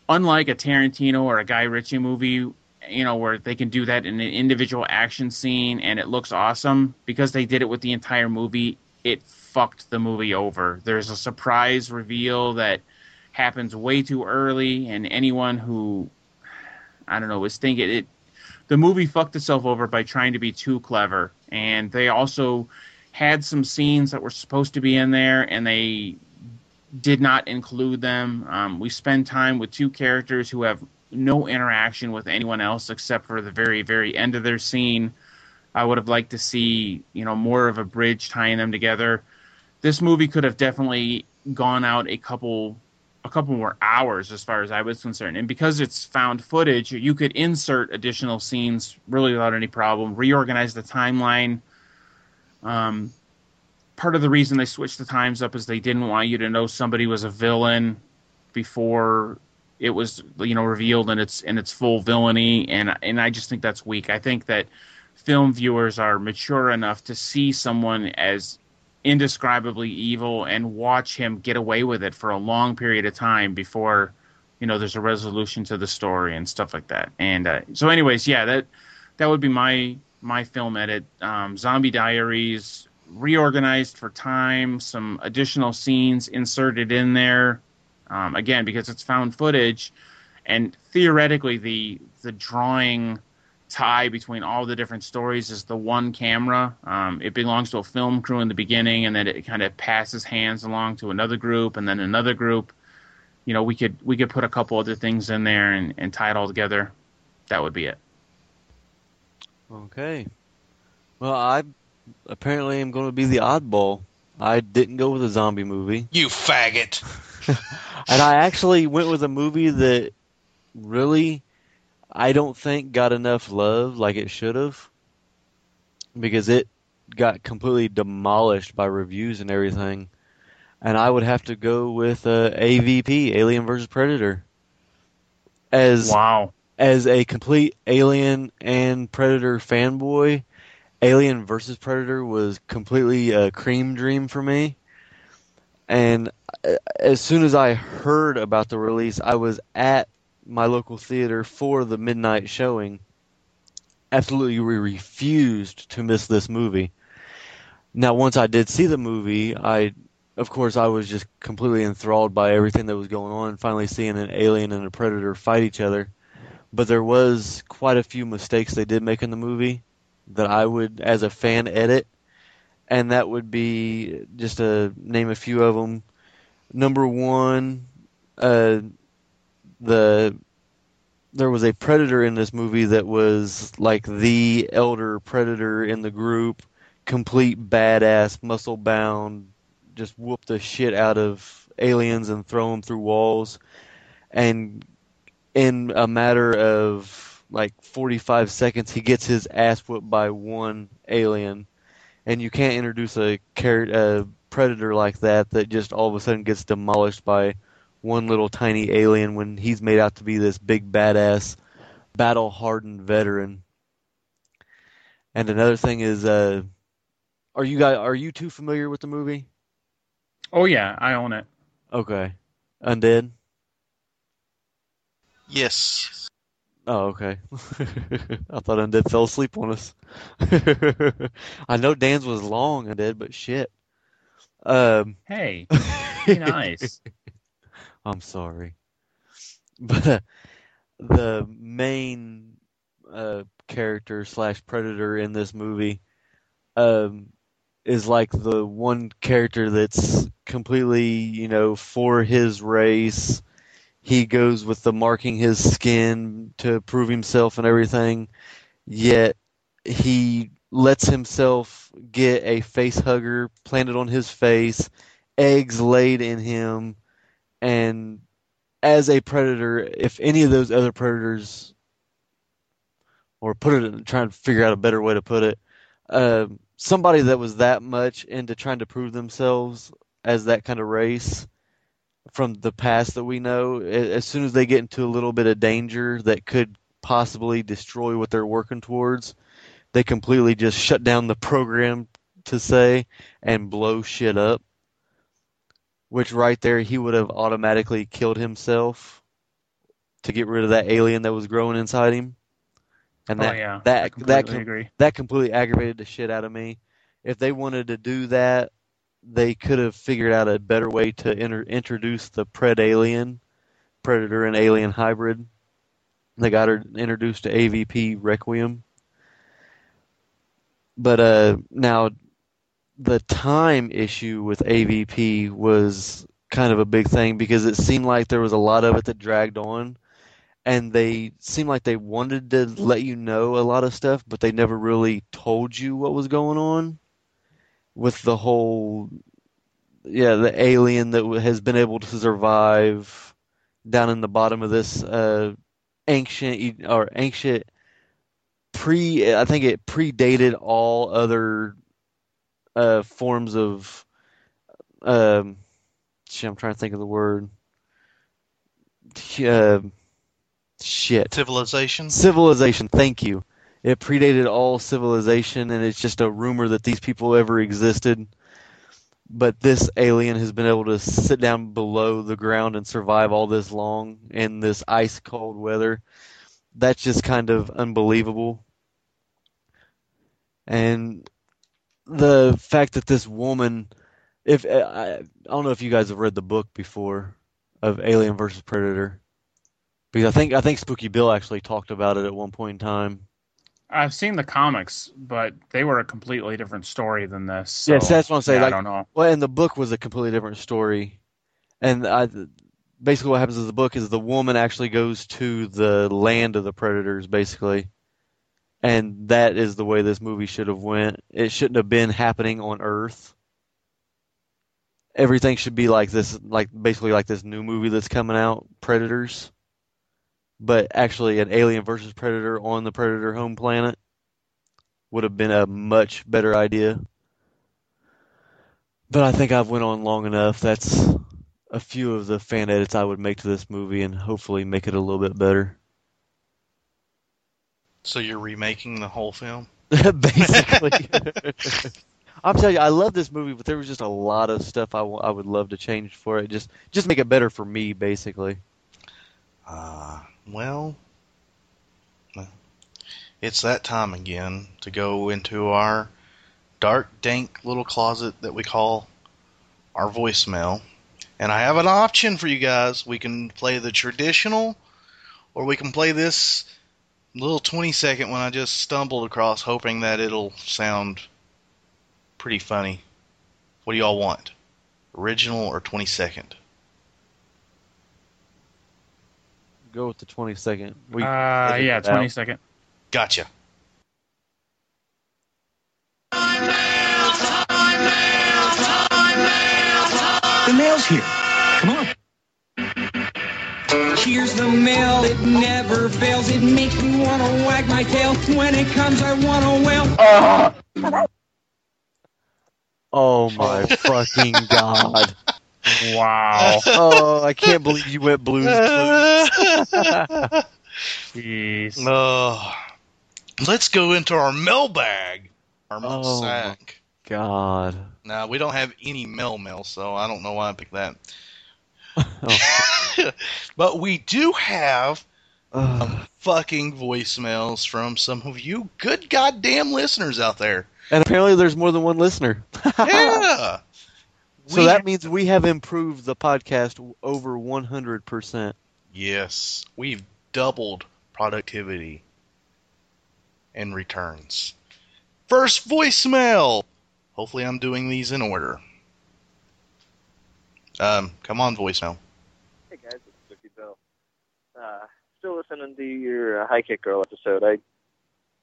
unlike a Tarantino or a Guy Ritchie movie, you know, where they can do that in an individual action scene and it looks awesome, because they did it with the entire movie, it fucked the movie over. There's a surprise reveal that happens way too early, and anyone who I don't know was thinking it. The movie fucked itself over by trying to be too clever, and they also had some scenes that were supposed to be in there, and they did not include them. Um, we spend time with two characters who have no interaction with anyone else except for the very, very end of their scene. I would have liked to see, you know, more of a bridge tying them together. This movie could have definitely gone out a couple a couple more hours as far as I was concerned. And because it's found footage, you could insert additional scenes really without any problem, reorganize the timeline. Um, part of the reason they switched the times up is they didn't want you to know somebody was a villain before it was you know revealed in its in its full villainy and and I just think that's weak. I think that film viewers are mature enough to see someone as indescribably evil and watch him get away with it for a long period of time before you know there's a resolution to the story and stuff like that. And uh, so anyways, yeah, that that would be my my film edit. Um, Zombie Diaries reorganized for time, some additional scenes inserted in there. Um, again, because it's found footage, and theoretically, the the drawing tie between all the different stories is the one camera. Um, it belongs to a film crew in the beginning, and then it kind of passes hands along to another group, and then another group. You know, we could we could put a couple other things in there and, and tie it all together. That would be it. Okay. Well, I apparently am going to be the oddball. I didn't go with a zombie movie. You faggot. and I actually went with a movie that really I don't think got enough love like it should have because it got completely demolished by reviews and everything. And I would have to go with uh, AVP, Alien vs Predator. As wow. as a complete Alien and Predator fanboy, Alien versus Predator was completely a cream dream for me. And uh, as soon as I heard about the release, I was at my local theater for the midnight showing. Absolutely refused to miss this movie. Now, once I did see the movie, I, of course, I was just completely enthralled by everything that was going on. Finally, seeing an alien and a predator fight each other, but there was quite a few mistakes they did make in the movie that I would, as a fan, edit, and that would be just to name a few of them. Number one, uh, the there was a predator in this movie that was like the elder predator in the group, complete badass, muscle bound, just whoop the shit out of aliens and throw them through walls, and in a matter of like 45 seconds, he gets his ass whooped by one alien, and you can't introduce a, car- a predator like that that just all of a sudden gets demolished by one little tiny alien when he's made out to be this big badass battle hardened veteran. And another thing is uh are you guys are you too familiar with the movie? Oh yeah, I own it. Okay. Undead? Yes. Oh, okay. I thought Undead fell asleep on us. I know Dan's was long, Undead, but shit. Um Hey, be nice. I'm sorry. But uh, the main uh, character slash predator in this movie um, is like the one character that's completely, you know, for his race. He goes with the marking his skin to prove himself and everything, yet he lets himself get a face hugger planted on his face, eggs laid in him, and as a predator, if any of those other predators, or put it in, trying to figure out a better way to put it, uh, somebody that was that much into trying to prove themselves as that kind of race from the past that we know, as soon as they get into a little bit of danger that could possibly destroy what they're working towards, they completely just shut down the program to say and blow shit up which right there he would have automatically killed himself to get rid of that alien that was growing inside him. And Oh, that yeah, I that that com- agree. that completely aggravated the shit out of me. If they wanted to do that, they could have figured out a better way to inter- introduce the pred alien, predator and alien hybrid. They got her introduced to AVP Requiem. But uh, now the time issue with AVP was kind of a big thing because it seemed like there was a lot of it that dragged on and they seemed like they wanted to let you know a lot of stuff but they never really told you what was going on with the whole yeah the alien that has been able to survive down in the bottom of this uh ancient or ancient pre I think it predated all other uh forms of um shit, I'm trying to think of the word. Uh, shit. Civilization. civilization thank you. It predated all civilization and it's just a rumor that these people ever existed. But this alien has been able to sit down below the ground and survive all this long in this ice cold weather. That's just kind of unbelievable. And the fact that this woman if I, I don't know if you guys have read the book before of Alien versus Predator because I think I think Spooky Bill actually talked about it at one point in time. I've seen the comics, but they were a completely different story than this. yes, that's what I'm saying. yeah, like, I don't know. Well, and the book was a completely different story, and I, basically what happens in the book is the woman actually goes to the land of the predators, basically, and that is the way this movie should have went. It shouldn't have been happening on Earth. Everything should be like this, like basically like this new movie that's coming out, Predators, but actually an Alien versus Predator on the Predator home planet would have been a much better idea. But I think I've went on long enough. That's a few of the fan edits I would make to this movie and hopefully make it a little bit better. So you're remaking the whole film? Basically. I'm telling you, I love this movie, but there was just a lot of stuff I, w- I would love to change for it. Just just make it better for me, basically. Uh, well, well, it's that time again to go into our dark, dank little closet that we call our voicemail. And I have an option for you guys. We can play the traditional, or we can play this little 20 second one I just stumbled across, hoping that it'll sound pretty funny. What do y'all want? Original or 20 second? Go with the 20 second. We Uh, edit yeah, it 20 out. second. Gotcha. The mail's here. Come on. Here's the mail, it never fails. It makes me want to wag my tail. When it comes, I want to wail. Oh my fucking god! Wow. Oh, I can't believe you went blues. Jeez. Oh, let's go into our mailbag. Our mail Oh, sack. God. Now we don't have any mail mail, so I don't know why I picked that. but we do have um, fucking voicemails from some of you good goddamn listeners out there. And apparently, there's more than one listener. Yeah. So We- that means we have improved the podcast over 100%. Yes, we've doubled productivity and returns. First voicemail. Hopefully, I'm doing these in order. Um, come on, voicemail. Hey guys, it's Spooky Bill. Uh, still listening to your uh, High Kick Girl episode. I,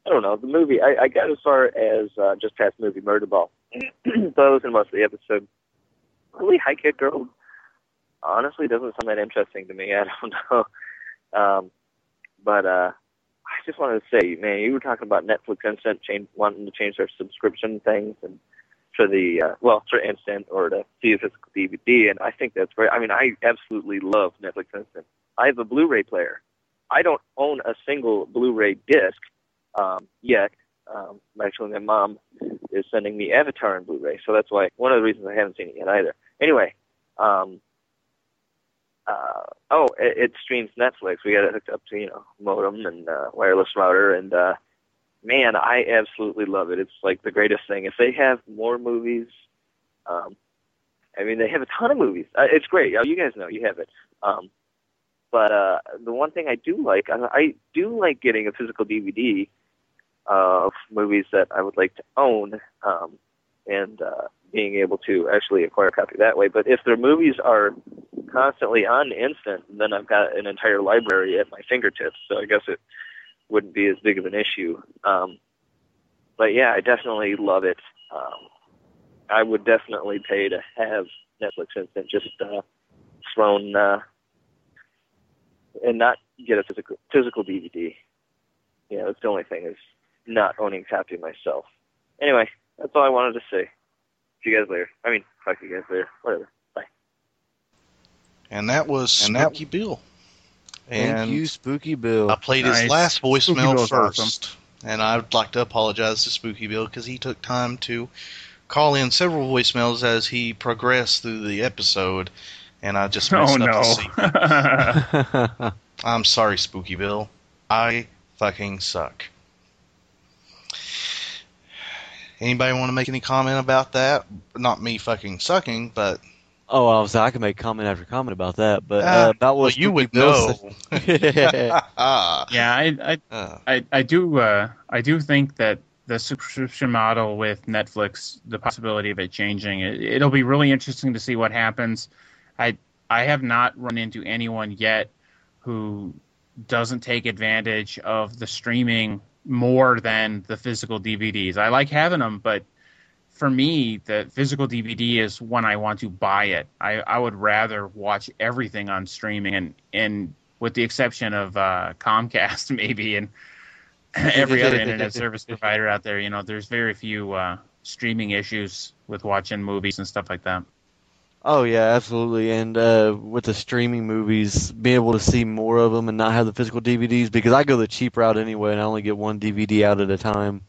I don't know the movie. I, I got as far as uh, just past movie Murderball. so I listened most of the episode. Really, High Kick Girl honestly doesn't sound that interesting to me. I don't know. Um, but uh, I just wanted to say, man, you were talking about Netflix Instant change, wanting to change their subscription things and for the uh, well for instant or to see a physical DVD, and I think that's great. I mean, I absolutely love Netflix Instant. I have a Blu-ray player. I don't own a single Blu-ray disc um, yet. Um, actually, my mom is sending me Avatar on Blu-ray, so that's why one of the reasons I haven't seen it yet either. Anyway, um, uh, oh, it, it streams Netflix. We got it hooked up to you know modem and uh, wireless router, and uh, man, I absolutely love it. It's like the greatest thing. If they have more movies, um, I mean, they have a ton of movies. Uh, it's great. Uh, You guys know you have it. Um, But uh, the one thing I do like, I, I do like getting a physical DVD of movies that I would like to own, um, and uh, being able to actually acquire a copy that way. But if their movies are constantly on instant, then I've got an entire library at my fingertips. So I guess it wouldn't be as big of an issue. Um, but yeah, I definitely love it. Um, I would definitely pay to have Netflix Instant just uh, thrown uh, and not get a physical physical DVD. You know, that's the only thing is not owning a copy myself. Anyway, that's all I wanted to say. See you guys later. I mean, fuck you guys later. Whatever. Bye. And that was And that- Spooky Bill. Thank And you, Spooky Bill. I played his last voicemail first. awesome. And I would like to apologize to Spooky Bill because he took time to call in several voicemails as he progressed through the episode. And I just messed Oh up no. the sequence. I'm sorry, Spooky Bill. I fucking suck. Anybody want to make any comment about that? Not me fucking sucking, but Oh, I was I can make comment after comment about that, but uh, Ah, about what well, you would Bill know. yeah, I I, Uh. I I do uh, I do think that the subscription model with Netflix, the possibility of it changing, it, it'll be really interesting to see what happens. I I have not run into anyone yet who doesn't take advantage of the streaming more than the physical DVDs. I like having them, but for me, the physical DVD is when I want to buy it. I, I would rather watch everything on streaming, and, and with the exception of uh, Comcast, maybe, and every other internet service provider out there, you know, there's very few uh, streaming issues with watching movies and stuff like that. Oh yeah, absolutely. And uh, with the streaming movies, being able to see more of them and not have the physical DVDs, because I go the cheap route anyway, and I only get one DVD out at a time.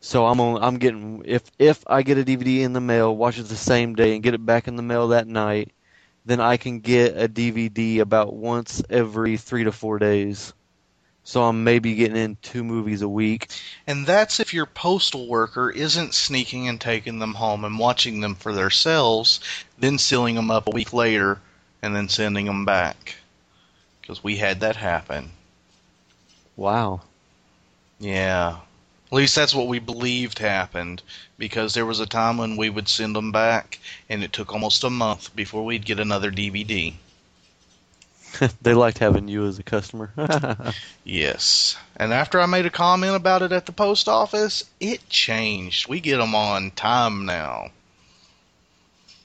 So I'm on, I'm getting if if I get a DVD in the mail, watch it the same day, and get it back in the mail that night, then I can get a DVD about once every three to four days. So I'm maybe getting in two movies a week. And that's if your postal worker isn't sneaking and taking them home and watching them for themselves, then sealing them up a week later and then sending them back. Because we had that happen. Wow. Yeah. At least that's what we believed happened. Because there was a time when we would send them back, and it took almost a month before we'd get another DVD. they liked having you as a customer. Yes. And after I made a comment about it at the post office, it changed. We get them on time now.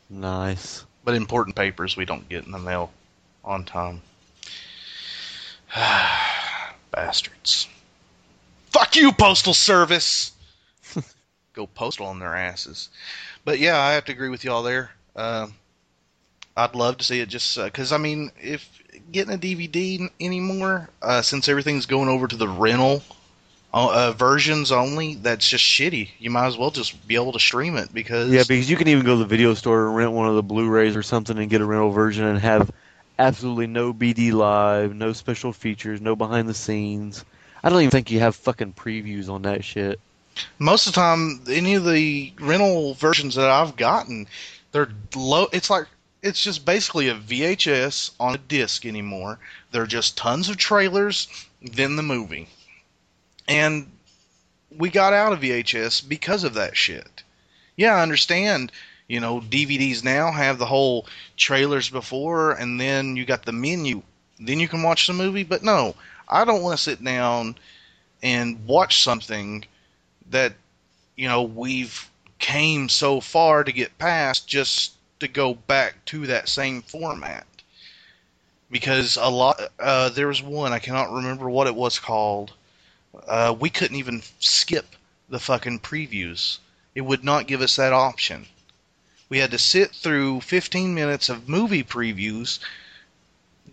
nice. But important papers we don't get in the mail on time. Bastards. Fuck you, Postal Service! Go postal on their asses. But yeah, I have to agree with y'all there. Um I'd love to see it just because, I mean, if getting a DVD n- anymore, uh, since everything's going over to the rental uh, uh, versions only, that's just shitty. You might as well just be able to stream it because Yeah, because you can even go to the video store and rent one of the Blu-rays or something and get a rental version and have absolutely no BD live, no special features, no behind the scenes. I don't even think you have fucking previews on that shit. most of the time any of the rental versions that I've gotten, they're low. It's like it's just basically a VHS on a disc anymore. They're just tons of trailers, then the movie, and we got out of VHS because of that shit. Yeah, I understand. You know, DVDs now have the whole trailers before, and then you got the menu. Then you can watch the movie. But no, I don't want to sit down and watch something that you know we've came so far to get past just to go back to that same format. Because a lot uh, there was one I cannot remember what it was called uh, we couldn't even skip the fucking previews. It would not give us that option. We had to sit through 15 minutes of movie previews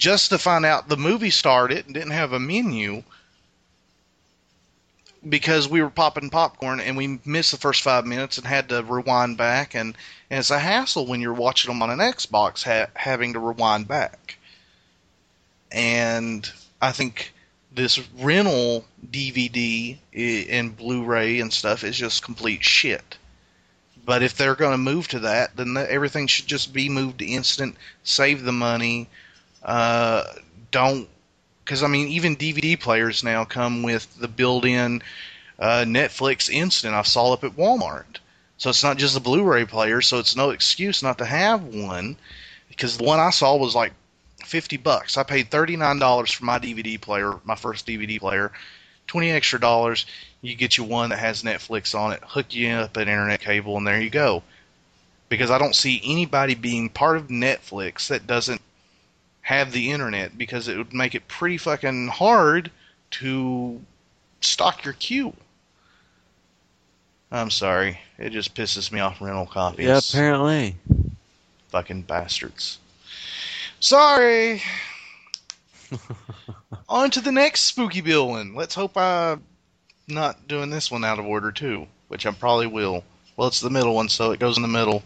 just to find out the movie started and didn't have a menu because we were popping popcorn and we missed the first five minutes and had to rewind back and, and it's a hassle when you're watching them on an Xbox ha- having to rewind back. And I think this rental DVD and Blu-ray and stuff is just complete shit. But if they're going to move to that, then the, everything should just be moved to instant, save the money, uh, don't because I mean even DVD players now come with the built-in uh, Netflix Instant. I saw up at Walmart, so it's not just a Blu-ray player. So it's no excuse not to have one because the one I saw was like fifty bucks. I paid thirty nine dollars for my DVD player, my first DVD player. Twenty extra dollars, you get you one that has Netflix on it. Hook you up an internet cable, and there you go. Because I don't see anybody being part of Netflix that doesn't have the internet because it would make it pretty fucking hard to stock your queue. I'm sorry. It just pisses me off rental copies. Yeah, apparently. Fucking bastards. Sorry. On to the next spooky bill one. Let's hope I'm not doing this one out of order too, which I probably will. Well, it's the middle one, so it goes in the middle.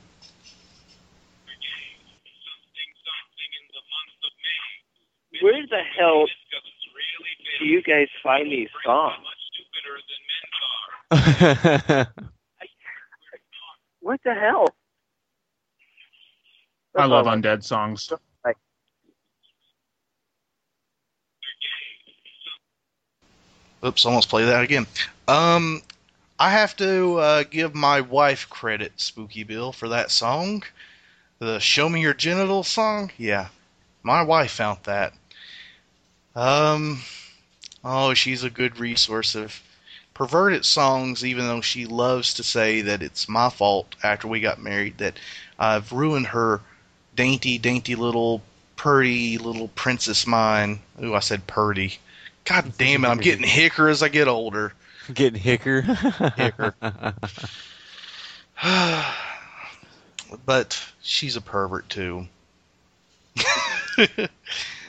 Where the hell do you guys find these songs? What the hell? I love undead songs. Oops, almost play that again. Um, I have to uh, give my wife credit, Spooky Bill, for that song. The Show Me Your Genitals song? Yeah. My wife found that. Um, oh, she's a good resource of perverted songs, even though she loves to say that it's my fault after we got married that I've ruined her dainty, dainty little, purdy little princess mine. Ooh, I said purdy. God damn it, I'm getting hicker as I get older. Getting hicker. Hicker. but she's a pervert too.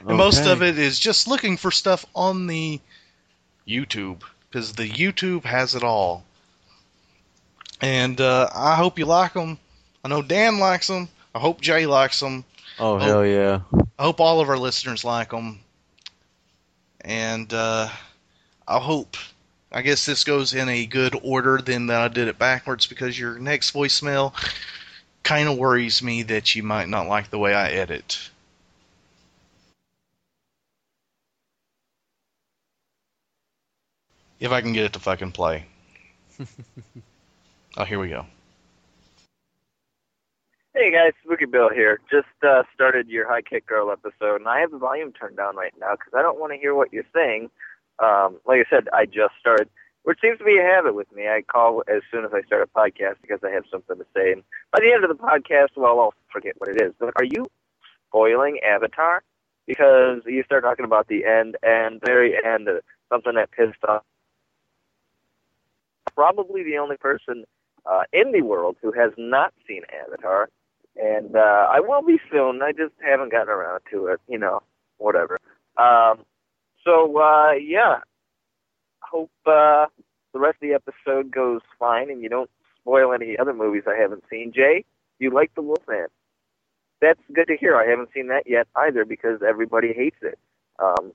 And most of it is just looking for stuff on the YouTube because the YouTube has it all. And uh, I hope you like them. I know Dan likes them. I hope Jay likes them. Oh hell yeah! I hope all of our listeners like them. And uh, I hope, I guess this goes in a good order than that I did it backwards because your next voicemail kind of worries me that you might not like the way I edit. If I can get it to fucking play. oh, here we go. Hey guys, Spooky Bill here. Just uh, started your High Kick Girl episode, and I have the volume turned down right now because I don't want to hear what you're saying. Um, like I said, I just started, which seems to be a habit with me. I call as soon as I start a podcast because I have something to say. And by the end of the podcast, well, I'll forget what it is. But are you spoiling Avatar? Because you start talking about the end and very end, uh, something that pissed off probably the only person uh, in the world who has not seen Avatar. And uh, I will be soon. I just haven't gotten around to it. You know, whatever. Um, so uh, yeah, hope uh, the rest of the episode goes fine, and you don't spoil any other movies I haven't seen. Jay, you like The Wolfman? That's good to hear. I haven't seen that yet either because everybody hates it. Um,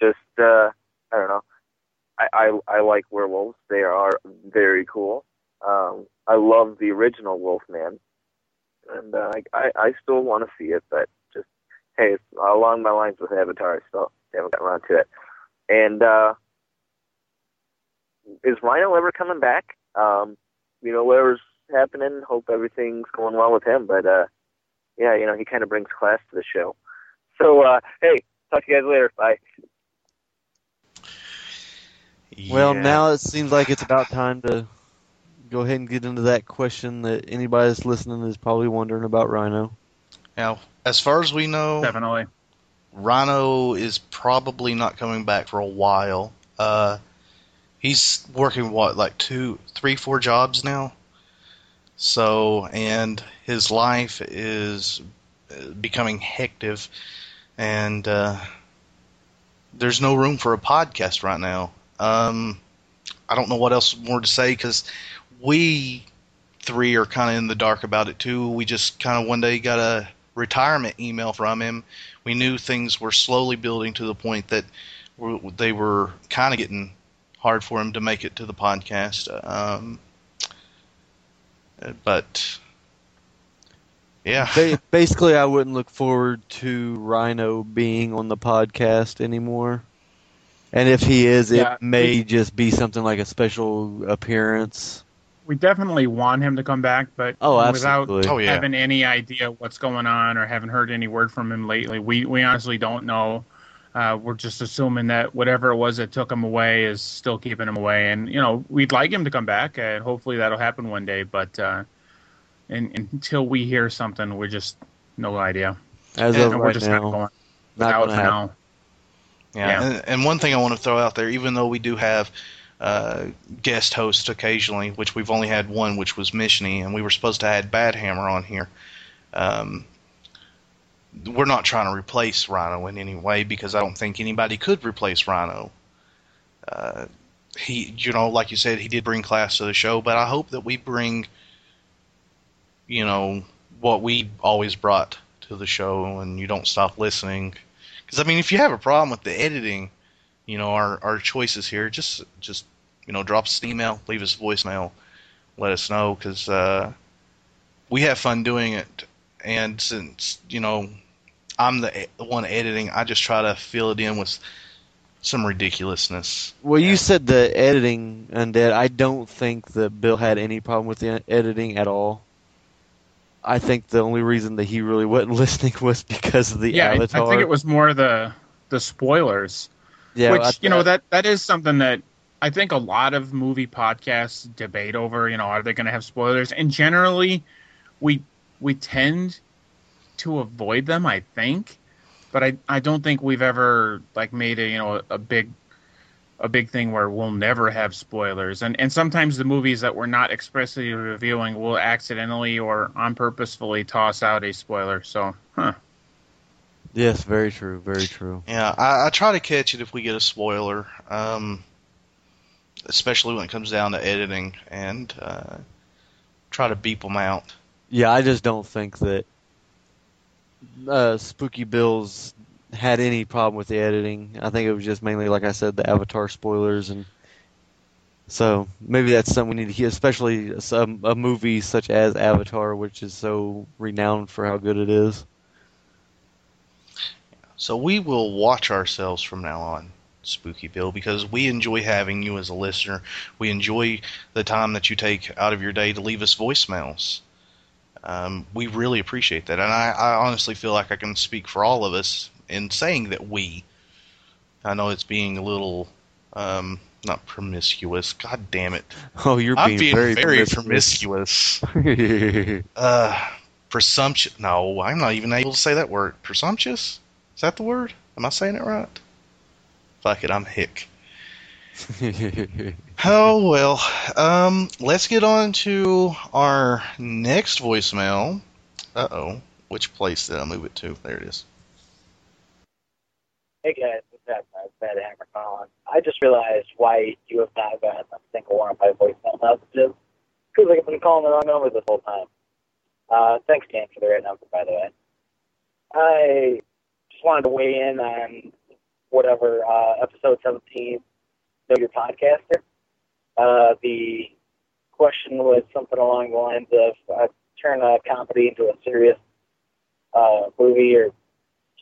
just uh, I don't know. I, I I like werewolves. They are very cool. Um, I love the original Wolfman, and uh, I, I still want to see it, but just hey, it's along my lines with Avatar. so I haven't gotten around to it. And uh, is Rhino ever coming back? Um, you know, whatever's happening, hope everything's going well with him. But uh, yeah, you know, he kind of brings class to the show. So uh, hey, talk to you guys later. Bye. Well, Yeah. now it seems like it's about time to go ahead and get into that question that anybody that's listening is probably wondering about Rhino. Now, as far as we know, Definitely. Rhino is probably not coming back for a while. Uh, he's working what, like two, three, four jobs now. So, and his life is uh, becoming hectic, and uh, there's no room for a podcast right now. Um, I don't know what else more to say because we three are kind of in the dark about it too. We just kind of one day got a retirement email from him. We knew things were slowly building to the point that they were kind of getting hard for him to make it to the podcast. Um, but Yeah. Basically, I wouldn't look forward to Rhino being on the podcast anymore. And if he is, Yeah. it may just be something like a special appearance. We definitely want him to come back, but Oh, without. Oh, yeah. having any idea what's going on or haven't heard any word from him lately, we, we honestly don't know. Uh, we're just assuming that whatever it was that took him away is still keeping him away, and you know we'd like him to come back, and hopefully that'll happen one day. But uh, and, until we hear something, we're just no idea. As And of we're right just now, not going not out gonna happen. now. Yeah, Yeah. And, and one thing I want to throw out there, even though we do have uh, guest hosts occasionally, which we've only had one, which was Missiony, and we were supposed to add Bad Hammer on here. Um, we're not trying to replace Rhino in any way because I don't think anybody could replace Rhino. Uh, he, you know, like you said, he did bring class to the show, but I hope that we bring, you know, what we always brought to the show, and you don't stop listening. Because I mean, if you have a problem with the editing, you know, our our choices here, just just you know, drop us an email, leave us a voicemail, let us know because uh, we have fun doing it. And since you know, I'm the, the one editing, I just try to fill it in with some ridiculousness. Well, you said the editing undead. I don't think that Bill had any problem with the editing at all. I think the only reason that he really wasn't listening was because of the yeah, I- avatar. I think it was more the the spoilers. Yeah, which I- you know that that is something that I think a lot of movie podcasts debate over. You know, are they going to have spoilers? And generally, we we tend to avoid them. I think, but I I don't think we've ever like made a you know a big a big thing where we'll never have spoilers. And and sometimes the movies that we're not expressly reviewing will accidentally or on purposefully toss out a spoiler. So, huh. Yes, very true, very true. Yeah, I, I try to catch it if we get a spoiler, um, especially when it comes down to editing, and uh, try to beep them out. Yeah, I just don't think that uh, Spooky Bills had any problem with the editing. I think it was just mainly, like I said, the Avatar spoilers, and so maybe that's something we need to hear, especially some, a movie such as Avatar, which is so renowned for how good it is. So we will watch ourselves from now on, Spooky Bill, because we enjoy having you as a listener. We enjoy the time that you take out of your day to leave us voicemails. Um, we really appreciate that, and I, I honestly feel like I can speak for all of us in saying that we. I know it's being a little, um, not promiscuous. God damn it! Oh, you're I'm being being very promiscuous. promiscuous. uh, presumptuous. No, I'm not even able to say that word. Presumptuous? Is that the word? Am I saying it right? Fuck it, I'm hick. Oh well. Um, let's get on to our next voicemail. Uh oh, which place did I move it to? There it is. Hey guys, what's up? Uh, Bad Hammer. I just realized why you have not gotten a single one of my voicemail messages. Because I've been calling the wrong number this whole time. Uh, thanks, Dan, for the right number, by the way. I just wanted to weigh in on whatever uh, episode 17, Know Your Podcaster. Uh, the question was something along the lines of uh, turn a comedy into a serious uh, movie or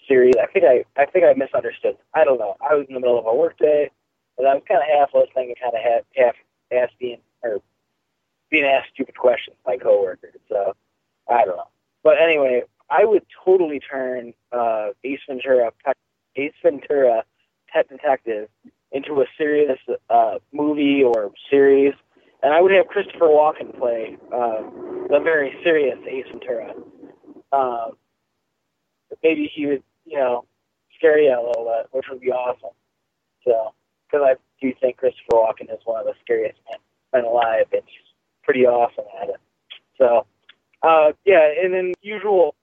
series. I think I I think I misunderstood. I don't know. I was in the middle of a work day, and I was kind of half listening and kind of half half asking or being asked stupid questions by coworkers. So I don't know. But anyway, I would totally turn uh, Ace Ventura Ace Ventura Pet Detective into a serious uh, movie or series, and I would have Christopher Walken play uh, the very serious Ace Ventura. Um, maybe he would, you know, scare you a little bit, which would be awesome. So, because I do think Christopher Walken is one of the scariest men, men alive, and he's pretty awesome at it. So, uh, yeah, and in usual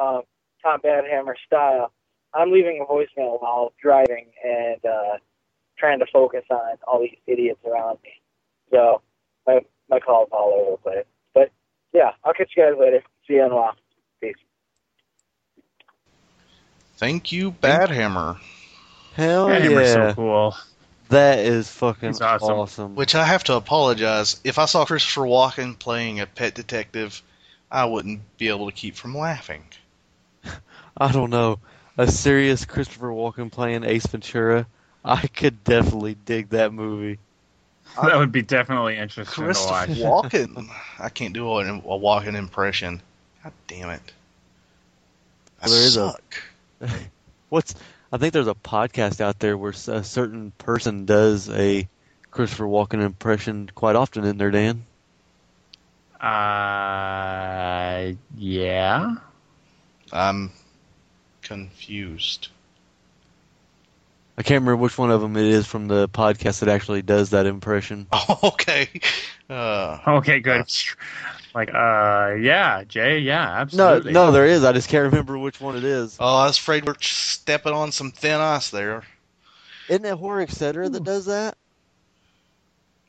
uh, Tom Badhammer style, I'm leaving a voicemail while driving and uh, trying to focus on all these idiots around me. So, my my call's all over the place. But yeah, I'll catch you guys later. See you in a while. Peace. Thank you, Bad Hammer. Hell Hammer's yeah. so cool. That is fucking awesome. awesome. Which I have to apologize. If I saw Christopher Walken playing a pet detective, I wouldn't be able to keep from laughing. I don't know. A serious Christopher Walken playing Ace Ventura. I could definitely dig that movie. That would be definitely interesting to Christopher watch. Walken. I can't do a, a Walken impression. God damn it. I There is suck. a what's I think there's a podcast out there where a certain person does a Christopher Walken impression quite often in there, Dan. Uh, yeah. I'm confused. I can't remember which one of them it is from the podcast that actually does that impression. okay. Uh, Okay, good. Like, uh, yeah, Jay, yeah, absolutely. no, no, there is. I just can't remember which one it is. oh, I was afraid we're stepping on some thin ice there. Isn't it Horror Etc. that does that?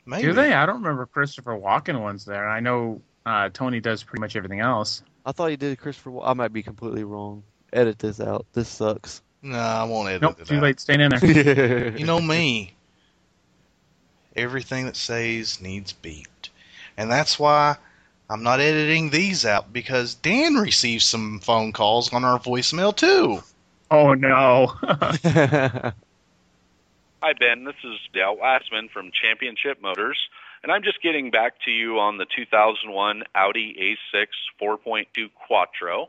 Maybe. Do they? I don't remember Christopher Walken ones there. I know uh, Tony does pretty much everything else. I thought he did Christopher. I might be completely wrong. Edit this out. This sucks. No, I won't edit Nope, it too out. late. Staying in there. You know me. Everything that says needs beeped. And that's why I'm not editing these out because Dan receives some phone calls on our voicemail too. Oh no. Hi, Ben. This is Dale Wassman from Championship Motors, and I'm just getting back to you on the 2001 Audi A6 4.2 Quattro.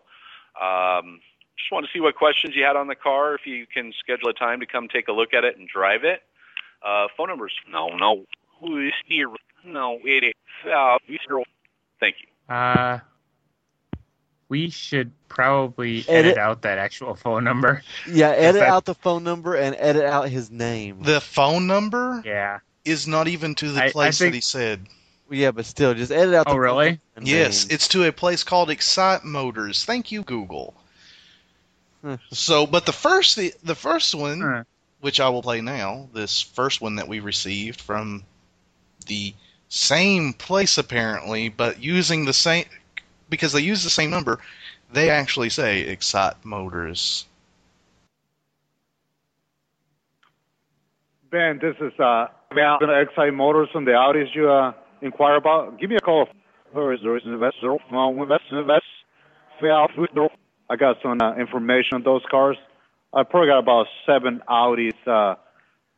Um, just want to see what questions you had on the car, if you can schedule a time to come take a look at it and drive it. Uh, phone numbers? No, no. Who is here? No, it is. Uh, zero. Thank you. Uh, we should probably Edit- edit out that actual phone number. yeah, edit that- out the phone number and edit out his name. The phone number Yeah. is not even to the I- I place think- that he said. Yeah, but still, just edit out. Oh, the really? phone Yes, name. it's to a place called Excite Motors. Thank you, Google. Huh. So, but the first the, the first one, Huh. which I will play now, this first one that we received from the same place apparently, but using the same because they use the same number, they actually say Excite Motors. Ben, this is uh, about the Excite Motors and the Audis you uh, inquire about. Give me a call. Where is there is investor? No, investor, invest. I got some uh, information on those cars. I probably got about seven Audis, uh,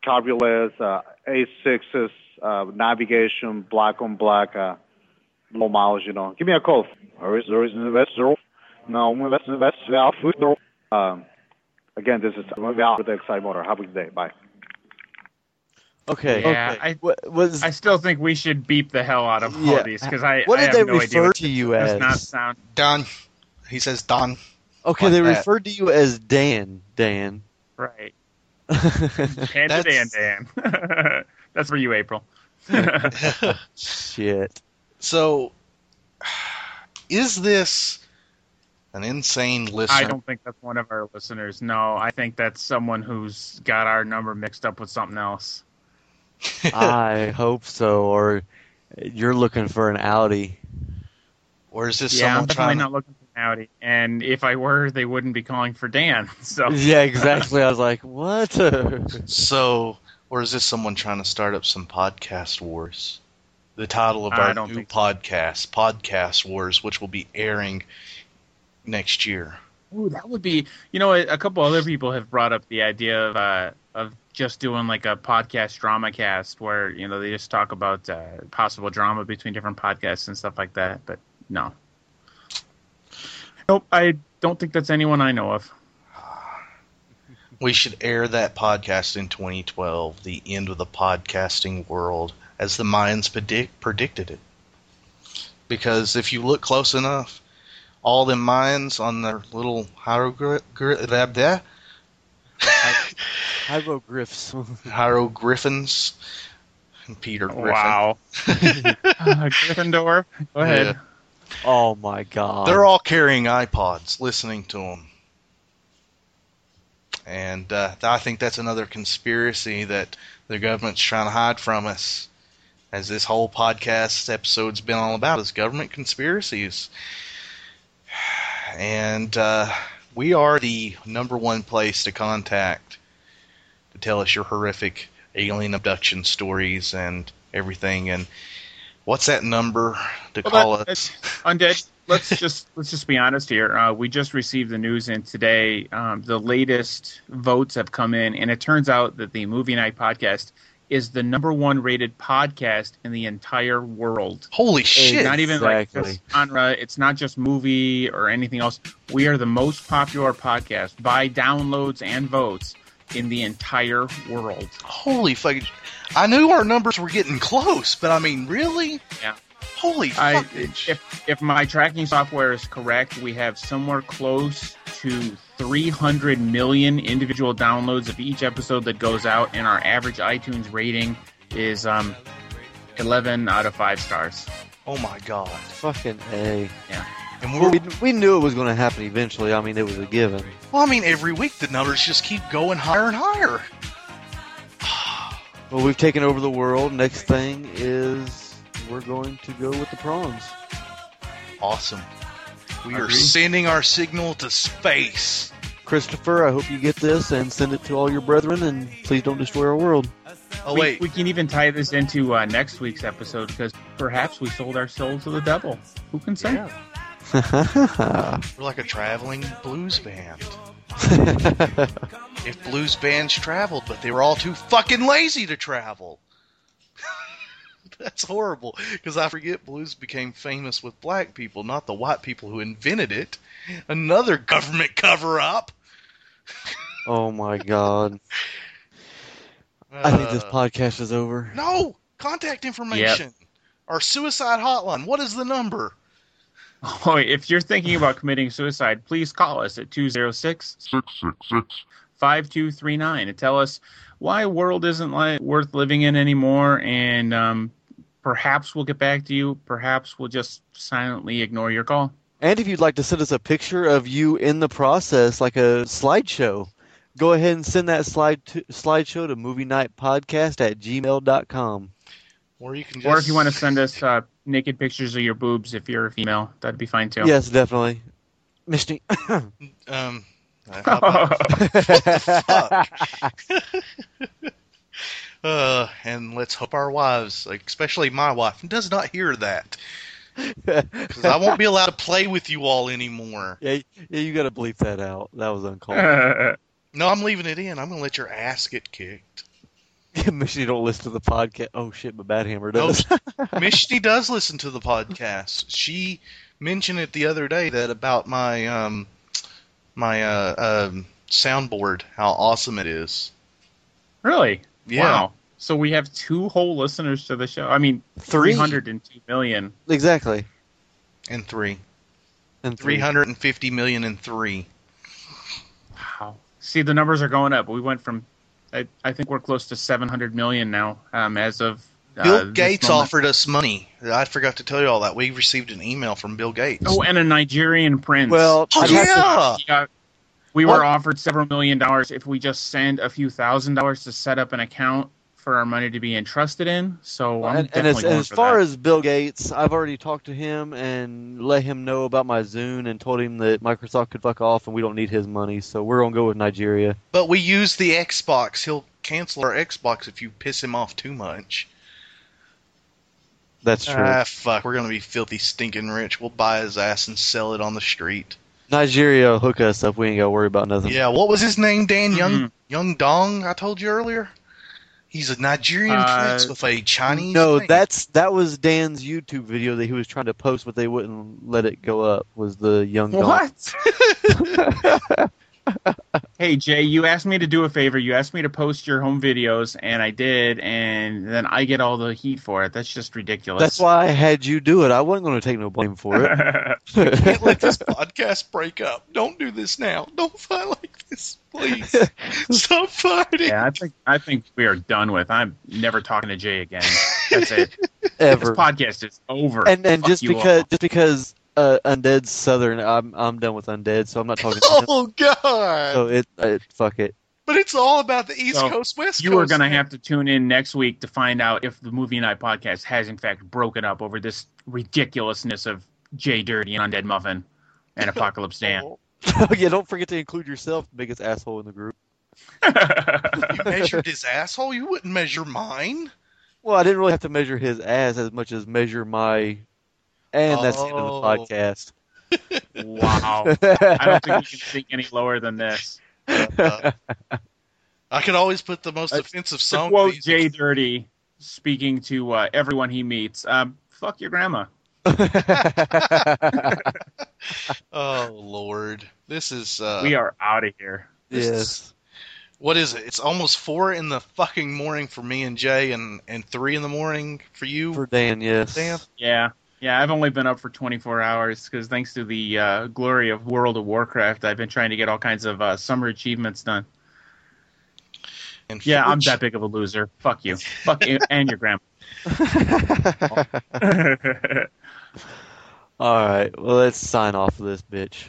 cabriolets, uh, A6s, uh, navigation, black on black, uh, low miles, you know. Give me a call. Where is there is investor? No, investor, investor. Um, again, this is about the Excite Motor. Have a good day. Bye. Okay. Yeah, okay. I- What was? I still think we should beep the hell out of all Yeah. of these because I, What I did have they no refer to you does as? not sound. Don. He says Don. okay, like they that. referred to you as Dan. Dan. Right. Hand to Dan, Dan. That's for you, April. Shit. So, is this an insane listener? I don't think that's one of our listeners. No, I think that's someone who's got our number mixed up with something else. I hope so. Or you're looking for an Audi. Or is this yeah, I'm someone definitely trying? not looking for an Audi. And if I were, they wouldn't be calling for Dan. So Yeah, exactly. I was like, what? So, or is this someone trying to start up some podcast wars? The title of our new think so. podcast, Podcast Wars, which will be airing next year. Ooh, that would be. You know, a, a couple other people have brought up the idea of uh, of just doing like a podcast drama cast where you know they just talk about uh, possible drama between different podcasts and stuff like that. But no, nope. I don't think that's anyone I know of. We should air that podcast in 2012, the end of the podcasting world, as the Mayans predict, predicted it. Because if you look close enough, all the Mayans on their little hieroglyphs, Hieroglyphs. hieroglyphins, and Peter Griffin. Wow. Uh, Gryffindor, go ahead. Yeah. Oh my god. They're all carrying iPods, listening to them. And uh, I think that's another conspiracy that the government's trying to hide from us. As this whole podcast episode's been all about is government conspiracies. And uh, we are the number one place to contact to tell us your horrific alien abduction stories and everything. And what's that number to Well, call that- us? Undead. let's just let's just be honest here. Uh, we just received the news, and today um, the latest votes have come in, and it turns out that the Movie Night podcast is the number one rated podcast in the entire world. Holy It's shit! Not even like Exactly. this genre. It's not just movie or anything else. We are the most popular podcast by downloads and votes in the entire world. Holy fucking! I knew our numbers were getting close, but I mean, really? Yeah. Holy I, fuck! if if my tracking software is correct, we have somewhere close to 300 million individual downloads of each episode that goes out, and our average iTunes rating is um 11 out of five stars. Oh my god! Fucking a. Yeah. And we're we, we knew it was going to happen eventually. I mean, it was a given. well, I mean, every week the numbers just keep going higher and higher. Well, we've taken over the world. Next thing is we're going to go with the prawns. Awesome. We are Agree. sending our signal to space. Christopher, I hope you get this and send it to all your brethren, and please don't destroy our world. Oh wait, we can even tie this into uh, next week's episode because perhaps we sold our soul to the devil. Who can say? we're like a traveling blues band. if blues bands traveled, but they were all too fucking lazy to travel. That's horrible because I forget blues became famous with black people, not the white people who invented it. Another government cover up. oh my god. I think this Uh, podcast is over. No, contact information. Our suicide hotline. What is the number? Oh, if you're thinking about committing suicide, please call us at 206 666 5239 and tell us why world isn't like worth living in anymore and um, perhaps we'll get back to you perhaps we'll just silently ignore your call And if you'd like to send us a picture of you in the process, like a slideshow, go ahead and send that slide to, slideshow to movie night podcast at gmail.com. Or you can just or if you want to send us uh, naked pictures of your boobs if you're a female that'd be fine too Yes, definitely. Misty. um uh, how about- what the fuck? uh, and let's hope our wives, like, especially my wife, does not hear that. Because I won't be allowed to play with you all anymore. Yeah, yeah, you got to bleep that out. That was uncalled. No, I'm leaving it in. I'm going to let your ass get kicked. Make sure don't listen to the podcast. Oh shit, but Bad Hammer No, does. Misty does listen to the podcast. She mentioned it the other day that about my um my uh um soundboard, how awesome it is. really Yeah. wow so we have two whole listeners to the show i mean 302 million exactly. And three. And three. 350 million and three. Wow. See, the numbers are going up. We went from, I, I think we're close to 700 million now um, as of. Uh, Bill Gates moment. offered us money. I forgot to tell you all that. We received an email from Bill Gates. Oh, and a Nigerian prince. Well, Oh, I'd to- yeah. Yeah. We were What? offered several million dollars if we just send a few thousand dollars to set up an account for our money to be entrusted in. So I'm and, and as, going as for far that. as Bill Gates, I've already talked to him and let him know about my Zune and told him that Microsoft could fuck off and we don't need his money. So we're gonna go with Nigeria. But we use the Xbox. He'll cancel our Xbox if you piss him off too much. That's true. Ah, fuck. We're gonna be filthy, stinking rich. We'll buy his ass and sell it on the street. Nigeria will hook us up. We ain't gotta worry about nothing. Yeah. What was his name? Dan Young Mhm. Young Dong. I told you earlier. He's a Nigerian Uh, prince with a Chinese. No, name. that's that was Dan's YouTube video that he was trying to post, but they wouldn't let it go up. Was the young dog? What? hey Jay, you asked me to do a favor. You asked me to post your home videos, and I did, and then I get all the heat for it. That's just ridiculous. That's why I had you do it. I wasn't going to take no blame for it. Can't let this podcast break up. Don't do this now. Don't fight like this, please. Stop fighting. yeah, I think I think we are done with. I'm never talking to Jay again. That's it. Ever. This podcast is over. and and Fuck just because all. just because uh, Undead's Southern, I'm I'm done with Undead, so I'm not talking. to. Oh God! So it, it fuck it. But it's all about the East So, Coast, West you Coast. are going to have to tune in next week to find out if the Movie Night podcast has in fact broken up over this ridiculousness of Jay Dirty and Undead Muffin and Apocalypse Dan. yeah, don't forget to include yourself, biggest asshole in the group. You measured his asshole. You wouldn't measure mine. Well, I didn't really have to measure his ass as much as measure my And that's the end of the Oh. podcast. Wow. I don't think we can sink any lower than this. Uh, I could always put the most offensive To song. quote Jay Dirty, speaking to uh, everyone he meets, um, "Fuck your grandma." Oh Lord, this is. Uh, we are out of here. this is- what is it? It's almost four in the fucking morning for me and Jay, and and three in the morning for you. For Dan, yes. Dan. Yeah, yeah. I've only been up for 24 hours because thanks to the uh, glory of World of Warcraft, I've been trying to get all kinds of uh, summer achievements done. And Yeah, I'm that big of a loser. Fuck you. Fuck you and your grandma. All right, well, let's sign off of this bitch.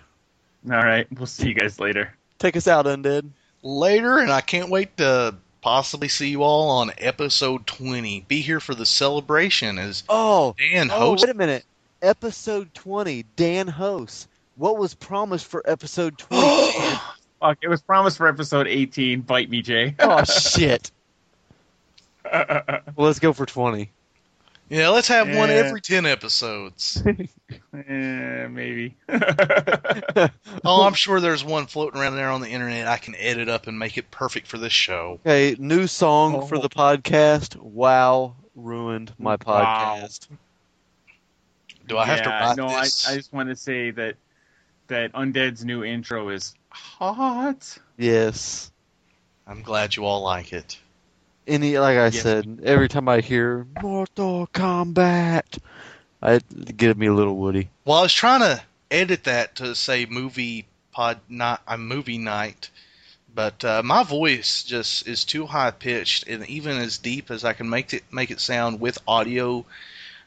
All right, we'll see you guys later. Take us out, Undead. later, and I can't wait to possibly see you all on episode 20. Be here for the celebration as Oh, Dan oh, hosts. wait a minute. Episode 20, Dan hosts. What was promised for episode 20? Fuck, it was promised for episode 18. Bite me, Jay. oh, shit. well, let's go for 20. Yeah, let's have one every 10 episodes. Eh, maybe. oh, I'm sure there's one floating around there on the internet I can edit up and make it perfect for this show. Okay, new song for the podcast. Wow, ruined my Wow. podcast. Do I have to Yeah, write no, this? I, I just want to say that that Undead's new intro is hot. Yes. I'm glad you all like it. Any like I Yes. said, every time I hear Mortal Kombat, I it gives me a little Woody. Well, I was trying to edit that to say movie pod not a movie night, but uh, my voice just is too high pitched and even as deep as I can make it make it sound with audio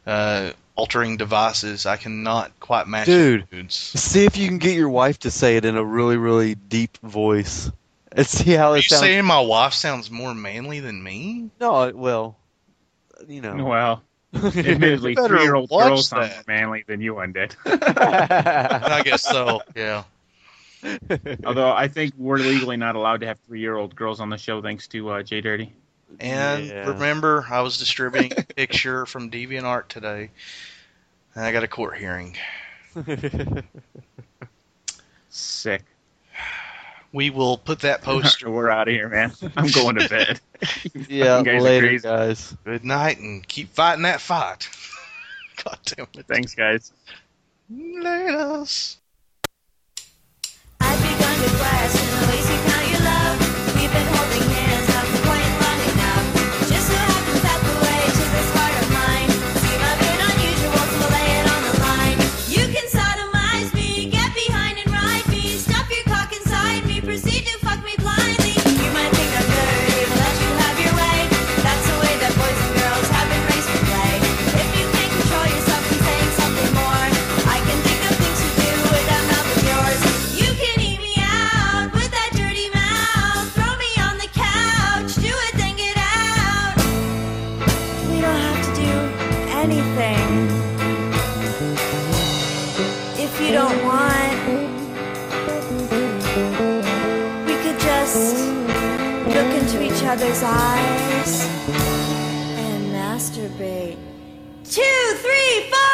uh, altering devices, I cannot quite match Dude. See if you can get your wife to say it in a really, really deep voice, and see how Are it you sounds. saying my wife sounds more manly than me? No, well, you know. Well, admittedly, three-year-old watch girls sound that. more manly than you, Undead. I guess so. Yeah. Although I think we're legally not allowed to have three-year-old girls on the show, thanks to uh, Jay Dirty. And Yeah. remember, I was distributing a picture from DeviantArt today, and I got a court hearing. Sick. We will put that poster. We're out of here, man. I'm going to bed. yeah, guys later, guys. Good night, and keep fighting that fight. God damn it. Thanks, guys. Laters. I've begun to question the ways you count your love. We've been holding eyes and masturbate. Two, three, four.